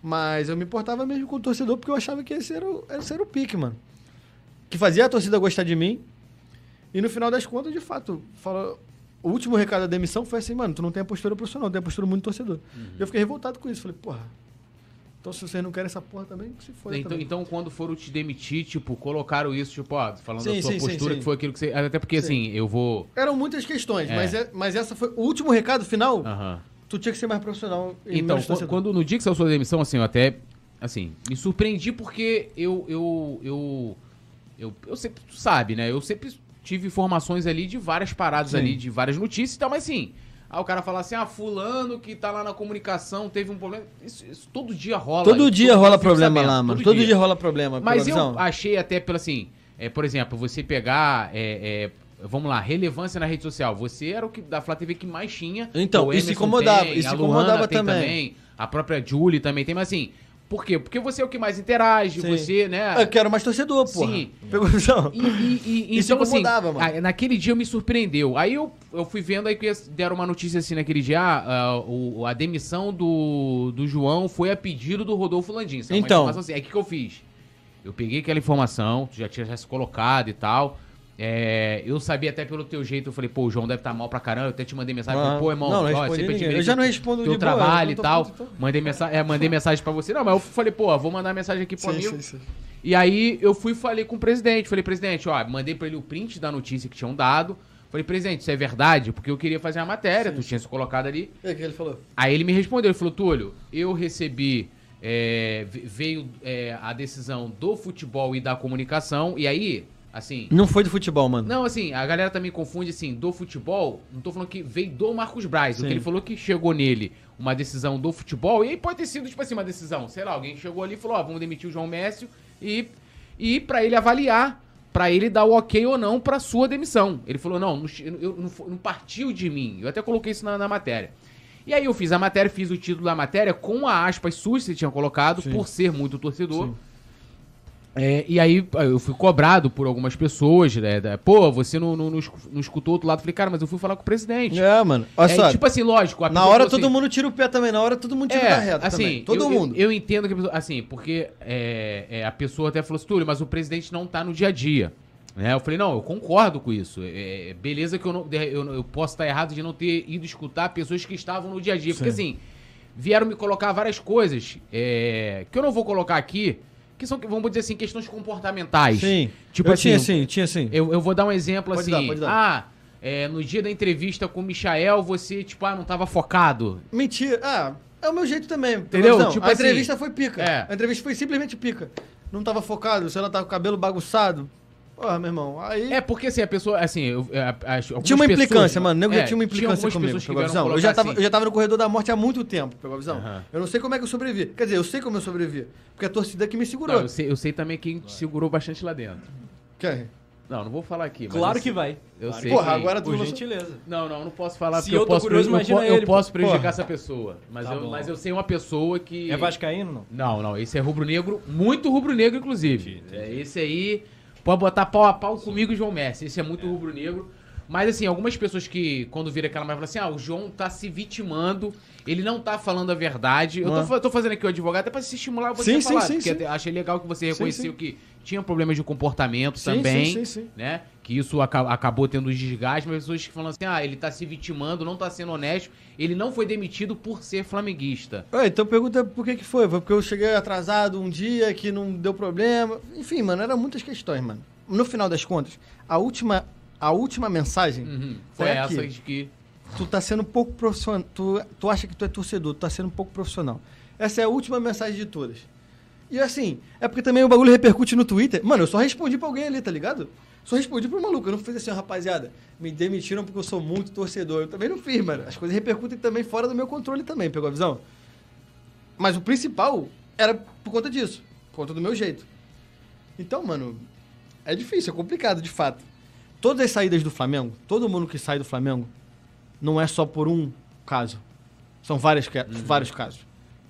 Mas eu me importava mesmo com o torcedor porque eu achava que esse era o, esse era o pique, mano. Que fazia a torcida gostar de mim. E no final das contas, de fato, fala, o último recado da demissão foi assim, mano, tu não tem a postura profissional, tem a postura muito torcedor. Uhum. E eu fiquei revoltado com isso. Falei, porra, então se vocês não querem essa porra também, que se for. Então, então, quando foram te demitir, tipo, colocaram isso, tipo, ó, falando Sim, da sua sim, postura, sim. que foi aquilo que você. Até porque, Sim. assim, eu vou. Eram muitas questões, É. mas, é- mas essa foi o último recado final. Aham. Tu tinha que ser mais profissional. Então, menos qu- torcedor. quando no dia que saiu sua demissão, assim, eu até assim, me surpreendi porque eu eu eu eu, eu sempre tu sabe, né? Eu sempre tive informações ali de várias paradas ali, de várias notícias e tal, mas assim, aí o cara fala assim: "Ah, fulano que tá lá na comunicação teve um problema". Isso, isso todo dia rola. Todo dia rola eu fico problema lá, mano. Todo, dia. rola problema. Mas eu achei até pelo assim, é, por exemplo, você pegar, é, é, vamos lá, relevância na rede social. Você era o que da Flá TV que mais tinha. Então, isso incomodava, isso incomodava tem também. A própria Julie também tem, mas assim, por quê? Porque você é o que mais interage, Sim. você, né? Eu quero mais torcedor, porra. Sim. Pegou visão? E, e, e, Isso então, assim, mano. ah, naquele dia me surpreendeu. Aí eu, eu fui vendo aí que deram uma notícia assim naquele dia, ah, o, a demissão do, do João foi a pedido do Rodolfo Landim. É Então. assim. Aí o que, que eu fiz? Eu peguei aquela informação, já tinha já se colocado e tal. É, eu sabia até pelo teu jeito, eu falei, pô, o João deve estar mal pra caramba. Eu até te mandei mensagem, falei, Ah, pô, irmão, não, não ó, sempre admirei Eu já não respondo teu de boa, trabalho eu e tal. puto, então. Mandei, mensa é, mandei mensagem pra você. Não, mas eu falei, pô, vou mandar mensagem aqui pro Sim, amigo. sim, sim. E aí eu fui e falei com o presidente. Falei, presidente, ó, mandei pra ele o print da notícia que tinham dado. Falei, presidente, isso é verdade? Porque eu queria fazer a matéria, tu tinha se colocado ali. E aí, o que ele falou? Aí ele me respondeu, ele falou, Túlio, eu recebi, é, ve- veio é, a decisão do futebol e da comunicação, e aí, assim... Não foi do futebol, mano. Não, assim, a galera também confunde, assim, do futebol, não tô falando que veio do Marcos Braz, o que ele falou que chegou nele uma decisão do futebol, e aí pode ter sido, tipo assim, uma decisão, sei lá, alguém chegou ali e falou, ó, vamos demitir o João Mécio, e, e para ele avaliar, pra ele dar o ok ou não pra sua demissão. Ele falou, não, não, eu, não, não partiu de mim, eu até coloquei isso na, na matéria. E aí eu fiz a matéria, fiz o título da matéria com a aspas suas que você tinha colocado, Sim. por ser muito torcedor. Sim. É, e aí eu fui cobrado por algumas pessoas, né? da- Pô, você não, não, não escu- não escutou o outro lado. Falei, cara, mas eu fui falar com o presidente. É, mano. Olha É, só, tipo assim, lógico. a na hora todo assim, mundo tira o pé também, na hora todo mundo tira o pé reto assim, também. Todo eu, mundo. Eu, eu entendo que a pessoa, assim, porque é, é, a pessoa até falou assim, Túlio, mas o presidente não tá no dia a dia. Né? Eu falei, não, eu concordo com isso. É, é, beleza que eu, não, eu, eu posso estar errado de não ter ido escutar pessoas que estavam no dia a dia. Porque assim, vieram me colocar várias coisas é, que eu não vou colocar aqui, que são, vamos dizer assim, questões comportamentais. Sim. Tipo eu assim, tinha sim, tinha sim. Eu, eu vou dar um exemplo Pode assim. dar, pode dar. Ah, é, no dia da entrevista com o Michael, você, tipo, ah, não tava focado. Mentira. Ah, é o meu jeito também. Entendeu? visão. Tipo a assim, entrevista foi pica. é. A entrevista foi simplesmente pica. Não tava focado, você ela tava com o cabelo bagunçado. Porra, meu irmão. Aí. É, porque assim, a pessoa, assim, eu, a- algumas tinha uma pessoas- implicância, mano. O nego já É, tinha uma implicância algumas comigo, pessoas que pegou a visão? Eu já, tava, assim, eu já tava no corredor da morte há muito tempo, pegou a visão? Aham. Eu não sei como é que eu sobrevivi. Quer dizer, eu sei como eu sobrevivi. Porque a torcida que me segurou. Não, eu, sei, eu sei também quem te segurou bastante lá dentro. Quem? Não, não vou falar aqui. Claro eu que sei- vai. Eu Claro sei que Porra, quem. agora tu Por não- gentileza. Não, não, não posso falar Se porque eu eu posso, curioso, eu eu ele, posso prejudicar Porra. essa pessoa. Mas, Tá eu, bom. mas eu sei uma pessoa que. É vascaíno, não? Não, não, esse é rubro-negro, muito rubro-negro, inclusive. É, esse aí pode botar pau a pau comigo e João Messi. Esse é muito rubro-negro. Mas assim, algumas pessoas que, quando viram aquela imagem, falam assim: ah, o João tá se vitimando, ele não tá falando a verdade. Eu tô, fa- tô fazendo aqui o advogado até pra se estimular você Sim, a falar. sim, porque sim. achei legal que você reconheceu sim. que tinha problemas de comportamento também. sim, sim, sim. Né? Que isso aca- acabou tendo um desgaste, mas pessoas que falam assim: ah, ele tá se vitimando, não tá sendo honesto. Ele não foi demitido por ser flamenguista. Ué, então pergunta por que que foi. Foi porque eu cheguei atrasado um dia que não deu problema. Enfim, mano, eram muitas questões, mano. No final das contas, a última, a última mensagem Uhum. Foi Foi essa aqui. de que. Tu tá sendo pouco profissional. Tu, tu acha que tu é torcedor, tu tá sendo pouco profissional. Essa é a última mensagem de todas. E assim, é porque também o bagulho repercute no Twitter. Mano, eu só respondi pra alguém ali, tá ligado? Só respondi pro maluco. Eu não fiz assim, rapaziada, me demitiram porque eu sou muito torcedor. Eu também não fiz, mano. As coisas repercutem também fora do meu controle também, pegou a visão? Mas o principal era por conta disso, por conta do meu jeito. Então, mano, é difícil, é complicado, de fato. Todas as saídas do Flamengo, todo mundo que sai do Flamengo, não é só por um caso. São várias, ca- vários casos.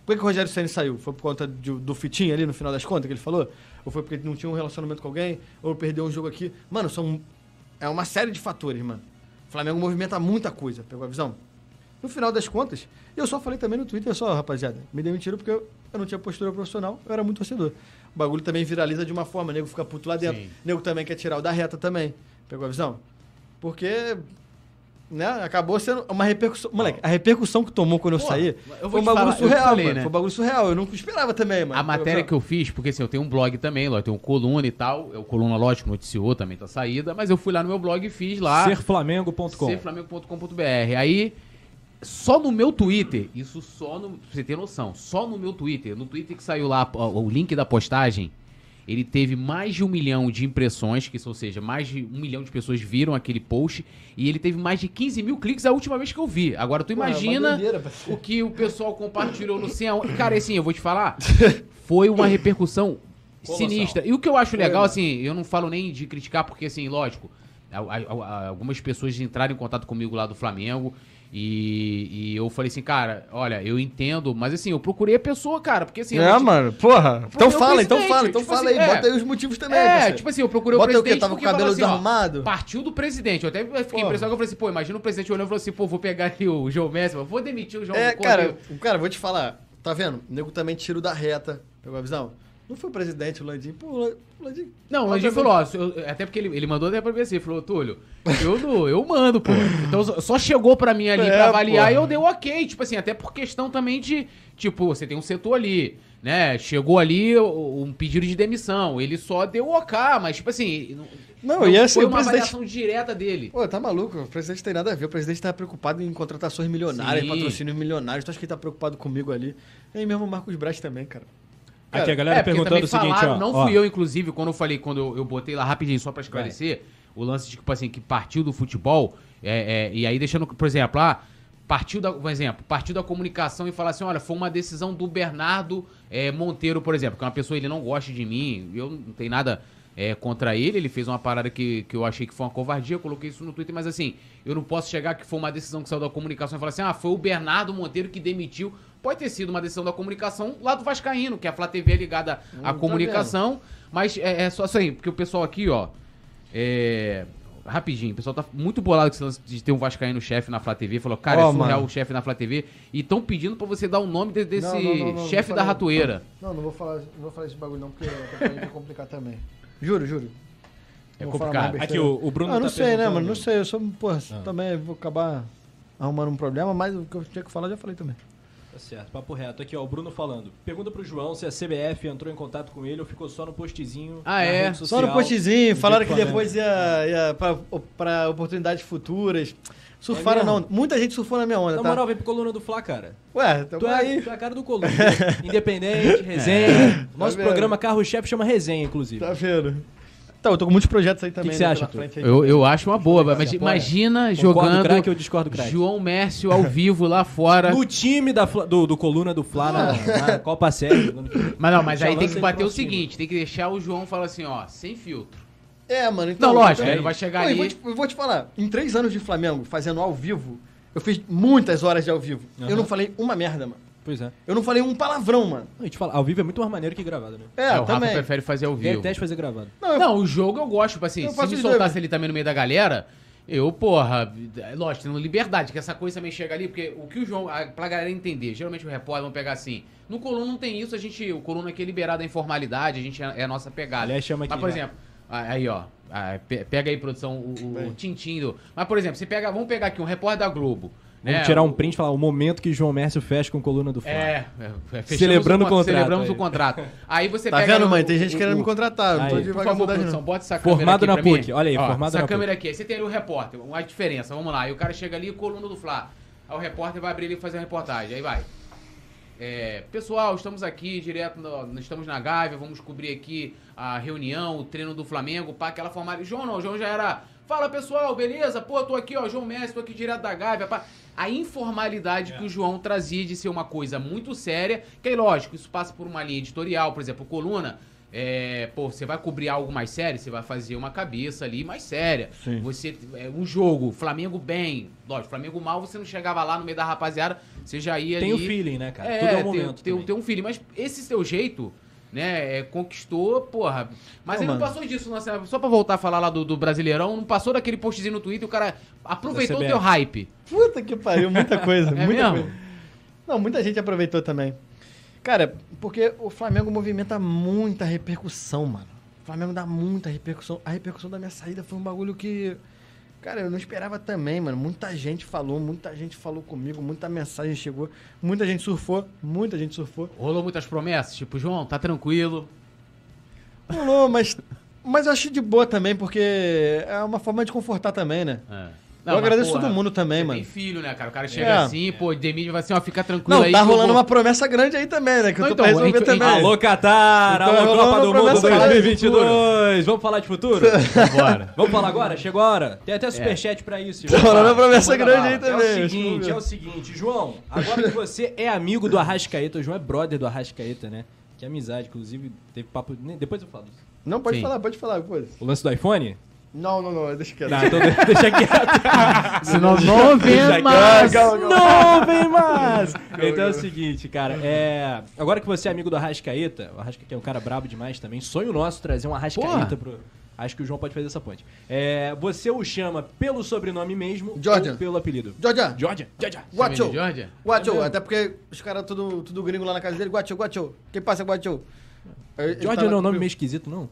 Por que, que o Rogério Senna saiu? Foi por conta de- do fitinho ali no final das contas que ele falou? Ou foi porque não tinha um relacionamento com alguém? Ou perdeu um jogo aqui? Mano, são. É uma série de fatores, mano. O Flamengo movimenta muita coisa, pegou a visão? No final das contas, eu só falei também no Twitter, só, rapaziada, me demitiram porque eu, eu não tinha postura profissional, eu era muito torcedor. O bagulho também viraliza de uma forma, o nego fica puto lá dentro. Sim. O nego também quer tirar o da reta também. Pegou a visão? Porque, né, acabou sendo uma repercussão. Moleque, a repercussão que tomou quando eu Pô, saí eu foi um bagulho falar, eu surreal, falei, mano. né? Foi um bagulho surreal. Eu não esperava também, mano. A matéria que eu fiz, porque assim, eu tenho um blog também, lá, eu tenho um coluna e tal. O coluna, lógico, noticiou também tá saída, mas eu fui lá no meu blog e fiz lá. Serflamengo.com. serflamengo.com.br. Aí, só no meu Twitter, isso só no. Pra você ter noção, só no meu Twitter, no Twitter que saiu lá o link da postagem, ele teve mais de um milhão de impressões, que, ou seja, mais de um milhão de pessoas viram aquele post, e ele teve mais de 15 mil cliques a última vez que eu vi. Agora, tu é imagina parceiro. o que o pessoal compartilhou no aonde. Cara, assim, eu vou te falar, foi uma repercussão Colossal. sinistra. E o que eu acho legal, assim, eu não falo nem de criticar, porque, assim, lógico, algumas pessoas entraram em contato comigo lá do Flamengo. E, e eu falei assim, cara, olha, eu entendo, mas assim, eu procurei a pessoa, cara, porque assim. É, não te- mano, porra. Então o fala, então fala, então tipo fala assim, aí. é. Bota aí os motivos também, É, parceiro. tipo assim, eu procurei Bota o o presidente quê? Tava com o cabelo assim, ó, desarrumado? Partiu do presidente. Eu até fiquei Porra. impressionado que eu falei assim, pô, imagina o presidente olhando e falou assim, pô, vou pegar aqui o João Messi, vou demitir o João É, cara, cara, vou te falar. Tá vendo? O nego também tira o da reta. Pegou a visão? Não foi o presidente, o Landim. Pô, o Landim. Não, o Landinho falou, ó, eu- até porque ele, ele mandou até pra mim assim, falou, Túlio, eu, não, eu mando, pô. Então só- chegou pra mim ali É, pra avaliar porra. e eu dei o ok, tipo assim, até por questão também de, tipo, você tem um setor ali, né, chegou ali um pedido de demissão, ele só deu o ok, mas tipo assim, Não, e assim, foi uma presidente- avaliação direta dele. Pô, tá maluco? O presidente tem nada a ver. O presidente tá preocupado em contratações milionárias, Sim. patrocínios milionários. Tu acha que ele tá preocupado comigo ali? E aí mesmo o Marcos Braz também, cara. Aqui a galera É, perguntando o seguinte, falaram, ó. não ó. fui eu, inclusive, quando eu falei, quando eu, eu botei lá rapidinho, só pra esclarecer, o lance de, tipo assim, que partiu do futebol, é, é, e aí deixando, por exemplo, lá, partiu da, por exemplo, partiu da comunicação e falar assim, olha, foi uma decisão do Bernardo é, Monteiro, por exemplo, que é uma pessoa, ele não gosta de mim, eu não tenho nada é, contra ele, ele fez uma parada que, que eu achei que foi uma covardia, eu coloquei isso no Twitter, mas assim, eu não posso chegar que foi uma decisão que saiu da comunicação e falar assim, ah, foi o Bernardo Monteiro que demitiu, pode ter sido uma decisão da comunicação lá do Vascaíno, que a Flá TV é ligada à Hum, tá comunicação, mas é, é só assim, porque o pessoal aqui, ó, é... Rapidinho, o pessoal tá muito bolado com esse lance de ter um Vascaíno chefe na Flá TV. Falou, cara, Ó, é surreal mano. o chefe na Flá TV. E estão pedindo pra você dar o nome de- desse chefe da falar. ratoeira. Não, não vou falar, não vou falar esse bagulho não, porque vai complicar também. Juro, juro. É vou complicado. Aqui, o, o Bruno Ah, não tá sei, né, mano? Não sei. Eu sou, porra, Ah. também vou acabar arrumando um problema, mas o que eu tinha que falar, eu já falei também. Tá certo, papo reto. Aqui, ó, o Bruno falando. Pergunta pro João se a CBF entrou em contato com ele ou ficou só no postzinho. Ah, na é? rede Só social no postzinho, do falaram que depois ia, ia pra, pra oportunidades futuras. Surfaram É não. Muita gente surfou na minha onda, Na tá? moral, vem pro coluna do Fla, cara. Ué, Tu é, aí. tu é a cara do coluna. Independente, resenha. Nosso vendo? programa carro-chefe chama resenha, inclusive. Tá vendo? Então, eu tô com muitos projetos aí também. que você né, acha, frente aí. Eu, eu acho uma boa, mas apoia? imagina Concorda jogando craque ou discorda craque? João Mércio ao vivo lá fora. No time da do, do coluna do Fla na, na Copa Série. Mas não, mas aí tem que bater o seguinte, tem que deixar o João falar assim, ó, sem filtro. É, mano, então. Não, lógico, ele vai chegar Não, ali- vou te- eu vou te falar, em três anos de Flamengo, fazendo ao vivo, eu fiz muitas horas de ao vivo. Eu Aham. não falei uma merda, mano. Pois é. Eu não falei um palavrão, mano. A gente fala, ao vivo é muito mais maneiro que gravado, né? É, É, o Rafa também. prefere fazer ao vivo. Detesto fazer gravado. Não, eu- Não, o jogo eu gosto, tipo assim, Eu se me soltasse ele também no meio da galera, eu, porra, é lógico, tendo liberdade, que essa coisa também chega ali, porque o que o João, a- pra galera entender, geralmente o repórter vão pegar assim, no Coluna não tem isso, a gente, o Coluna aqui é liberado da informalidade, a gente é, é a nossa pegada. Aliás, chama Mas, aqui, por né? exemplo, aí ó, pe- pega aí, produção, o, o, o Tintim do... Mas, por exemplo, você pega, vamos pegar aqui um repórter da Globo, Vamos né? tirar um O- print e falar o momento que João Mércio fecha com coluna do Fla. É, é, é, fechamos Celebrando o con- contrato Celebramos aí. o contrato. Aí você Tá pega... vendo, o- mãe? Tem gente o- querendo o- me contratar. Tô Aí, de por favor, produção, não. bota essa Formado câmera aqui na pra PUC, mim. olha aí, Ó, formado essa na câmera aqui, aí você tem ali o repórter, a diferença, vamos lá. Aí o cara chega ali, coluna do Fla. Aí o repórter vai abrir ali e fazer a reportagem, aí vai. É, pessoal, estamos aqui direto, no- estamos na Gávea, vamos cobrir aqui a reunião, o treino do Flamengo, pá, aquela formada. João não, João já era. Fala pessoal, beleza? Pô, tô aqui, ó, João Messi, tô aqui direto da Gávea, pá. A informalidade que o João trazia de ser uma coisa muito séria, que aí, lógico, isso passa por uma linha editorial, por exemplo, coluna. É, pô, você vai cobrir algo mais sério, você vai fazer uma cabeça ali mais séria. Sim. Você, é, um jogo, Flamengo bem, lógico, Flamengo mal, você não chegava lá no meio da rapaziada, você já ia Tem ali. o feeling, né, cara? É, Tudo é o tem, momento. tem, também. tem um feeling, mas esse seu jeito, né, é, conquistou, porra. Mas Não, ele não mano. passou disso, não, só pra voltar a falar lá do, do Brasileirão, não passou daquele postzinho no Twitter, o cara aproveitou o teu hype. Puta que pariu, muita coisa. É muita mesmo? coisa. Não, muita gente aproveitou também. Cara, porque o Flamengo movimenta muita repercussão, mano. O Flamengo dá muita repercussão. A repercussão da minha saída foi um bagulho que. Cara, eu não esperava também, mano. Muita gente falou, muita gente falou comigo, muita mensagem chegou, muita gente surfou, muita gente surfou. Rolou muitas promessas, tipo, João, tá tranquilo. Rolou, mas. Mas eu achei de boa também, porque é uma forma de confortar também, né? É. Eu agradeço todo mundo também, mano. Tem filho, né, cara? O cara chega É. assim, pô, Demir vai assim, ó, fica tranquilo Não, aí. tá rolando vou- uma promessa grande aí também, né? Que Não, eu tô então, pra resolver gente- também. Alô, Qatar! Então, Alô, Copa do Mundo promessa grande. 2022! Vamos falar de futuro? Bora. Vamos falar agora? Chegou a hora. Tem até superchat pra isso. Tá rolando uma promessa grande aí É também. o acho que seguinte, é o seguinte, João, agora que você é amigo do Arrascaeta, o João é brother do Arrascaeta, né? Que amizade, inclusive, teve papo. Depois eu falo isso. Não, pode Sim. falar, pode falar, pô. O lance do iPhone? Não, não, não, deixa quieto. Tá, então deixa quieto. Senão não vem mais. Não vem mais! Então é o seguinte, cara, é. Agora que você é amigo do Arrascaeta, o Arrascaeta que é um cara brabo demais também, sonho nosso trazer um Arrascaeta Porra. pro. Acho que o João pode fazer essa ponte. É, você o chama pelo sobrenome mesmo Jordan. ou pelo apelido? Georgia, Georgia, Georgia. Guacho. Georgia? Guacho, até porque os caras tudo, tudo gringo lá na casa dele. Guacho, Guacho. Quem passa, Guacho? Ele- ele Georgia tá não é um nome meio esquisito, não?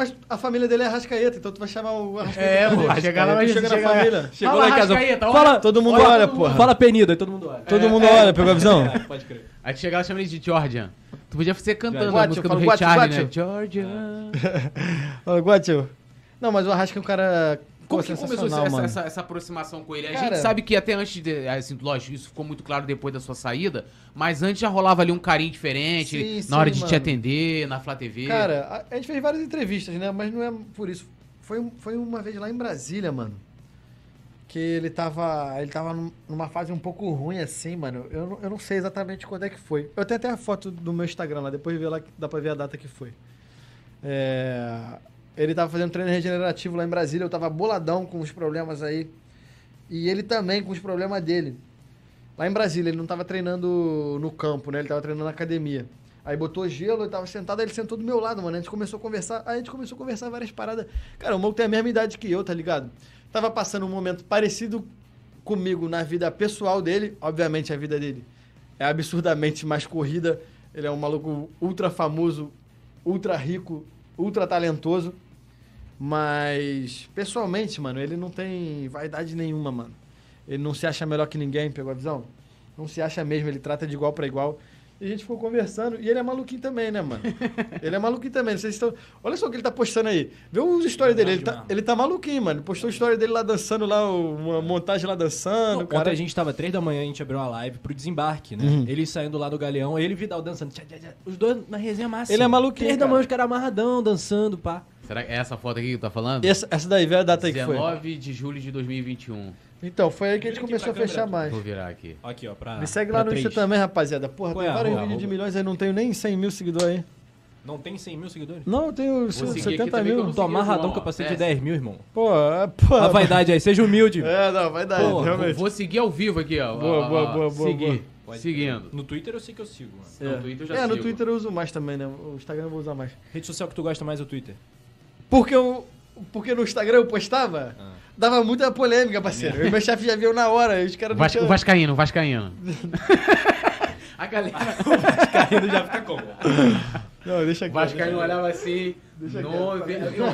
Mas a família dele é Arrascaeta, então tu vai chamar o Arrascaeta. É, pô, chegar lá, vai chega na família. Chegou Fala, lá em casa. Olha. Fala, Todo mundo Olha, porra. fala penida, aí todo mundo olha. Todo mundo olha, pegou a visão? É, pode crer. Aí tu chega lá e chama ele de Georgia. Tu podia ser cantando Guacho, a música do fala Ray Charles, né? guacho. Georgia. Fala, Guacho. Não, mas o Arrasca é um cara. Como que começou essa, essa, essa aproximação com ele? A Cara- gente sabe que até antes de. Assim, lógico, isso ficou muito claro depois da sua saída, mas antes já rolava ali um carinho diferente Sim, na sim, hora de te mano. atender, na Flá TV. Cara, a, a gente fez várias entrevistas, né? Mas não é por isso. Foi, foi uma vez lá em Brasília, mano. Que ele tava. Ele tava num- numa fase um pouco ruim assim, mano. Eu, não- eu não sei exatamente quando é que foi. Eu tenho até a foto do meu Instagram lá, depois de ver lá dá pra ver a data que foi. É, ele tava fazendo treino regenerativo lá em Brasília, eu tava boladão com os problemas aí. E ele também com os problemas dele. Lá em Brasília, ele não tava treinando no campo, né? Ele tava treinando na academia. Aí botou gelo, eu tava sentado, ele sentou do meu lado, mano. A gente começou a conversar, aí a gente começou a conversar várias paradas. Cara, o Moco tem a mesma idade que eu, tá ligado? Tava passando um momento parecido comigo na vida pessoal dele. Obviamente, a vida dele é absurdamente mais corrida. Ele é um maluco ultra famoso, ultra rico, ultra talentoso. Mas, pessoalmente, mano, ele não tem vaidade nenhuma, mano. Ele não se acha melhor que ninguém, pegou a visão? Não se acha mesmo, ele trata de igual pra igual. E a gente ficou conversando, e ele é maluquinho também, né, mano? ele é maluquinho também. Vocês estão... Olha só o que ele tá postando aí. Vê os stories dele. Ele tá, ele tá maluquinho, mano. Postou a história dele lá dançando, lá, uma montagem lá dançando. Não, cara. Ontem a gente tava três da manhã, a gente abriu uma live pro desembarque, né? Uhum. Ele saindo lá do galeão, ele e Vidal dançando. Os dois na resenha máxima. Ele é maluquinho, Três da manhã, os caras amarradão, dançando, pá. Será que é essa foto aqui que tu tá falando? Essa, essa daí, vê a data aí que foi. 19 de julho de 2021. Então, foi aí que a gente começou a fechar mais. Vou virar aqui. Aqui, ó, pra. Me segue pra lá no três. Insta também, rapaziada. Porra, Qual tem é vários arroba? vídeos de milhões aí, não tenho nem 100 mil seguidores aí. Não tem 100 mil seguidores? Não, eu tenho seguir aqui 70 também que eu mil. não Tô amarradão João, com ó. capacete de É. 10 mil, irmão. Pô, é, pô. A vaidade aí, seja humilde. É, não, vai dar, Pô, realmente. Vou seguir ao vivo aqui, ó. Boa, Ó, boa, ó, boa, boa, Seguir. boa. Pode- Seguindo. No Twitter eu sei que eu sigo, mano. No É. Twitter eu já é, no sigo. Twitter eu uso mais também, né? O Instagram eu vou usar mais. Rede social que tu gosta mais é o Twitter. Porque, eu, porque no Instagram eu postava, Ah. dava muita polêmica, parceiro. E meu chefe já viu na hora, os caras Vasca, tinham- Vascaíno, Vascaíno. a galera. Caindo já fica como? Não, deixa aqui. Vascaíno deixa olhava assim. Deixa Não, eu,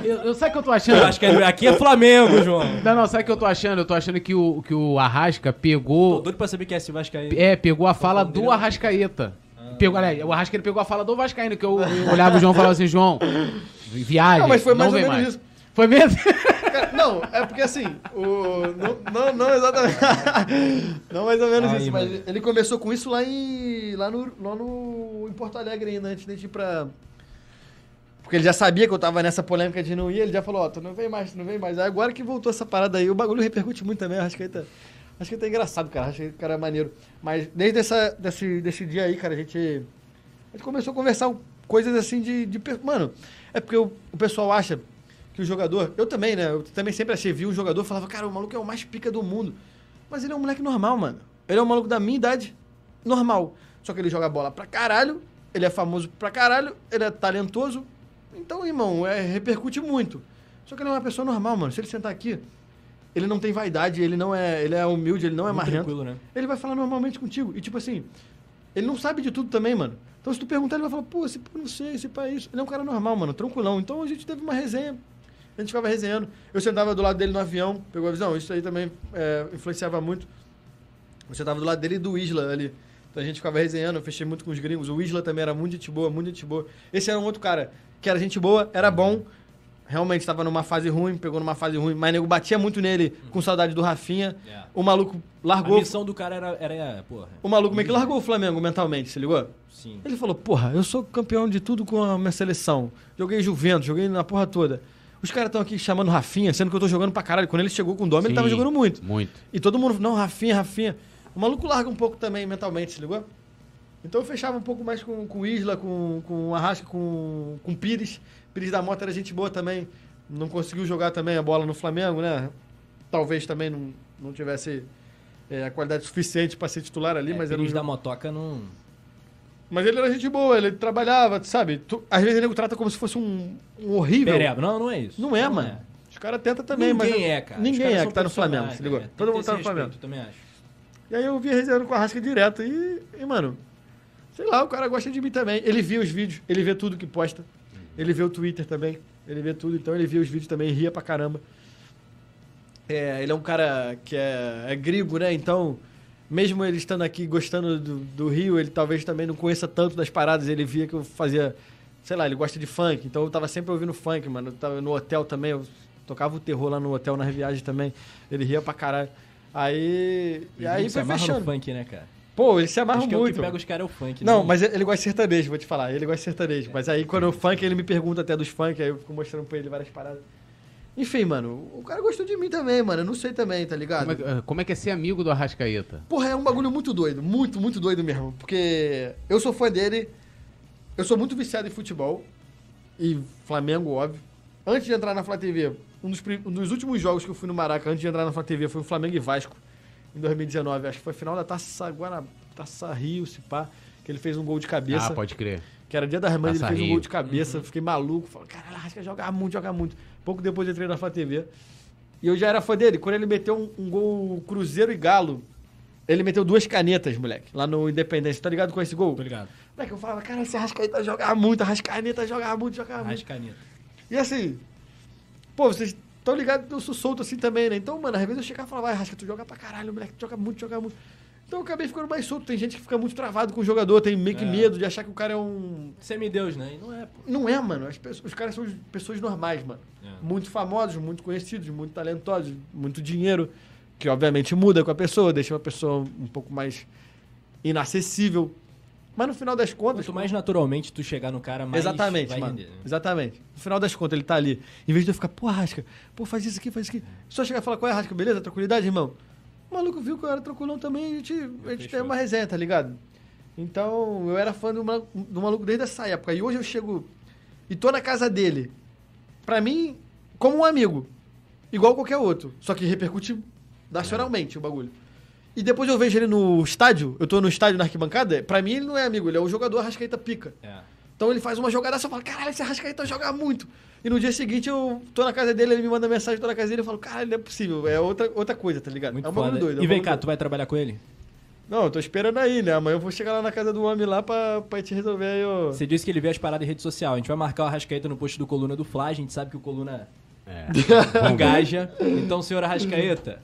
eu, eu, sabe o que eu tô achando? Eu acho que é- aqui é Flamengo, João. Não, não, sabe o que eu tô achando? Eu tô achando que o, que o Arrasca Tô pegou. doido pra saber quem é esse Vascaíno. É, pegou a fala do. Arrascaeta. Pegou, aliás, o Arrascaeta pegou a fala do Vascaíno, que eu, eu olhava o João e falava assim, João, viagem. Não, mas foi mais ou menos mais. isso. Foi mesmo? Cara, Não, é porque assim, o. Não, não, não exatamente. Não mais ou menos Aí, isso, mas mano. ele começou com isso lá em. lá no. lá no. em Porto Alegre ainda, antes de ir pra. Porque ele já sabia que eu tava nessa polêmica de não ir, ele já falou, ó, tu não vem mais, tu não vem mais. Aí agora que voltou essa parada aí, o bagulho repercute muito também, acho que aí tá. Acho que tá engraçado, cara. Acho que o cara é maneiro. Mas desde essa, desse, desse dia aí, cara, a gente. A gente começou a conversar coisas assim de. de mano, é porque o, o pessoal acha que o jogador. Eu também, né? Eu também sempre achei, vi um jogador e falava, cara, o maluco é o mais pica do mundo. Mas ele é um moleque normal, mano. Ele é um maluco da minha idade, normal. Só que ele joga bola pra caralho, ele é famoso pra caralho, ele é talentoso. Então, irmão, é, repercute muito. Só que ele é uma pessoa normal, mano. Se ele sentar aqui, ele não tem vaidade, ele não é. Ele é humilde, ele não é Muito marrento. né? Ele vai falar normalmente contigo. E tipo assim, ele não sabe de tudo também, mano. Então se tu perguntar, ele vai falar, pô, esse pô, não sei, esse pai é isso. Ele é um cara normal, mano, tranquilão. Então a gente teve uma resenha. A gente ficava resenhando. Eu sentava do lado dele no avião, pegou a visão. Isso aí também é, influenciava muito. Eu sentava do lado dele e do Isla ali. Então a gente ficava resenhando, eu fechei muito com os gringos. O Isla também era muito gente boa, muito gente boa. Esse era um outro cara que era gente boa, era bom. Realmente estava numa fase ruim, pegou numa fase ruim, mas nego batia muito nele, com saudade do Rafinha. É. O maluco A largou. missão do cara era, era porra. O maluco meio que largou o Flamengo mentalmente, se ligou? Sim. Ele falou, porra, eu sou campeão de tudo com a minha seleção. Joguei Juventus, joguei na porra toda. Os caras estão aqui chamando Rafinha, sendo que eu tô jogando pra caralho. Quando ele chegou com o Dome, ele tava jogando muito. Muito. E todo mundo, não, Rafinha, Rafinha. O maluco larga um pouco também mentalmente, se ligou? Então eu fechava um pouco mais com, com o Isla, com, com o Arrasca, com, com o Pires. Pires da Mota era gente boa também. Não conseguiu jogar também a bola no Flamengo, né? Talvez também não, não tivesse é, a qualidade suficiente para ser titular ali, É, mas era um Pires da jogo- motoca não... mas ele era gente boa, ele trabalhava, sabe? Tu- às vezes ele trata como se fosse um, um horrível. Pereba. Não, não é isso. Não é, mano. Os caras tentam também, mas. Ninguém é, cara. Ninguém é que tá no Flamengo, se ligou? né? Todo mundo tá no Flamengo. também acho. E aí eu via resenhando com a Rasca direto. E, e, mano, sei lá, o cara gosta de mim também. Ele via os vídeos, ele vê tudo que posta. Ele vê o Twitter também. Ele vê tudo, então ele via os vídeos também, ria pra caramba. É, ele é um cara que é, é gringo, né? Então, mesmo ele estando aqui gostando do, do Rio, ele talvez também não conheça tanto das paradas. Ele via que eu fazia, sei lá, ele gosta de funk. Então eu tava sempre ouvindo funk, mano. Eu tava no hotel também, eu tocava o terror lá no hotel nas viagens também. Ele ria pra caralho. Aí. E aí se foi fechando. funk, né, cara? Pô, ele se amarra Acho que é o muito. que pega os caras é o funk. Não, né? mas ele gosta de sertanejo, vou te falar. Ele gosta de sertanejo. Mas aí quando o funk, ele me pergunta até dos funk, aí eu fico mostrando pra ele várias paradas. Enfim, mano, o cara gostou de mim também, mano. Eu não sei também, tá ligado? Como é, como é que é ser amigo do Arrascaeta? Porra, é um bagulho muito doido. Muito, muito doido mesmo. Porque eu sou fã dele. Eu sou muito viciado em futebol. E Flamengo, óbvio. Antes de entrar na Flá TV, um dos, um dos últimos jogos que eu fui no Maraca, antes de entrar na Flá TV, foi o Flamengo e Vasco. Em 2019. Acho que foi final da Taça Guana, Taça Rio, se pá. Que ele fez um gol de cabeça. Ah, pode crer. Que era dia das mães, ele fez um Rio. gol de cabeça, fiquei maluco. Falei, caralho, Arrasca joga muito, joga muito. Pouco depois eu entrei na Flá TV. E eu já era fã dele. Quando ele meteu um, um gol Cruzeiro e Galo, ele meteu duas canetas, moleque, lá no Independência. Tá ligado com esse gol? Tô ligado. Moleque, eu falava, cara, esse Arrascaeta joga muito, Arrascaeta joga muito, joga muito. Rascaneta. E assim, pô, vocês ligados que eu sou solto assim também, né? Então, mano, às vezes eu chegava e falava, vai, Arrasca, tu joga pra caralho, moleque, tu joga muito, joga muito. Então eu acabei ficando mais solto. Tem gente que fica muito travado com o jogador, tem meio que É. medo de achar que o cara é um Semideus, né? E não é, pô. não é, mano. As pessoas- os caras são pessoas normais, mano. É. Muito famosos, muito conhecidos, muito talentosos, muito dinheiro, que obviamente muda com a pessoa, deixa uma pessoa um pouco mais inacessível. Mas no final das contas. Quanto mais naturalmente tu chegar no cara, mais Exatamente, vai mano. render, né? Exatamente. No final das contas, ele tá ali. Em vez de eu ficar, pô, Rasca, pô, faz isso aqui, faz isso aqui. Só chegar e falar, qual é, Rasca, beleza? Tranquilidade, irmão? O maluco viu que eu era tranquilão também e a gente, a gente tem uma resenha, tá ligado? Então, eu era fã do, ma- do maluco desde essa época. E hoje eu chego e tô na casa dele, pra mim, como um amigo, igual qualquer outro, só que repercute nacionalmente o bagulho. E depois eu vejo ele no estádio, eu tô no estádio na arquibancada, pra mim ele não é amigo, ele é o jogador Arrascaeta pica. É. Então ele faz uma jogada só, eu falo, caralho, esse Arrascaeta joga muito. E no dia seguinte eu tô na casa dele, ele me manda mensagem, tô na casa dele, eu falo, caralho, não é possível, é outra, outra coisa, tá ligado? Muito é um bagulho doido. é um e vem cá, doido. tu vai trabalhar com ele? Não, eu tô esperando aí, né? Amanhã eu vou chegar lá na casa do homem lá pra, pra te resolver aí, ó. Você disse que ele vê as paradas em rede social. A gente vai marcar o Arrascaeta no post do Coluna do Fla. A gente sabe que o Coluna É. engaja. Então, senhor Arrascaeta,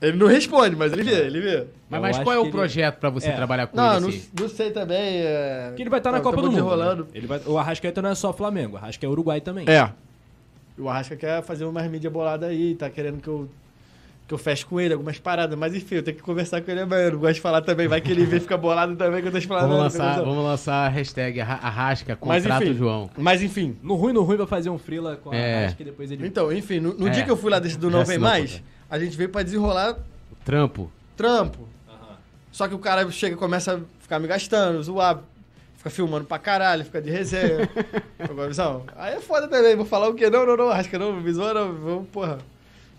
Ele não responde, mas ele vê, ele vê. Mas, mas qual é o ele- projeto pra você É. trabalhar com Não, ele? não, assim? não sei também. É... que ele vai estar na Tá- Copa do Mundo. desenrolando. né? Ele vai... O Arrascaeta não é só Flamengo. O Arrascaeta é Uruguai também. É. O Arrasca quer fazer umas mídias boladas aí, tá querendo que eu, que eu feche com ele algumas paradas, mas enfim, eu tenho que conversar com ele amanhã. Eu não gosto de falar também, vai que ele vê e fica bolado também que eu tô te falando. Vamos lançar, vamos lançar a hashtag arra- Arrasca, Mas contrato enfim. João. Mas enfim. No ruim, no ruim, vai fazer um frila com a É. Arrasca e depois ele... Então, enfim, no, no É. dia que eu fui lá desse do Não Vem Mais, a gente veio pra desenrolar Trampo. trampo. Aham. Só que o cara chega e começa a ficar me gastando, zoar, fica filmando pra caralho, fica de resenha. Agora, visão. Aí é foda também, vou falar o quê? Não, não, não, acho que não, zoa não, vamos, porra.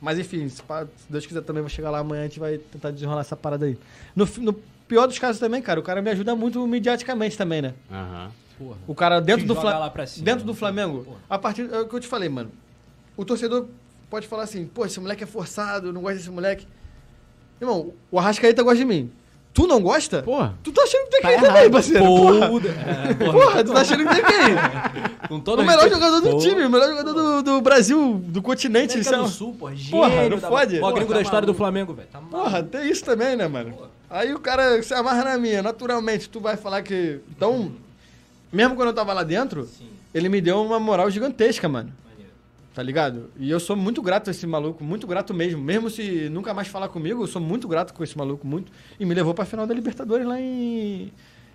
Mas enfim, se, pá, se Deus quiser também, vou chegar lá amanhã, a gente vai tentar desenrolar essa parada aí. No, fi- no pior dos casos também, cara, o cara me ajuda muito mediaticamente também, né? Aham. Porra. O cara dentro Te do joga Flamengo. lá pra cima, Dentro do né? Flamengo, Porra. a partir. É o que eu te falei, mano. O torcedor pode falar assim, pô, esse moleque é forçado, eu não gosto desse moleque. Irmão, o Arrascaeta gosta de mim. Tu não gosta? Porra. Tu tá achando que tem Tá quem também, parceiro? Porra, Porra. É, porra, tu tá achando que tem quem? Com todo o melhor respeito, jogador do porra. time, o melhor jogador do, do Brasil, do continente. América isso é do Sul, porra. Porra, Gênio não da- fode? Mó gringo Porra, da tá história do maluco. Flamengo, velho. Tá Porra, tem isso também, né, mano? Aí o cara se amarra na minha, naturalmente, tu vai falar que. Então, mesmo quando eu tava lá dentro, Sim, ele me deu uma moral gigantesca, mano. Tá ligado? E eu sou muito grato a esse maluco, muito grato mesmo. Mesmo se nunca mais falar comigo, eu sou muito grato com esse maluco, muito. E me levou pra final da Libertadores lá em,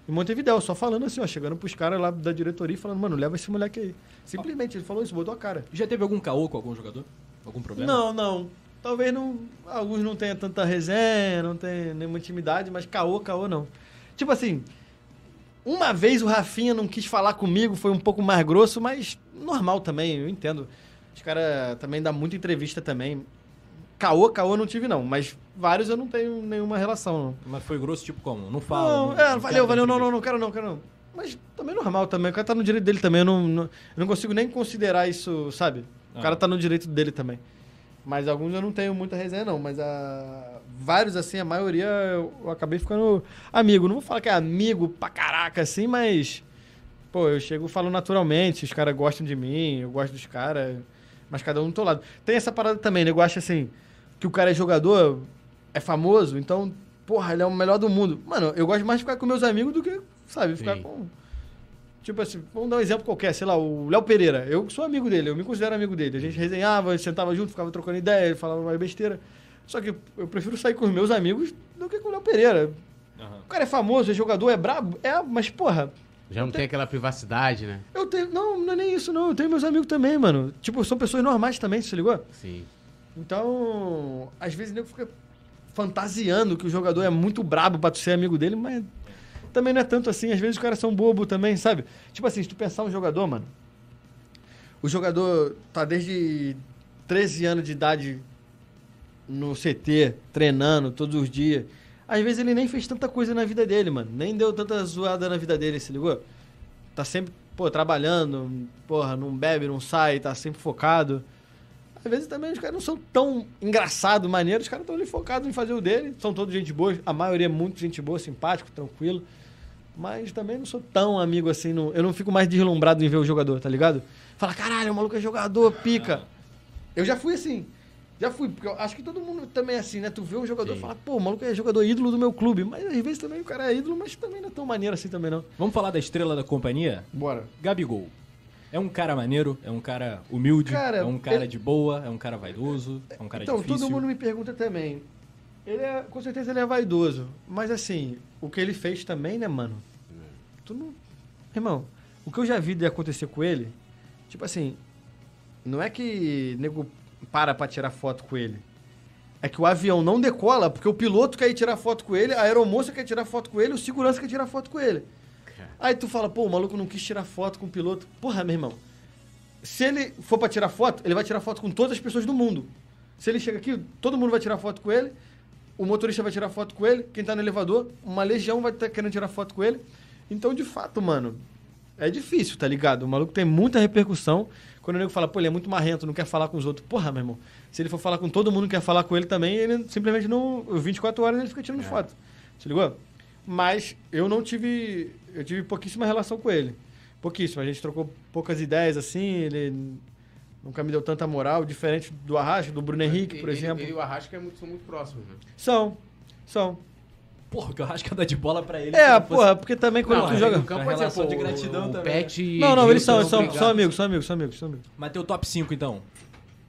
em Montevidéu, só falando assim, ó, chegando pros caras lá da diretoria e falando, mano, leva esse moleque aí. Simplesmente, ele falou isso, botou a cara. Já teve algum caô com algum jogador? Algum problema? Não, não. Talvez não. Alguns não tenham tanta resenha, não tem nenhuma intimidade, mas caô, caô não. Tipo assim, uma vez o Rafinha não quis falar comigo, foi um pouco mais grosso, mas normal também, eu entendo. Os caras também dão muita entrevista também. Caô, caô não tive não, mas vários eu não tenho nenhuma relação, não. Mas foi grosso, tipo como? Não fala. Não, não- é, não valeu, valeu, não, não, não quero não, quero não. Mas também normal também, o cara tá no direito dele também, eu não, não, eu não consigo nem considerar isso, sabe? O Ah. cara tá no direito dele também. Mas alguns eu não tenho muita resenha não, mas a... vários assim, a maioria eu, eu acabei ficando amigo. Não vou falar que é amigo pra caraca assim, mas... Pô, eu chego e falo naturalmente, os caras gostam de mim, eu gosto dos caras, mas cada um do seu lado. Tem essa parada também, né? Eu acho assim, que o cara é jogador, é famoso, então, porra, ele é o melhor do mundo. Mano, eu gosto mais de ficar com meus amigos do que, sabe, ficar Sim. com. Tipo assim, vamos dar um exemplo qualquer, sei lá, o Léo Pereira. Eu sou amigo dele, eu me considero amigo dele. A gente resenhava, sentava junto, ficava trocando ideia, ele falava mais besteira. Só que eu prefiro sair com os meus amigos do que com o Léo Pereira. Aham. O cara é famoso, é jogador, é brabo, é, mas porra, Já não tem aquela privacidade, né? eu tenho. Não, não é nem isso, não. Eu tenho meus amigos também, mano. Tipo, são pessoas normais também, você ligou? Sim. Então, às vezes o nego fica fantasiando que o jogador é muito brabo pra tu ser amigo dele, mas também não é tanto assim. Às vezes os caras são bobo também, sabe? Tipo assim, se tu pensar um jogador, mano. O jogador tá desde 13 anos de idade no CT, treinando todos os dias. Às vezes ele nem fez tanta coisa na vida dele, mano. Nem deu tanta zoada na vida dele, se ligou? Tá sempre, pô, trabalhando, porra, não bebe, não sai, tá sempre focado. Às vezes também os caras não são tão engraçados, maneiros, os caras estão ali focados em fazer o dele. São todos gente boa, a maioria é muito gente boa, simpático, tranquilo. Mas também não sou tão amigo assim, não- eu não fico mais deslumbrado em ver o jogador, tá ligado? Fala, caralho, o maluco é jogador, pica. Eu já fui assim. Já fui, porque eu acho que todo mundo também é assim, né? Tu vê um jogador e fala, pô, o maluco é jogador ídolo do meu clube. Mas às vezes também o cara é ídolo, mas também não é tão maneiro assim também não. Vamos falar da estrela da companhia? Bora. Gabigol. É um cara maneiro, é um cara humilde, Cara, é um cara ele- de boa, é um cara vaidoso, é um cara então, difícil. todo mundo me pergunta também. Ele é, com certeza ele é vaidoso. Mas assim, o que ele fez também, né, mano? Tu não. Irmão, o que eu já vi de acontecer com ele, tipo assim, não é que nego para pra tirar foto com ele. É que o avião não decola porque o piloto quer ir tirar foto com ele, a aeromoça quer tirar foto com ele, o segurança quer tirar foto com ele. Aí tu fala, pô, o maluco não quis tirar foto com o piloto. Porra, meu irmão. se ele for pra tirar foto, ele vai tirar foto com todas as pessoas do mundo. Se ele chega aqui, todo mundo vai tirar foto com ele, o motorista vai tirar foto com ele, quem tá no elevador, uma legião vai estar querendo tirar foto com ele. Então, de fato, mano, é difícil, tá ligado? O maluco tem muita repercussão. Quando o nego fala, pô, ele é muito marrento, não quer falar com os outros. Porra, meu irmão, se ele for falar com todo mundo que quer falar com ele também, ele simplesmente não. 24 horas ele fica tirando foto. Se ligou? Mas eu não tive. Eu tive pouquíssima relação com ele. Pouquíssima. A gente trocou poucas ideias assim, ele nunca me deu tanta moral, diferente do Arrasca, do Bruno Henrique, por ele, exemplo. Ele e o Arrasca é muito- são muito próximos, né? São. São. Porra, que eu acho que dá de bola pra ele. É, fosse- porra, porque também quando Não, tu aí joga. no campo A pode ser, relação pô, de gratidão o também. Pet e Não, não, eles são, são, são amigos, são amigos, são amigos, são amigos. Mas teu top 5, então.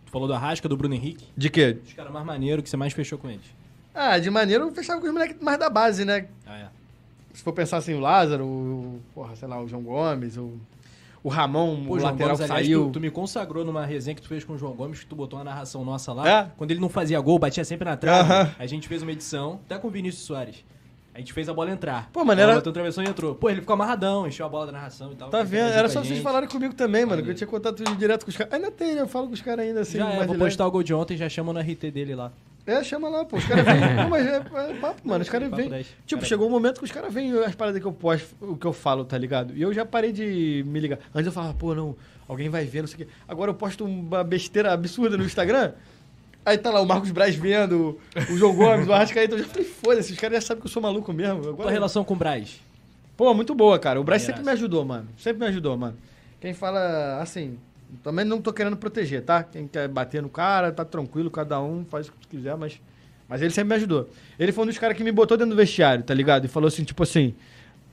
Tu falou do Arrasca, do Bruno Henrique. De quê? Os caras mais maneiros que você mais fechou com eles. Ah, de maneira eu fechava com os moleques mais da base, né? Ah, é. Se for pensar assim, o Lázaro, o, porra, sei lá, o João Gomes, o, o Ramon, Pô, o João lateral Gomes, que aliás, saiu. tu, tu me consagrou numa resenha que tu fez com o João Gomes, que tu botou uma narração nossa lá. É? Quando ele não fazia gol, batia sempre na trave. Aham. A gente fez uma edição, até com o Vinícius Soares. A gente fez a bola entrar. Pô, mano, era- botou um travessão e entrou. Pô, ele ficou amarradão, encheu a bola da narração e tal. Tá vendo? Era com só vocês falarem comigo também, mano, que eu tinha contato direto com os caras. Ainda tem, né? Eu falo com os caras ainda assim. Já é, vou postar o gol de ontem, já chama no RT dele lá. É, chama lá, pô. Os caras vêm. Não, mas é, é papo, mano. Os caras vêm. 10. Tipo, Cara, chegou um momento que os caras vêm as paradas que eu posto, o que eu falo, tá ligado? E eu já parei de me ligar. Antes eu falava, pô, não, alguém vai ver, não sei o quê. Agora eu posto uma besteira absurda no Instagram. Aí tá lá o Marcos Braz vendo, o João Gomes, o Arrascaeta. Eu já falei, foda-se, os caras já sabem que eu sou maluco mesmo. Agora, relação com o Braz. Pô, muito boa, cara. O Braz Maneiraço. sempre me ajudou, mano. Sempre me ajudou, mano. Quem fala assim, também não tô querendo proteger, tá? Quem quer bater no cara, tá tranquilo, cada um faz o que quiser, mas. Mas ele sempre me ajudou. Ele foi um dos caras que me botou dentro do vestiário, tá ligado? E falou assim, tipo assim,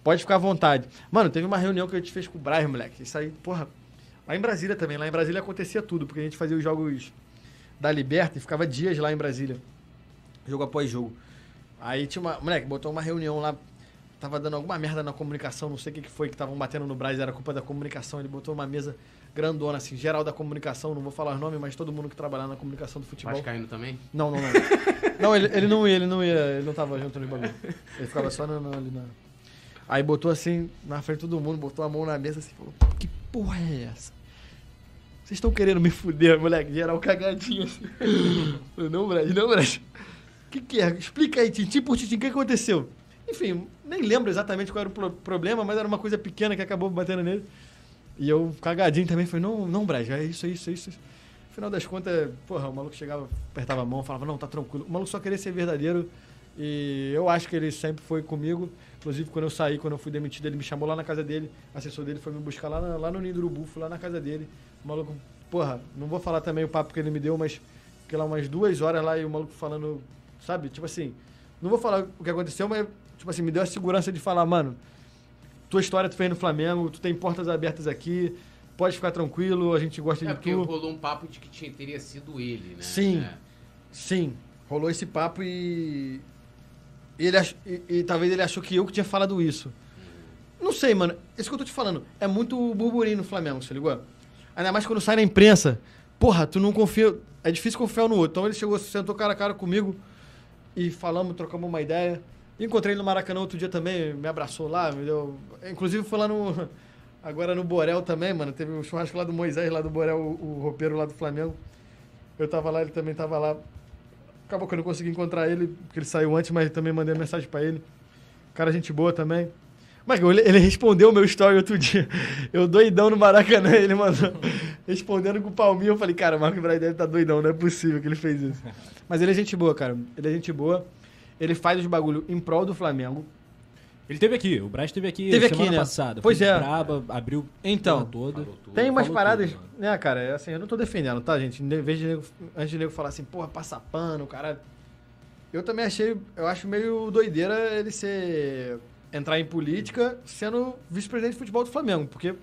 pode ficar à vontade. Mano, teve uma reunião que a gente fez com o Braz, moleque. Isso aí, porra. Lá em Brasília também. Lá em Brasília acontecia tudo, porque a gente fazia os jogos da Liberta e ficava dias lá em Brasília. Jogo após jogo. Aí tinha uma. Moleque, botou uma reunião lá. Tava dando alguma merda na comunicação, não sei o que, que foi que estavam batendo no Braz, era culpa da comunicação. Ele botou uma mesa grandona, assim, geral da comunicação, não vou falar os nomes, mas todo mundo que trabalhava na comunicação do futebol. Vascaíno também? Não, não, não. não, ele, ele não ia, ele não ia, ele não tava junto no bagulho. Ele ficava só no, no- ali na. Aí botou assim, na frente de todo mundo, botou a mão na mesa assim, falou: Que porra é essa? Vocês estão querendo me fuder, moleque? Geral cagadinho assim. Não, Brad, não, Brad. O que, que é? Explica aí, tintim por tintim, o que aconteceu? Enfim, nem lembro exatamente qual era o pro- problema, mas era uma coisa pequena que acabou batendo nele. E eu, cagadinho também, falei, não, não, Brad, é isso, é isso, é isso. No final das contas, porra, o maluco chegava, apertava a mão, falava, não, tá tranquilo. O maluco só queria ser verdadeiro e eu acho que ele sempre foi comigo. Inclusive, quando eu saí, quando eu fui demitido, ele me chamou lá na casa dele, o assessor dele foi me buscar lá, lá no Ninho do Urubu, fui lá na casa dele. O maluco, porra, não vou falar também o papo que ele me deu, mas fiquei lá umas duas horas lá e o maluco falando, sabe, tipo assim, não vou falar o que aconteceu, mas, tipo assim, me deu a segurança de falar, mano, tua história tu fez no Flamengo, tu tem portas abertas aqui, pode ficar tranquilo, a gente gosta É de porque tu. rolou um papo de que tinha, teria sido ele, né? Sim. É. Sim, rolou esse papo e. ele ach- e, e talvez ele achou que eu que tinha falado isso. Não sei, mano. Isso que eu tô te falando. É muito burburinho no Flamengo, você ligou? Ainda mais quando sai na imprensa. Porra, tu não confia. É difícil confiar no outro. Então ele chegou, sentou cara a cara comigo e falamos, trocamos uma ideia. Encontrei ele no Maracanã outro dia também, me abraçou lá, me deu. Inclusive foi lá no. Agora no Borel também, mano. Teve um churrasco lá do Moisés, lá do Borel, o, o roupeiro lá do Flamengo. Eu tava lá, ele também tava lá. Acabou que eu não consegui encontrar ele, porque ele saiu antes, mas também mandei mensagem pra ele. Cara, gente boa também. Mas ele, ele respondeu o meu story outro dia. Eu doidão no Maracanã, ele mandou. Respondendo com o palminho, eu falei, cara, o Marco Braz deve estar doidão, não é possível que ele fez isso. Mas ele é gente boa, cara. Ele é gente boa. Ele faz os bagulho em prol do Flamengo. Ele teve aqui, o Braz esteve aqui Teve semana aqui, né? passada. Pois Foi é. Braba, abriu Então. Tem umas paradas, tudo, né, cara? É assim, eu não tô defendendo, tá, gente? Em vez de nego- antes de nego falar assim, porra, passa pano, cara. Eu também achei, eu acho meio doideira ele ser entrar em política sendo vice-presidente de futebol do Flamengo, porque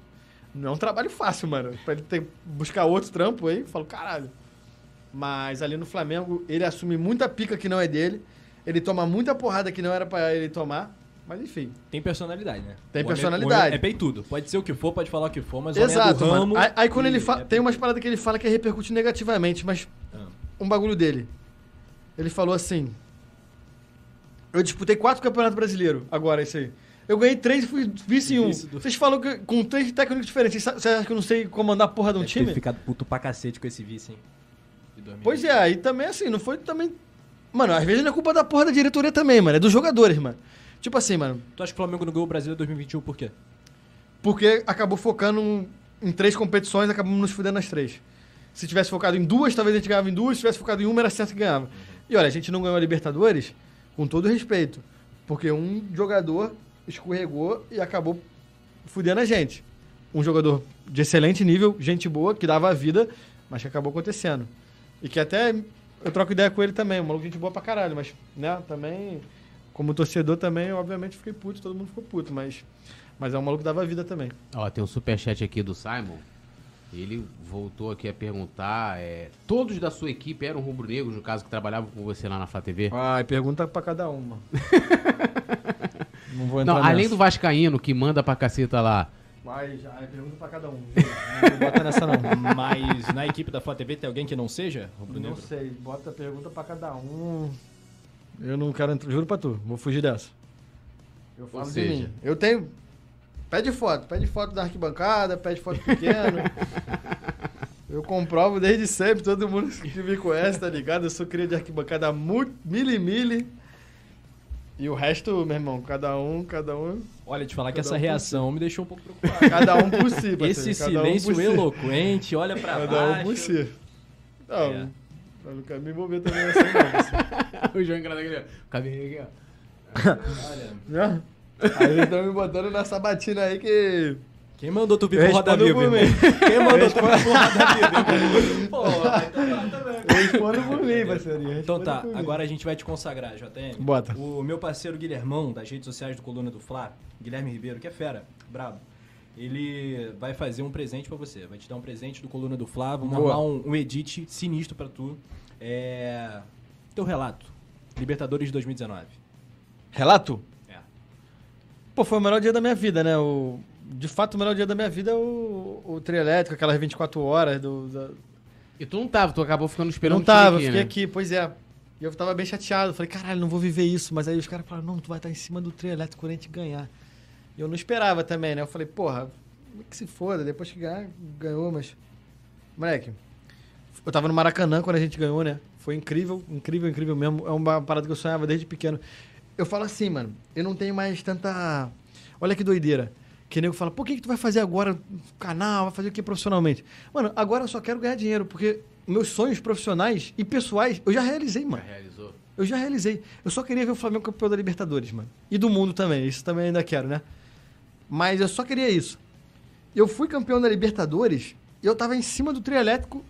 não é um trabalho fácil, mano. Pra ele ter, buscar outro trampo aí, eu falo, caralho. Mas ali no Flamengo, ele assume muita pica que não é dele, ele toma muita porrada que não era pra ele tomar, mas enfim. Tem personalidade, né? Tem O homem- personalidade. o É peitudo. Pode ser o que for, pode falar o que for, mas o é Exato, mano. ramo Aí, aí quando ele fala. é Tem umas paradas que ele fala que repercute negativamente, mas Ah. um bagulho dele. Ele falou assim. Eu disputei quatro campeonatos brasileiros, agora isso aí. Eu ganhei três e fui vice em um. Vocês falam que com três técnicos diferentes, vocês você acha que eu não sei comandar a porra de um Deve ter time? ficado puto pra cacete com esse vice, hein? De 2020. Pois é, aí também assim, não foi também. Mano, às vezes não é culpa da porra da diretoria também, mano. É dos jogadores, mano. Tipo assim, mano. Tu acha que o Flamengo não ganhou o Brasileiro 2021 por quê? Porque acabou focando em três competições, acabamos nos fudendo nas três. Se tivesse focado em duas, talvez a gente ganhava em duas. Se tivesse focado em uma, era certo que ganhava. E olha, a gente não ganhou a Libertadores, com todo respeito. Porque um jogador escorregou e acabou fudendo a gente. Um jogador de excelente nível, gente boa, que dava a vida, mas que acabou acontecendo. E que até eu troco ideia com ele também, um maluco gente boa pra caralho, mas, né, também, como torcedor também, eu, obviamente fiquei puto, todo mundo ficou puto, mas, mas é um maluco que dava vida também. Ó, tem um superchat aqui do Simon. Ele voltou aqui a perguntar: é, todos da sua equipe eram rubro-negros, no caso que trabalhavam com você lá na Flá TV? Ai, pergunta pra cada uma. não vou entrar Não, além nessa. do Vascaíno que manda pra caceta lá. Mas, ai, pergunta pra cada um. viu? Não bota nessa não. Mas na equipe da Flá TV tem alguém que não seja Não rubro-negro? sei, bota pergunta pra cada um. Eu não quero entrar, juro pra tu, vou fugir dessa. Eu falo de seja- mim. Eu tenho. Pede foto, pede foto da arquibancada, pede foto pequeno. eu comprovo desde sempre, todo mundo que me conhece, tá ligado? Eu sou cria de arquibancada mu- mili mili. E o resto, meu irmão, cada um, cada um. Olha, te falar que Cada essa um reação me deixou um pouco preocupado. Cada um por si, parceiro, Esse cada um silêncio si. eloquente, olha pra Cada um baixo. por si. Não, É. eu não quero me envolver também assim, não. o João Engrada aqui, ó. Cabelinho aqui, ó. Olha, Né? Aí eles estão me botando nessa batina aí que. quem mandou tu vir pro Roda Viva. Quem mandou tu vir pro Roda Viva? Pô, então tá também. Eu respondo por mim, parceirinho. Então tá, agora a gente vai te consagrar, JM. Bota. O meu parceiro Guilhermão, das redes sociais do Coluna do Fla, Guilherme Ribeiro, que é fera, brabo. Ele vai fazer um presente pra você. Vai te dar um presente do Coluna do Fla. Vamos Boa. arrumar um, um edit sinistro pra tu. É. Teu relato. Libertadores de 2019. Relato? É. Pô, foi o melhor dia da minha vida, né? O... De fato, o melhor dia da minha vida é o, o trio elétrico, aquelas 24 horas do. da- E tu não tava, tu acabou ficando esperando Não tava, time fiquei né? aqui, pois é. E eu tava bem chateado. Falei, caralho, não vou viver isso. Mas aí os caras falaram, não, tu vai estar em cima do trio elétrico quando a gente ganhar. E eu não esperava também, né? Eu falei, porra, que se foda, depois que ganhar, ganhou, mas. Moleque, eu tava no Maracanã quando a gente ganhou, né? Foi incrível, incrível, incrível mesmo. É uma parada que eu sonhava desde pequeno. Eu falo assim, mano, eu não tenho mais tanta. Olha que doideira. Que nego fala, o que, que tu vai fazer agora canal? Vai fazer o que profissionalmente? Mano, agora eu só quero ganhar dinheiro, porque meus sonhos profissionais e pessoais eu já realizei, Já mano. realizou. Eu já realizei. Eu só queria ver o Flamengo campeão da Libertadores, mano. E do mundo também. Isso também ainda quero, né? Mas eu só queria isso. Eu fui campeão da Libertadores e eu tava em cima do trio elétrico,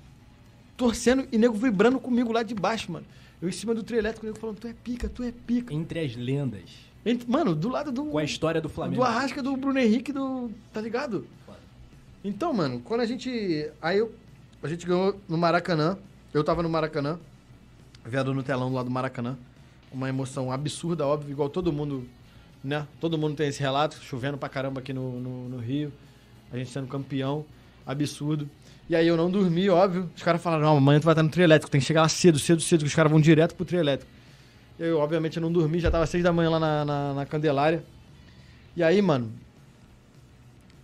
torcendo e nego vibrando comigo lá de baixo, mano. Eu em cima do trio elétrico, o nego falando, tu é pica, tu é pica. Entre as lendas. Entre- Mano, do lado do. Com a história do Flamengo. Do Arrasca, do Bruno Henrique, do. Tá ligado? Então, mano, quando a gente. Aí eu, a gente ganhou no Maracanã. Eu tava no Maracanã. Vendo no telão lá do Maracanã. Uma emoção absurda, óbvio, igual todo mundo. Né? Todo mundo tem esse relato. Chovendo pra caramba aqui no, no, no Rio. A gente sendo campeão. Absurdo. E aí eu não dormi, óbvio. Os caras falaram, não, amanhã tu vai estar no trio elétrico. Tem que chegar lá cedo, cedo, cedo. Que os caras vão direto pro trio elétrico. Eu, obviamente, não dormi. Já tava seis da manhã lá na, na, na Candelária. E aí, mano,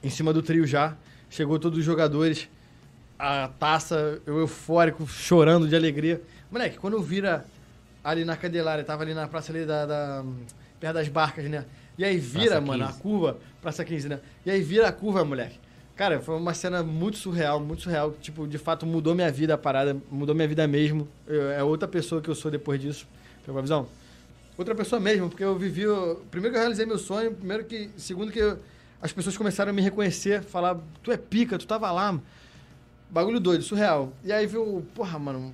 em cima do trio já. Chegou todos os jogadores. A taça, eu eufórico, chorando de alegria. Moleque, quando eu vira ali na Candelária, tava ali na praça ali da, da- perto das barcas, né? E aí vira, Praça mano, a 15. curva, Praça 15, né? E aí vira a curva, moleque. Cara, foi uma cena muito surreal, muito surreal. Tipo, de fato, mudou minha vida a parada, mudou minha vida mesmo. Eu- é outra pessoa que eu sou depois disso. Pegou a visão? Outra pessoa mesmo, porque eu vivi. o- Primeiro que eu realizei meu sonho, primeiro que. Segundo que eu- as pessoas começaram a me reconhecer, falar, tu é pica, tu tava lá. Bagulho doido, surreal. E aí viu, porra, mano,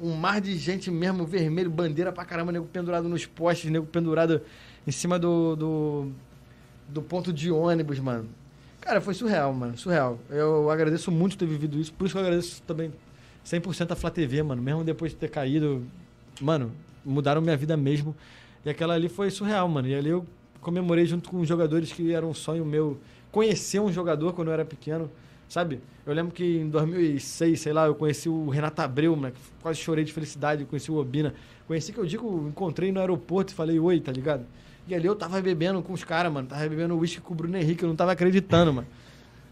um mar de gente mesmo, vermelho, bandeira pra caramba, nego pendurado nos postes, nego pendurado em cima do, do, do ponto de ônibus, mano. Cara, foi surreal, mano, surreal. Eu agradeço muito ter vivido isso, por isso que eu agradeço também 100% a Flá TV, mano. Mesmo depois de ter caído, mano, mudaram minha vida mesmo. E aquela ali foi surreal, mano. E ali eu comemorei junto com jogadores que era um sonho meu conhecer um jogador quando eu era pequeno, sabe? Eu lembro que em 2006, sei lá, eu conheci o Renato Abreu, moleque. Quase chorei de felicidade, conheci o Obina. Conheci que eu digo, encontrei no aeroporto e falei oi, tá ligado? E ali eu tava bebendo com os caras, mano. Tava bebendo uísque com o Bruno Henrique, eu não tava acreditando, mano.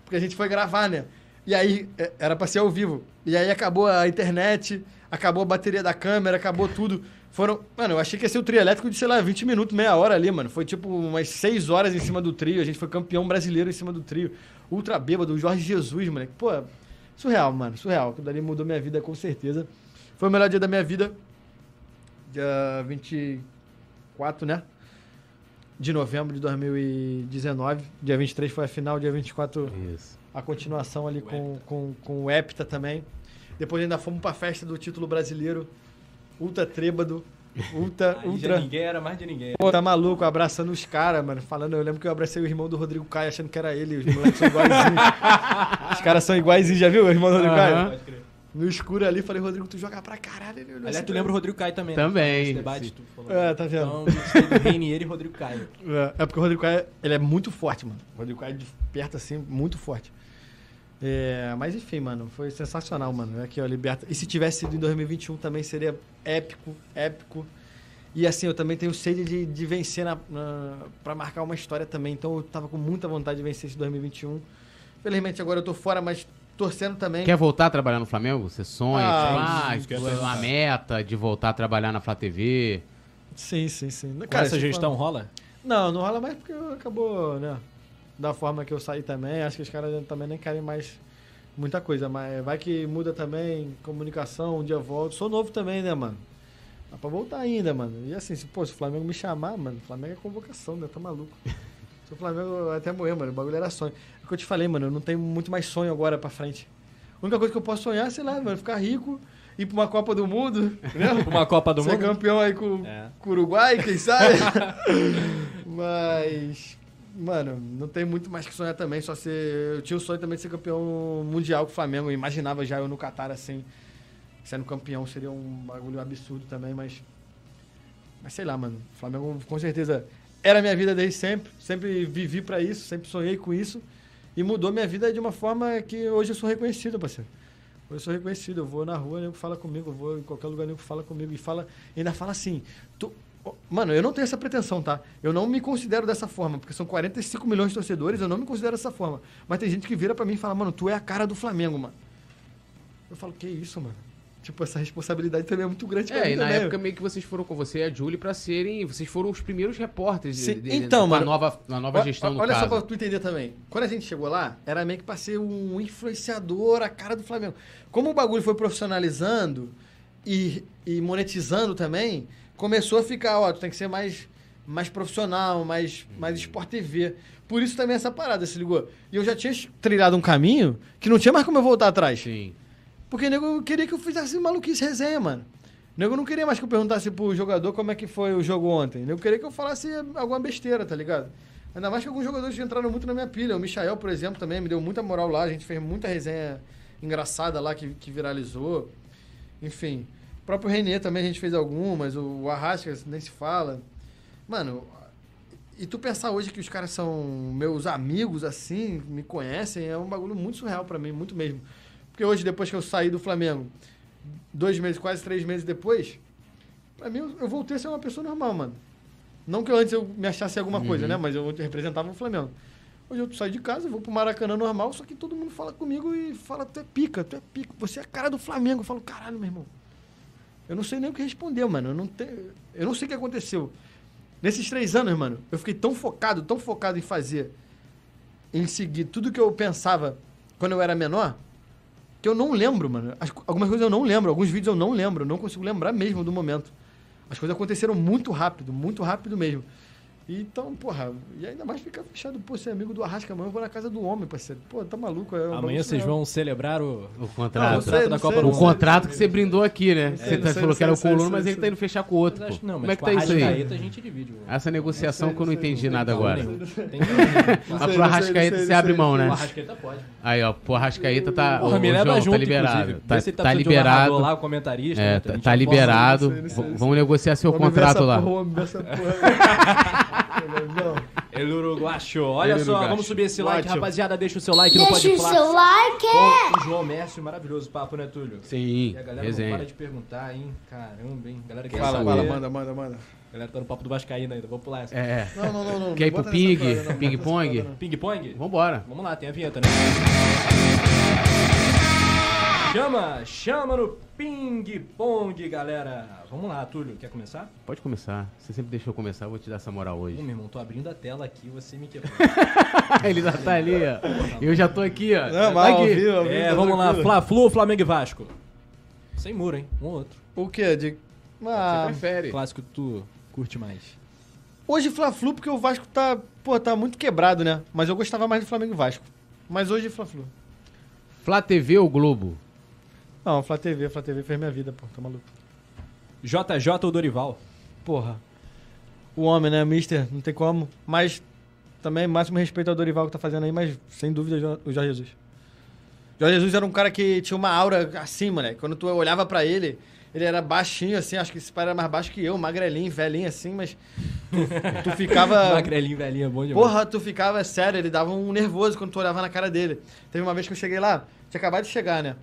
Porque a gente foi gravar, né? E aí, é, era pra ser ao vivo. E aí acabou a internet, acabou a bateria da câmera, acabou tudo. Foram. Mano, eu achei que ia ser o trio elétrico de, sei lá, 20 minutos, meia hora ali, mano. Foi tipo umas 6 horas em cima do trio. A gente foi campeão brasileiro em cima do trio. Ultra bêbado, o Jorge Jesus, moleque. Pô, surreal, mano. Surreal. Aquilo dali mudou minha vida com certeza. Foi o melhor dia da minha vida. Dia 24, né? De novembro de 2019. Dia 23 foi a final, dia 24 Isso. a continuação ali com, com, com o Hepta também. Depois ainda fomos pra festa do título brasileiro. Ultra trêbado. Ultra, Aí já ultra. ninguém era mais de ninguém. Pô, tá maluco, abraçando os caras, mano. Falando, eu lembro que eu abracei o irmão do Rodrigo Caio achando que era ele. Os moleques são iguaizinhos. os caras são iguaizinhos, já viu o irmão do Rodrigo. Caio? Pode crer. No escuro ali, falei, Rodrigo, tu joga pra caralho. Ele olhou Aliás, tu lembra o. Rodrigo Caio também. Também, Né? Esse debate, tu falou. É, tá vendo? Então, do Reinier e Rodrigo Caio. É, é porque o Rodrigo Caio, ele é muito forte, mano. O Rodrigo Caio de perto, assim, muito forte. É, mas enfim, mano, foi sensacional, mano. Aqui, ó, Liberta. E se tivesse sido em 2021 também seria épico, épico. E assim, eu também tenho sede de, de vencer na, na, pra marcar uma história também. Então eu tava com muita vontade de vencer esse 2021. Felizmente agora eu tô fora, mas torcendo também. Quer voltar a trabalhar no Flamengo? Você sonha? Ah, tipo, ah, quer uma meta de voltar a trabalhar na Flá TV? Sim, sim, sim. Com Cara, essa se for- gestão rola? Não, não rola mais porque acabou, né? Da forma que eu saí também. Acho que os caras também nem querem mais muita coisa. Mas vai que muda também, comunicação, um dia eu volto. Sou novo também, né, mano? Dá pra voltar ainda, mano. E assim, se, pô, se o Flamengo me chamar, mano, o Flamengo é convocação, né? Tá maluco. Se o Flamengo até morrer, mano, o bagulho era sonho. É o que eu te falei, mano, eu não tenho muito mais sonho agora pra frente. A única coisa que eu posso sonhar sei lá, mano, ficar rico, ir pra uma Copa do Mundo, entendeu? Uma Copa do Ser Mundo? campeão aí com, É. com o Uruguai, quem sabe? Mas, mano, não tem muito mais que sonhar também. Só ser. Eu tinha o sonho também de ser campeão mundial com o Flamengo. Eu imaginava já eu no Qatar assim. Sendo campeão seria um bagulho absurdo também, mas. Mas sei lá, mano. O Flamengo com certeza era minha vida desde sempre. Sempre vivi pra isso, sempre sonhei com isso. E mudou minha vida de uma forma que hoje eu sou reconhecido, parceiro. Hoje eu sou reconhecido. Eu vou na rua, nego fala comigo. Eu vou em qualquer lugar, nego fala comigo. E fala, ainda fala assim. Tu, Mano, eu não tenho essa pretensão, tá? Eu não me considero dessa forma, porque são 45 milhões de torcedores, eu não me considero dessa forma. Mas tem gente que vira pra mim e fala, mano, tu é a cara do Flamengo, mano. Eu falo, que isso, mano? Tipo, essa responsabilidade também é muito grande pra É, mim e na também. época meio que vocês foram com você e a Julie pra serem. Vocês foram os primeiros repórteres de- Sim, de- então, com a mano, nova, a nova gestão do Olha caso. só pra tu entender também. Quando a gente chegou lá, era meio que pra ser um influenciador, a cara do Flamengo. Como o bagulho foi profissionalizando e, e monetizando também, começou a ficar, ó, tu tem que ser mais, mais profissional, mais, mais Sport TV. Por isso também essa parada, se ligou? E eu já tinha trilhado um caminho que não tinha mais como eu voltar atrás. Sim. Porque o nego queria que eu fizesse maluquice resenha, mano. O nego não queria mais que eu perguntasse pro jogador como é que foi o jogo ontem. O nego queria que eu falasse alguma besteira, tá ligado? Ainda mais que alguns jogadores entraram muito na minha pilha. O Michael, por exemplo, também me deu muita moral lá. A gente fez muita resenha engraçada lá que, que viralizou. Enfim. O próprio Renê também a gente fez algumas. O Arrasca nem se fala. Mano, e tu pensar hoje que os caras são meus amigos, assim, me conhecem, é um bagulho muito surreal pra mim, muito mesmo. Porque hoje, depois que eu saí do Flamengo, dois meses, quase três meses depois, pra mim eu, voltei a ser uma pessoa normal, mano. Não que antes eu me achasse alguma coisa, Uhum. né? Mas eu representava o Flamengo. Hoje eu saio de casa, vou pro Maracanã normal, só que todo mundo fala comigo e fala, tu é pica, tu é pica, você é a cara do Flamengo. Eu falo, caralho, meu irmão. Eu não sei nem o que responder, mano. Eu não, tenho, eu não sei o que aconteceu. Nesses três anos, mano, eu fiquei tão focado, tão focado em fazer, em seguir tudo que eu pensava quando eu era menor, que eu não lembro, mano. As- algumas coisas eu não lembro, alguns vídeos eu não lembro, eu não consigo lembrar mesmo do momento. As coisas aconteceram muito rápido, muito rápido mesmo. Então, porra, e ainda mais ficar fechado, pô, ser amigo do Arrasca amanhã, eu vou na casa do homem, parceiro. Pô, tá maluco. É um Amanhã vocês vão celebrar o. O contrato. não sei, da não Copa sei, do o sei. contrato que você brindou aqui, né? sei, Você tá- sei, falou que era o sei, mas ele tá indo fechar com o outro. Acho- não, Como mas é que tá a isso aí? Arrascaeta a gente divide. o- Essa negociação que eu não entendi não nada agora. Não Mas pro Arrascaeta você abre mão, né? O Arrascaeta pode. Aí, ó, pro Arrascaeta tá. Porra, me leva João, junto, tá liberado. Tá, tá tá, liberado. lá, o comentarista. É, né? tá, tá liberado. Vamos negociar seu contrato lá. Essa porra. Não. El Uruguacho. Olha El só, Uruguacho. vamos subir esse like, Guacho. rapaziada. Deixa o seu like no Deixa Pode o seu like. Com o João Messi, maravilhoso papo, né, Túlio? Sim, E a galera não resenha. para de perguntar, hein? Caramba, hein? Galera quer Fala, saber. fala, manda, manda, manda. A galera tá no papo do Vascaíno ainda, vamos pular essa. É. Não, não, não. não Quer ir não pro ping? não, Ping-pong? Ping-pong? Vambora. Vamos lá, tem a vinheta, né? Chama, chama no ping-pong, galera. Vamos lá, Túlio, quer começar? Pode começar. Você sempre deixou eu começar, eu vou te dar essa moral Ô, hoje. meu irmão, tô abrindo a tela aqui, você me quebrou. Ele já tá ali, ó. Eu já tô aqui, ó. Não, Tá mas ao aqui. é, vamos lá. Fla-Flu, Flamengo e Vasco. Sem muro, hein? Um ou outro. O quê? De... Você Ah, prefere. Clássico que tu curte mais. hoje Fla-Flu porque o Vasco tá, pô, tá muito quebrado, né? Mas eu gostava mais do Flamengo e Vasco. Mas hoje Fla-Flu. Flá TV ou Globo? Não, Flá TV, Flá TV fez minha vida, pô, tá maluco. JJ ou Dorival? Porra. O homem, né, Mister, não tem como. Mas também máximo respeito ao Dorival que tá fazendo aí, mas sem dúvida o Jorge Jesus. Jorge Jesus era um cara que tinha uma aura assim, moleque. Quando tu olhava pra ele, ele era baixinho assim, acho que esse pai era mais baixo que eu, magrelinho, velhinho assim, mas tu, tu ficava Magrelinho, velhinho, é bom demais. Porra, tu ficava sério, ele dava um nervoso quando tu olhava na cara dele. Teve uma vez que eu cheguei lá, tinha acabado de chegar, né?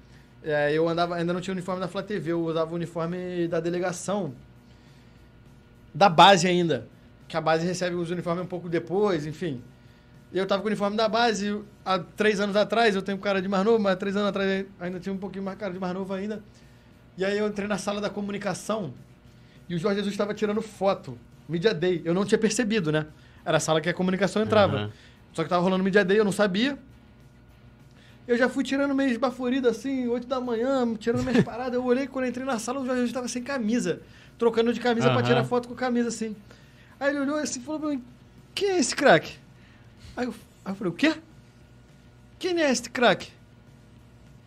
É, eu andava, ainda não tinha uniforme da Flá TV, eu usava o uniforme da delegação. Da base ainda. Que a base recebe os uniformes um pouco depois, enfim. Eu tava com o uniforme da base há três anos atrás, eu tenho cara de mais novo, mas há três anos atrás ainda tinha um pouquinho mais cara de mais novo ainda. E aí eu entrei na sala da comunicação e o Jorge Jesus estava tirando foto. Media Day. Eu não tinha percebido, né? Era a sala que a comunicação entrava. Aham. Só que tava rolando Media Day, eu não sabia. Eu já fui tirando meio esbaforido assim, 8 da manhã, tirando minhas paradas. Eu olhei quando eu entrei na sala, o Jorge estava sem camisa. Trocando de camisa pra Aham. tirar foto com camisa assim. Aí ele olhou assim e falou pra mim: Quem é esse craque? Aí eu, aí eu falei: O quê? Quem é esse craque?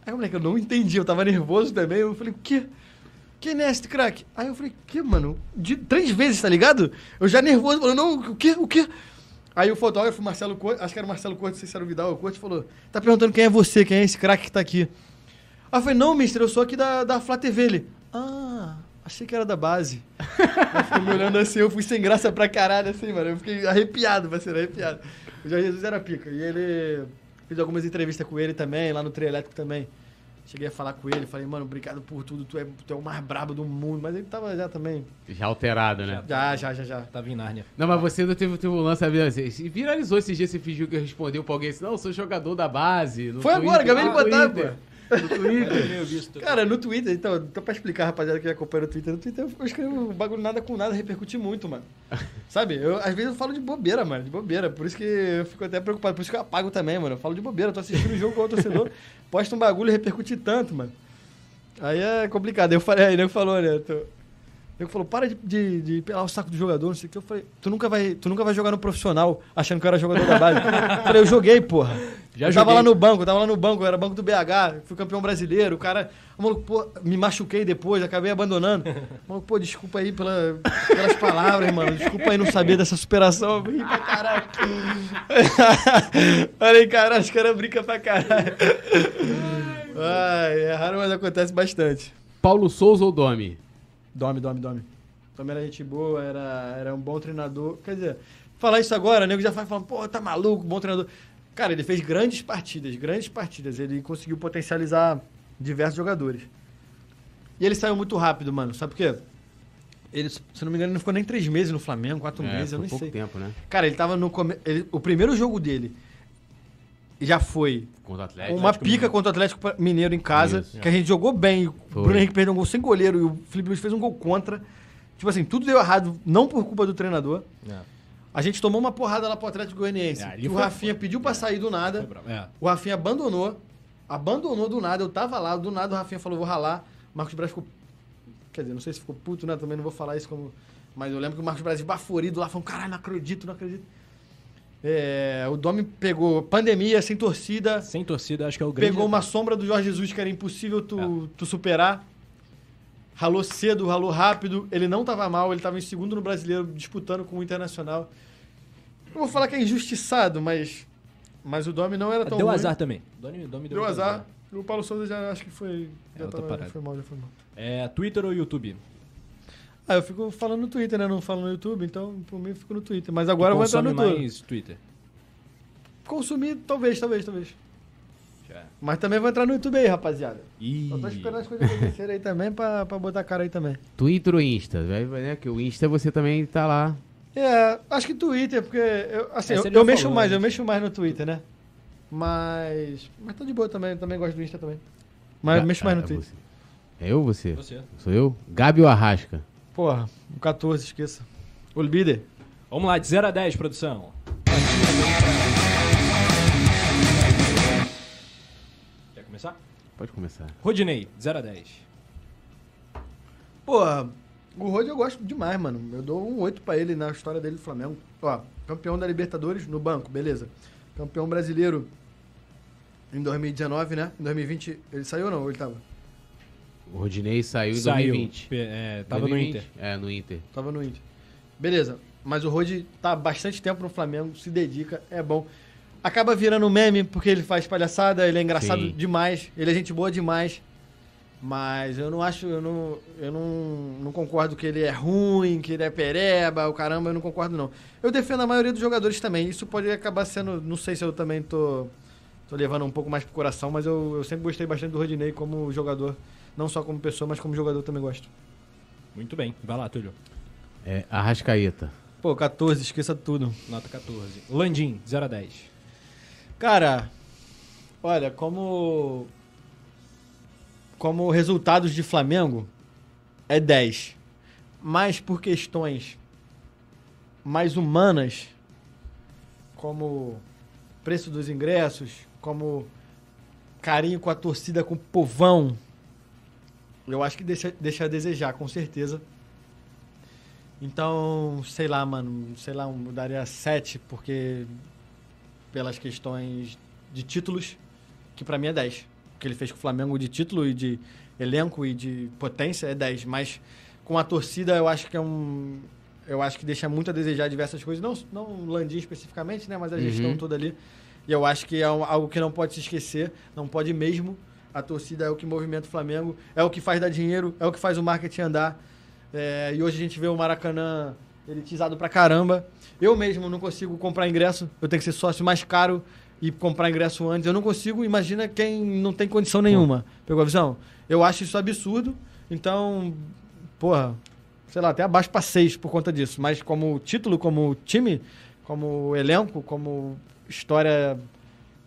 Aí, moleque, eu não entendi, eu tava nervoso também. Eu falei: O quê? Quem é esse craque? Aí eu falei: Que, mano? De, três vezes, tá ligado? Eu já nervoso, falando: Não, o quê? O quê? Aí o fotógrafo, Marcelo Corte, acho que era o Marcelo Corte, não sei se era o Vidal ou o Corte, falou: Tá perguntando quem é você, quem é esse craque que tá aqui. Aí eu falei: Não, mister, eu sou aqui da, da Flá TV. Ele: Ah, achei que era da base. eu fiquei me olhando assim, eu fui sem graça pra caralho, assim, mano. Eu fiquei arrepiado, parceiro, arrepiado. O Jorge Jesus era pica. E ele. Fiz algumas entrevistas com ele também, lá no Trio Elétrico também. Cheguei a falar com ele, falei, mano, obrigado por tudo, tu é, tu é o mais brabo do mundo. Mas ele tava já também. Já alterado, né? Já, já, já, já. Tava em Nárnia. Não, mas você ainda teve, teve um lance, assim, Viralizou esses dias, você fingiu que respondeu pra alguém assim, não, eu sou jogador da base. Foi agora, acabei de botar, pô. No Twitter. Eu visto. Cara, no Twitter, então, então pra explicar, rapaziada, que acompanha no Twitter, no Twitter eu escrevo um bagulho nada com nada, repercute muito, mano. Sabe? Eu, às vezes eu falo de bobeira, mano, de bobeira. Por isso que eu fico até preocupado, por isso que eu apago também, mano. Eu falo de bobeira, tô assistindo o jogo com o torcedor, posto um bagulho e repercute tanto, mano. Aí é complicado. Eu falei, aí nego falou, né? Tu, nego falou, para de, de, de pelar o saco do jogador, não sei o que. Eu falei, tu nunca vai, tu nunca vai jogar no profissional achando que eu era jogador da base. eu falei, eu joguei, porra. Já eu tava joguei. lá no banco, tava lá no banco, era banco do BH, fui campeão brasileiro, o cara. o maluco, pô, me machuquei depois, acabei abandonando. O maluco, pô, desculpa aí pela, pelas palavras, mano. Desculpa aí não saber dessa superação. Eu ri pra caralho. Falei, caralho, os caras brincam pra caralho. Ai, é raro, mas acontece bastante. Paulo Souza ou Domi? Dorme, dorme, dorme. Também era gente boa, era, era um bom treinador. Quer dizer, falar isso agora, o nego já vai falando, pô, tá maluco, bom treinador. Cara, ele fez grandes partidas, grandes partidas. Ele conseguiu potencializar diversos jogadores. E ele saiu muito rápido, mano. Sabe por quê? Ele, se não me engano, não ficou nem três meses no Flamengo, quatro É, meses, eu nem pouco sei. tempo, né? Cara, ele tava no. come- ele- o primeiro jogo dele já foi Contra o Atlético. uma pica contra o Atlético Mineiro em casa, Isso. que a gente jogou bem. O Foi. Bruno Henrique perdeu um gol sem goleiro e o Felipe Luiz fez um gol contra. Tipo assim, tudo deu errado, não por culpa do treinador. É. A gente tomou uma porrada lá pro Atlético Goianiense. É, que o foi- Rafinha pediu pra sair do nada. Foi. É. O Rafinha abandonou. Abandonou do nada. Eu tava lá, do nada o Rafinha falou, vou ralar. O Marcos Braz ficou. Quer dizer, não sei se ficou puto, né? Também não vou falar isso como. Mas eu lembro que o Marcos Braz baforido lá, falando, caralho, não acredito, não acredito. É, o Domi pegou pandemia, sem torcida. Sem torcida, acho que é o grande. Pegou uma sombra do Jorge Jesus que era impossível tu, tu superar. Ralou cedo, ralou rápido. Ele não tava mal, ele tava em segundo no brasileiro, disputando com o Internacional. Eu vou falar que é injustiçado, mas. Mas o Domi não era tão Deu ruim. azar também. Domi, Domi Deu muito azar. O Paulo Souza já acho que foi. É Já outra tava, parada. foi mal, já foi mal. É Twitter ou YouTube? Ah, eu fico falando no Twitter, né? Não falo no YouTube, então por mim eu fico no Twitter. Mas agora eu vou entrar no YouTube. mais Twitter. Consumir, talvez, talvez, talvez. é. Mas também vou entrar no YouTube aí, rapaziada. Ih. Eu tô esperando as coisas acontecerem aí também pra, pra botar a cara aí também. Twitter ou Insta? Vai- vai, Né? Que o Insta você também tá lá. É, acho que Twitter, porque eu, assim, Essa eu, já eu mexo falou, mais, né? eu mexo mais no Twitter, né? Mas. Mas tô de boa também, também gosto do Insta também. Mas Ga- mexo mais ah, no Twitter. você. É eu ou você? Você. Sou eu? Gabi ou Arrasca? Porra, o 14, esqueça. O líder. Vamos lá, de 0 a 10, produção. Quer começar? Pode começar. Rodinei, 0 a 10. Porra, o Rod eu gosto demais, mano. Eu dou um 8 pra ele na história dele do Flamengo. Ó, campeão da Libertadores no banco, beleza. Campeão brasileiro em 2019, né? Em 2020, ele saiu ou não? Ou ele tava? O Rodinei saiu em Saiu. 2020. É, tava no 2020? Inter. É, no Inter. Tava no Inter. Beleza. Mas o Rod tá há bastante tempo no Flamengo, se dedica, é bom. Acaba virando meme porque ele faz palhaçada, ele é engraçado Sim. demais, ele é gente boa demais. Mas eu não acho, eu não, eu não, não concordo que ele é ruim, que ele é pereba, o caramba, eu não concordo não. Eu defendo a maioria dos jogadores também. Isso pode acabar sendo, não sei se eu também tô, tô levando um pouco mais pro coração, mas eu, eu sempre gostei bastante do Rodinei como jogador, não só como pessoa, mas como jogador também gosto. Muito bem. Vai lá, Túlio. É, Arrascaeta. Pô, 14, esqueça tudo. Nota 14. Landim, 0 a 10. Cara, olha, como como resultados de Flamengo é 10. Mas por questões mais humanas, como preço dos ingressos, como carinho com a torcida, com o povão, eu acho que deixa, deixa a desejar, com certeza. Então, sei lá, mano, sei lá, eu daria 7, porque pelas questões de títulos, que pra mim é 10. O que ele fez com o Flamengo de título e de elenco e de potência é 10. Mas com a torcida eu acho que é um. Eu acho que deixa muito a desejar diversas coisas. Não, não Landim especificamente, né? Mas a gestão Uhum. toda ali. E eu acho que é algo que não pode se esquecer. Não pode mesmo. A torcida é o que movimenta o Flamengo, é o que faz dar dinheiro, é o que faz o marketing andar. É, e hoje a gente vê o Maracanã elitizado pra caramba. Eu mesmo não consigo comprar ingresso, eu tenho que ser sócio mais caro e comprar ingresso antes. Eu não consigo, imagina quem não tem condição nenhuma. Pegou a visão? Eu acho isso absurdo, então, porra, sei lá, até abaixo pra seis por conta disso. Mas como título, como time, como elenco, como história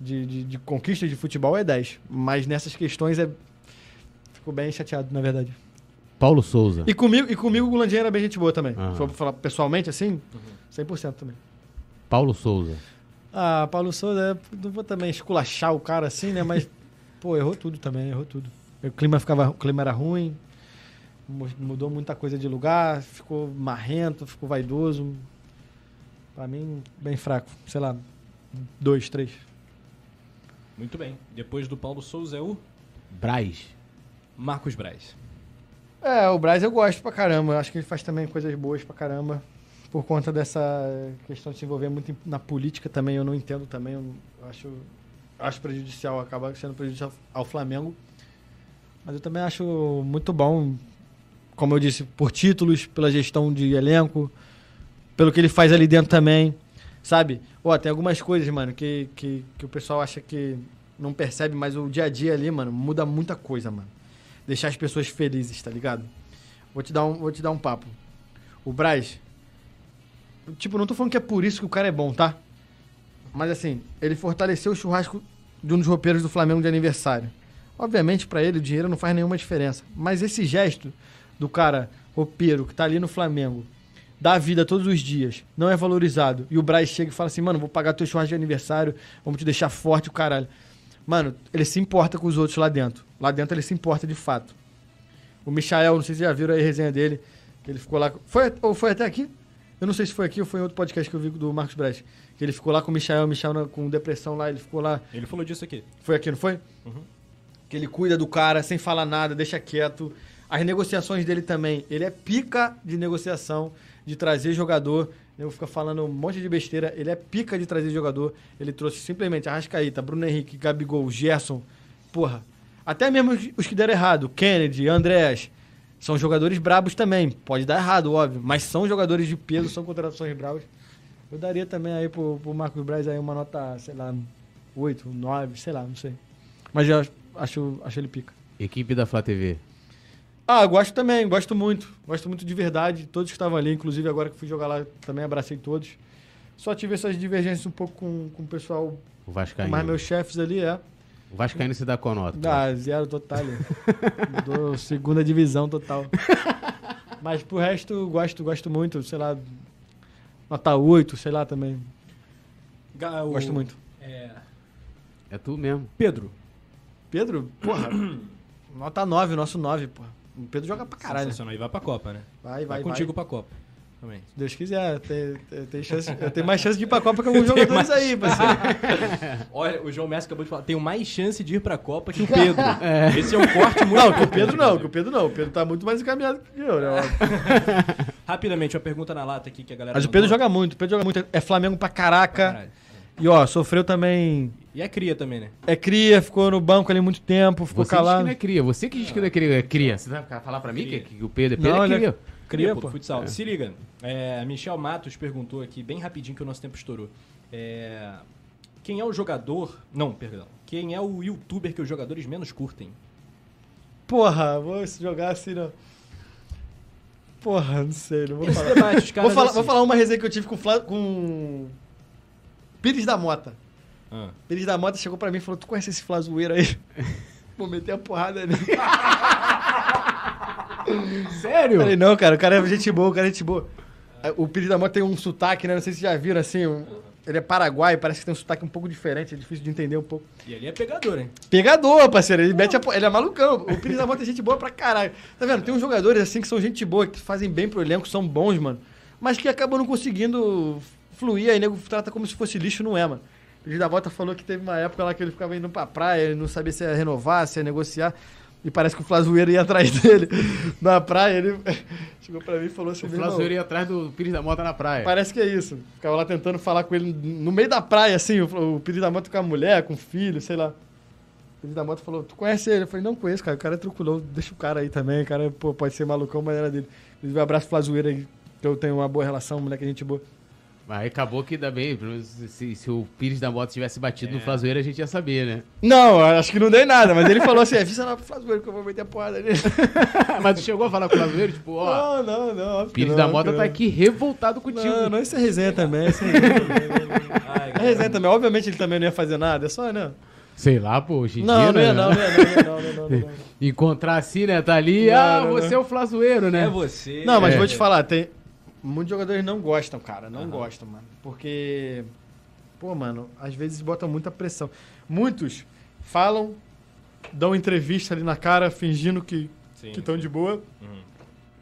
de, de, de conquista de futebol é 10. Mas nessas questões é. Fico bem chateado, na verdade. Paulo Souza. E comigo, e comigo o Gulandinha era bem gente boa também. Se for falar pessoalmente assim, 100% também. Paulo Souza. Ah, Paulo Souza, não vou também esculachar o cara assim, né? Mas, pô, errou tudo também, errou tudo. O clima, ficava, o clima era ruim, mu- mudou muita coisa de lugar, ficou marrento, ficou vaidoso. Pra mim, bem fraco. Sei lá, dois, três. Muito bem. Depois do Paulo Souza é o Braz. Marcos Braz. É, o Braz eu gosto pra caramba. Eu Acho que ele faz também coisas boas pra caramba. Por conta dessa questão de se envolver muito na política também, eu não entendo também. Eu acho, acho prejudicial, acaba sendo prejudicial ao Flamengo. Mas eu também acho muito bom, como eu disse, por títulos, pela gestão de elenco, pelo que ele faz ali dentro também. Sabe? Ó, tem algumas coisas, mano, que, que, que o pessoal acha que não percebe, mas o dia a dia ali, mano, muda muita coisa, mano deixar as pessoas felizes, tá ligado? Vou te dar um, vou te dar um papo. O Braz, tipo, não tô falando que é por isso que o cara é bom, tá? Mas assim, ele fortaleceu o churrasco de um dos roupeiros do Flamengo de aniversário. Obviamente, pra ele, o dinheiro não faz nenhuma diferença. Mas esse gesto do cara roupeiro que tá ali no Flamengo, dá vida todos os dias, não é valorizado. E o Braz chega e fala assim, mano, vou pagar teu churrasco de aniversário, vamos te deixar forte, o caralho. Mano, ele se importa com os outros lá dentro. Lá dentro ele se importa de fato. O Michael, não sei se já viram aí a resenha dele, que ele ficou lá. Foi, ou foi até aqui? Eu não sei se foi aqui ou foi em outro podcast que eu vi do Marcos Braz. Que ele ficou lá com o Michael, o Michael com depressão lá, ele ficou lá. Ele falou disso aqui. Foi aqui, não foi? Uhum. Que ele cuida do cara sem falar nada, deixa quieto. As negociações dele também. Ele é pica de negociação, de trazer jogador. Eu ficar falando um monte de besteira. Ele é pica de trazer jogador. Ele trouxe simplesmente Arrascaíta, Bruno Henrique, Gabigol, Gerson. Porra. Até mesmo os que deram errado. Kennedy, Andrés. São jogadores brabos também. Pode dar errado, óbvio. Mas são jogadores de peso, são contratações bravas. Eu daria também aí pro, pro Marcos Braz aí uma nota, sei lá, 8, 9, sei lá, não sei. Mas eu acho, acho ele pica. Equipe da Flá TV. Ah, eu gosto também, gosto muito. Gosto muito de verdade. Todos que estavam ali, inclusive agora que fui jogar lá, também abracei todos. Só tive essas divergências um pouco com, com o pessoal, O com Vascaíno. mais meus chefes ali, é. O Vascaíno se dá qual nota? Ah, zero total. Dou segunda divisão total. Mas pro resto, gosto, gosto muito, sei lá. Nota 8, sei lá também. O- Gosto muito. É, É tu mesmo. Pedro. Pedro, porra. nota 9, nosso 9, porra. O Pedro joga pra caralho. Sensacional. E vai pra Copa, né? Vai, Vai, vai, contigo vai. pra Copa. Também. Se Deus quiser, tem, tem, tem chance, eu tenho mais chance de ir pra Copa que alguns jogadores aí, parceiro. Olha, o João Messi acabou de falar. Tenho mais chance de ir pra Copa que o Pedro. Esse é um corte muito Não, que o Pedro não, que o Pedro não. O Pedro tá muito mais encaminhado que eu, né? Rapidamente, uma pergunta na lata aqui que a galera. Mas o Pedro joga muito, o Pedro joga muito. É Flamengo pra caraca. Caralho. E ó, sofreu também. E é cria também, né? É cria, ficou no banco ali muito tempo, ficou Você diz que calado. não é cria. Você que diz que não é cria. É cria. Você vai falar pra mim que, Cria. que o Pedro, Pedro Não, é ele é- cria. Cria, pô, futsal. Se liga, é, Michel Matos perguntou aqui, bem rapidinho que o nosso tempo estourou. É, quem é o jogador. Não, perdão. Quem é o youtuber que os jogadores menos curtem? Porra, vou jogar assim, não. Porra, não sei, não vou Esse falar. debate, Vou falar, assim- vou falar uma resenha que eu tive com, o Fla- com Pires da Mota. Ah. Pires da Mota chegou pra mim e falou: Tu conhece esse Flazoeiro aí? Vou meter a porrada nele. Sério? Falei, não, cara, o cara é gente boa, o cara é gente boa. O Pires da Mota tem um sotaque, né? Não sei se vocês já viram assim. um- Ele é paraguai, parece que tem um sotaque um pouco diferente, é difícil de entender um pouco. E ele é pegador, hein? Pegador, parceiro. Ele, mete a ele é malucão. O Pires da Mota é gente boa pra caralho. Tá vendo? Tem uns jogadores assim que são gente boa, que fazem bem pro elenco, são bons, mano. Mas que acabam não conseguindo fluir, aí nego trata como se fosse lixo, não é, mano. O Pires da Mota falou que teve uma época lá que ele ficava indo pra praia, ele não sabia se ia renovar, se ia negociar. E parece que o Flazoeiro ia atrás dele na praia. Ele chegou pra mim e falou assim: O "Meu irmão, Flazoeiro ia atrás do Pires da Mota na praia. Parece que é isso. Ficava lá tentando falar com ele no meio da praia, assim, o, o Pires da Moto com a mulher, com o filho, sei lá. O Pires da Moto falou, tu conhece ele? Eu falei, não conheço, cara. O cara é truculão, deixa o cara aí também. O cara, pô, pode ser malucão, mas era dele. Inclusive, um abraço Flazoeira aí, que eu tenho uma boa relação, moleque, gente boa. Mas acabou que ainda bem, se, se o Pires da Mota tivesse batido É. no Flazoeiro, a gente ia saber, né? Não, acho que não dei nada, mas ele falou assim, avisa lá pro Flazoeira que eu vou meter a porrada nele. Mas tu chegou a falar com o Flazoeiro, tipo, ó, Não, não, não. Pires não, da que tá aqui revoltado contigo. Não, não, isso é resenha também, isso é resenha É resenha também. Obviamente ele também não ia fazer nada, é só, né? Sei lá, pô, hoje em Não, dia, não né? ia não, não ia não, não ia não, não, não, não, não. Encontrar assim, né? Tá ali, Não, ah, não, você não. é o Flazoeiro, né? É você. Não, mas É. vou te falar, tem. Muitos jogadores não gostam, cara. Não Aham. gostam, mano. Porque. Pô, mano, às vezes botam muita pressão. Muitos falam, dão entrevista ali na cara, fingindo que estão de boa Uhum.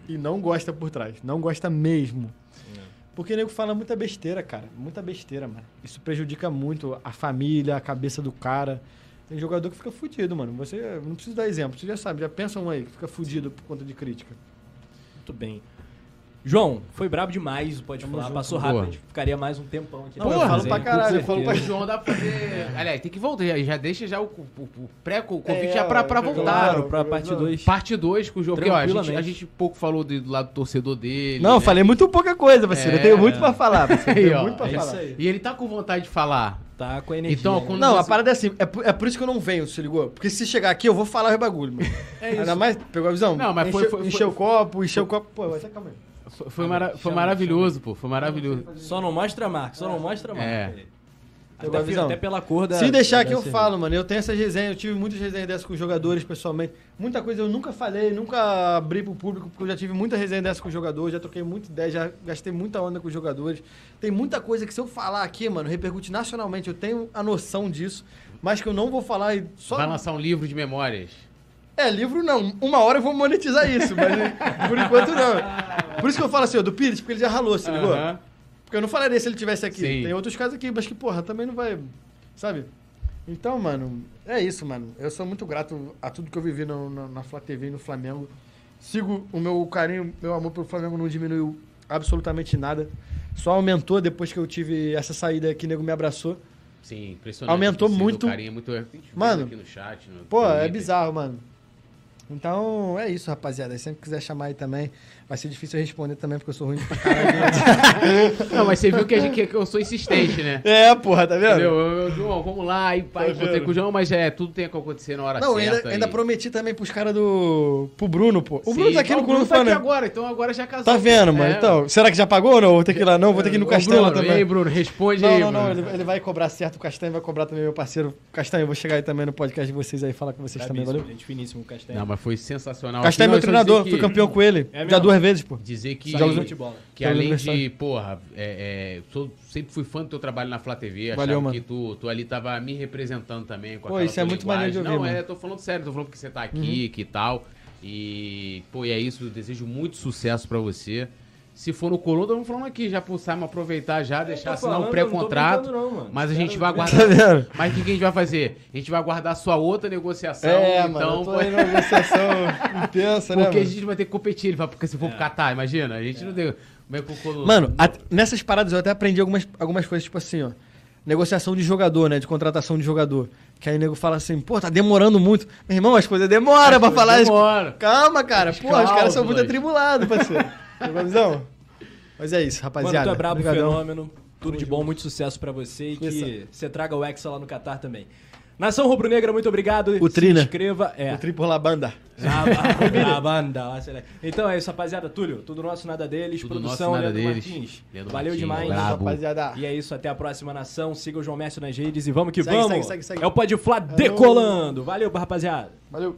e não gosta por trás. Não gosta mesmo. Sim. Porque o nego fala muita besteira, cara. Muita besteira, mano. Isso prejudica muito a família, a cabeça do cara. Tem jogador que fica fudido, mano. Você não precisa dar exemplo. Você já sabe, já pensa um aí que fica fudido por conta de crítica. Muito bem. João, foi brabo demais, pode Tamo falar. junto. Passou Boa. rápido, a gente ficaria mais um tempão aqui. Não, eu falo pra com caralho, eu falo certeza. pra- O João dá pra fazer. Aliás, tem que voltar. Já, deixa já o, o, o pré o convite É, já pra, pra voltar. Claro, pra parte 2. Parte 2 com o João. Porque, ó, a gente, a gente pouco falou do, do lado do torcedor dele. Não, eu né? falei muito pouca coisa, parceiro. É. eu tenho muito pra falar, parceiro. Eu Aí, tenho muito pra é falar. isso aí. E ele tá com vontade de falar. Tá com energia. Então, né? quando Não, a você- parada é assim, é por, é por isso que eu não venho, se ligou? Porque se chegar aqui, eu vou falar o bagulho, mano. É isso. Ainda mais, pegou a visão? Não, mas foi- Encheu- foi- Encheu o copo, encheu o copo. Pô, vai até calma aí. Foi, foi mara- foi maravilhoso, pô. Foi maravilhoso. Só não mostra a marca, só não mostra a marca. É. Até, visão? até pela cor da. Se deixar da aqui, eu cerveja. falo, mano. Eu tenho essas resenhas, eu tive muitas resenhas dessas com os jogadores, pessoalmente. Muita coisa eu nunca falei, nunca abri pro público, porque eu já tive muita resenha dessas com os jogadores, já troquei muita ideia, já gastei muita onda com os jogadores. Tem muita coisa que se eu falar aqui, mano, repercute nacionalmente. Eu tenho a noção disso, mas que eu não vou falar e só. Vai lançar um livro de memórias. É, livro não. Uma hora eu vou monetizar isso, mas por enquanto não. Por isso que eu falo assim, ó, do Pires, porque ele já ralou, se ligou? Porque eu não falaria se ele tivesse aqui. Sim. Tem outros casos aqui, mas que, porra, também não vai. Sabe? Então, mano, é isso, mano. Eu sou muito grato a tudo que eu vivi no, na, na Flá TV e no Flamengo. Sigo o meu carinho, meu amor pelo Flamengo não diminuiu absolutamente nada. Só aumentou depois que eu tive essa saída que o nego me abraçou. Sim, impressionante. Aumentou muito. Carinho, muito... gente fez Mano, aqui no chat, no Pô, é Twitter. bizarro, mano. Então, é isso, rapaziada. Se sempre quiser chamar aí também, vai ser difícil eu responder também, porque eu sou ruim pra caralho. Não, mas você viu que, a gente, que eu sou insistente, né? é, porra, tá vendo? Entendeu? Eu, eu, João, vamos lá, e pai, Tá com o João, mas é, tudo tem que acontecer na hora Não, certa. ainda, ainda e- prometi também pros caras do. pro Bruno, pô. O Sim, Bruno tá aqui não, no Bruno tá aqui agora, então agora já casou. Tá vendo, mano? É. Então, será que já pagou ou não? Vou ter que ir lá, não? Vou ter que ir no lá Bruno, também. Ei, Bruno, responde Não, aí, não, não, ele, ele vai cobrar certo o Castanho, vai cobrar também meu parceiro. Castanho, eu vou chegar aí também no podcast de vocês aí, falar com vocês também, valeu? Gente finíssimo, Castanho. Não, mas foi sensacional. Castanho é Não, meu treinador, fui campeão com ele. É já mesmo? Duas vezes, pô. Dizer que, Jogos de futebol. que Jogos além de porra, é, é, sou- sempre fui fã do teu trabalho na Flá TV, Valeu, mano. que tu, tu ali tava me representando também com Pô, isso é muito maneiro de ouvir, Não, mano. é, tô falando sério, tô falando porque você tá aqui, que tal. E, pô, e é isso, eu desejo muito sucesso pra você. Se for no Coluna, vamos falando aqui, já pro Simon aproveitar já, deixar assinar falando, um pré-contrato. Mas a gente vai aguardar. Mas o que que a gente vai fazer? A gente vai aguardar a sua outra negociação. É, então, mano, eu tô numa negociação intensa, né, porque a gente vai ter que competir, porque se for pro Catar, imagina, a gente não tem. Como é o. Mano, a- nessas paradas eu até aprendi algumas, algumas coisas, tipo assim, ó. Negociação de jogador, né? De contratação de jogador. Que aí o nego fala assim, pô, tá demorando muito. Meu irmão, as coisas demoram pra falar. as- Demora. Calma, cara. As Pô, os caras são muito atribulados, parceiro. Visão? Mas é isso, Mano, rapaziada. tu é brabo, Obrigadão. fenômeno. Tudo de bom, muito sucesso pra você e que você traga o Hexa lá no Catar também. Nação Rubro-Negra, muito obrigado. O tri, né? Se inscreva. É. O Triple La Banda. A, a banda. Então é isso, rapaziada. Túlio, tudo nosso, nada deles. Tudo Produção, nosso, nada Leandro deles. Martins. Leandro Valeu Martins, demais. brabo. Rapaziada. E é isso, até a próxima nação. Siga o João Mestre nas redes e vamos que Segue, vamos. segue, segue, segue. É o Pode Flá decolando. Valeu, rapaziada. Valeu.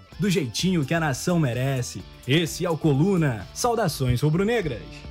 do jeitinho que a nação merece. Esse é o Coluna. Saudações rubro-negras.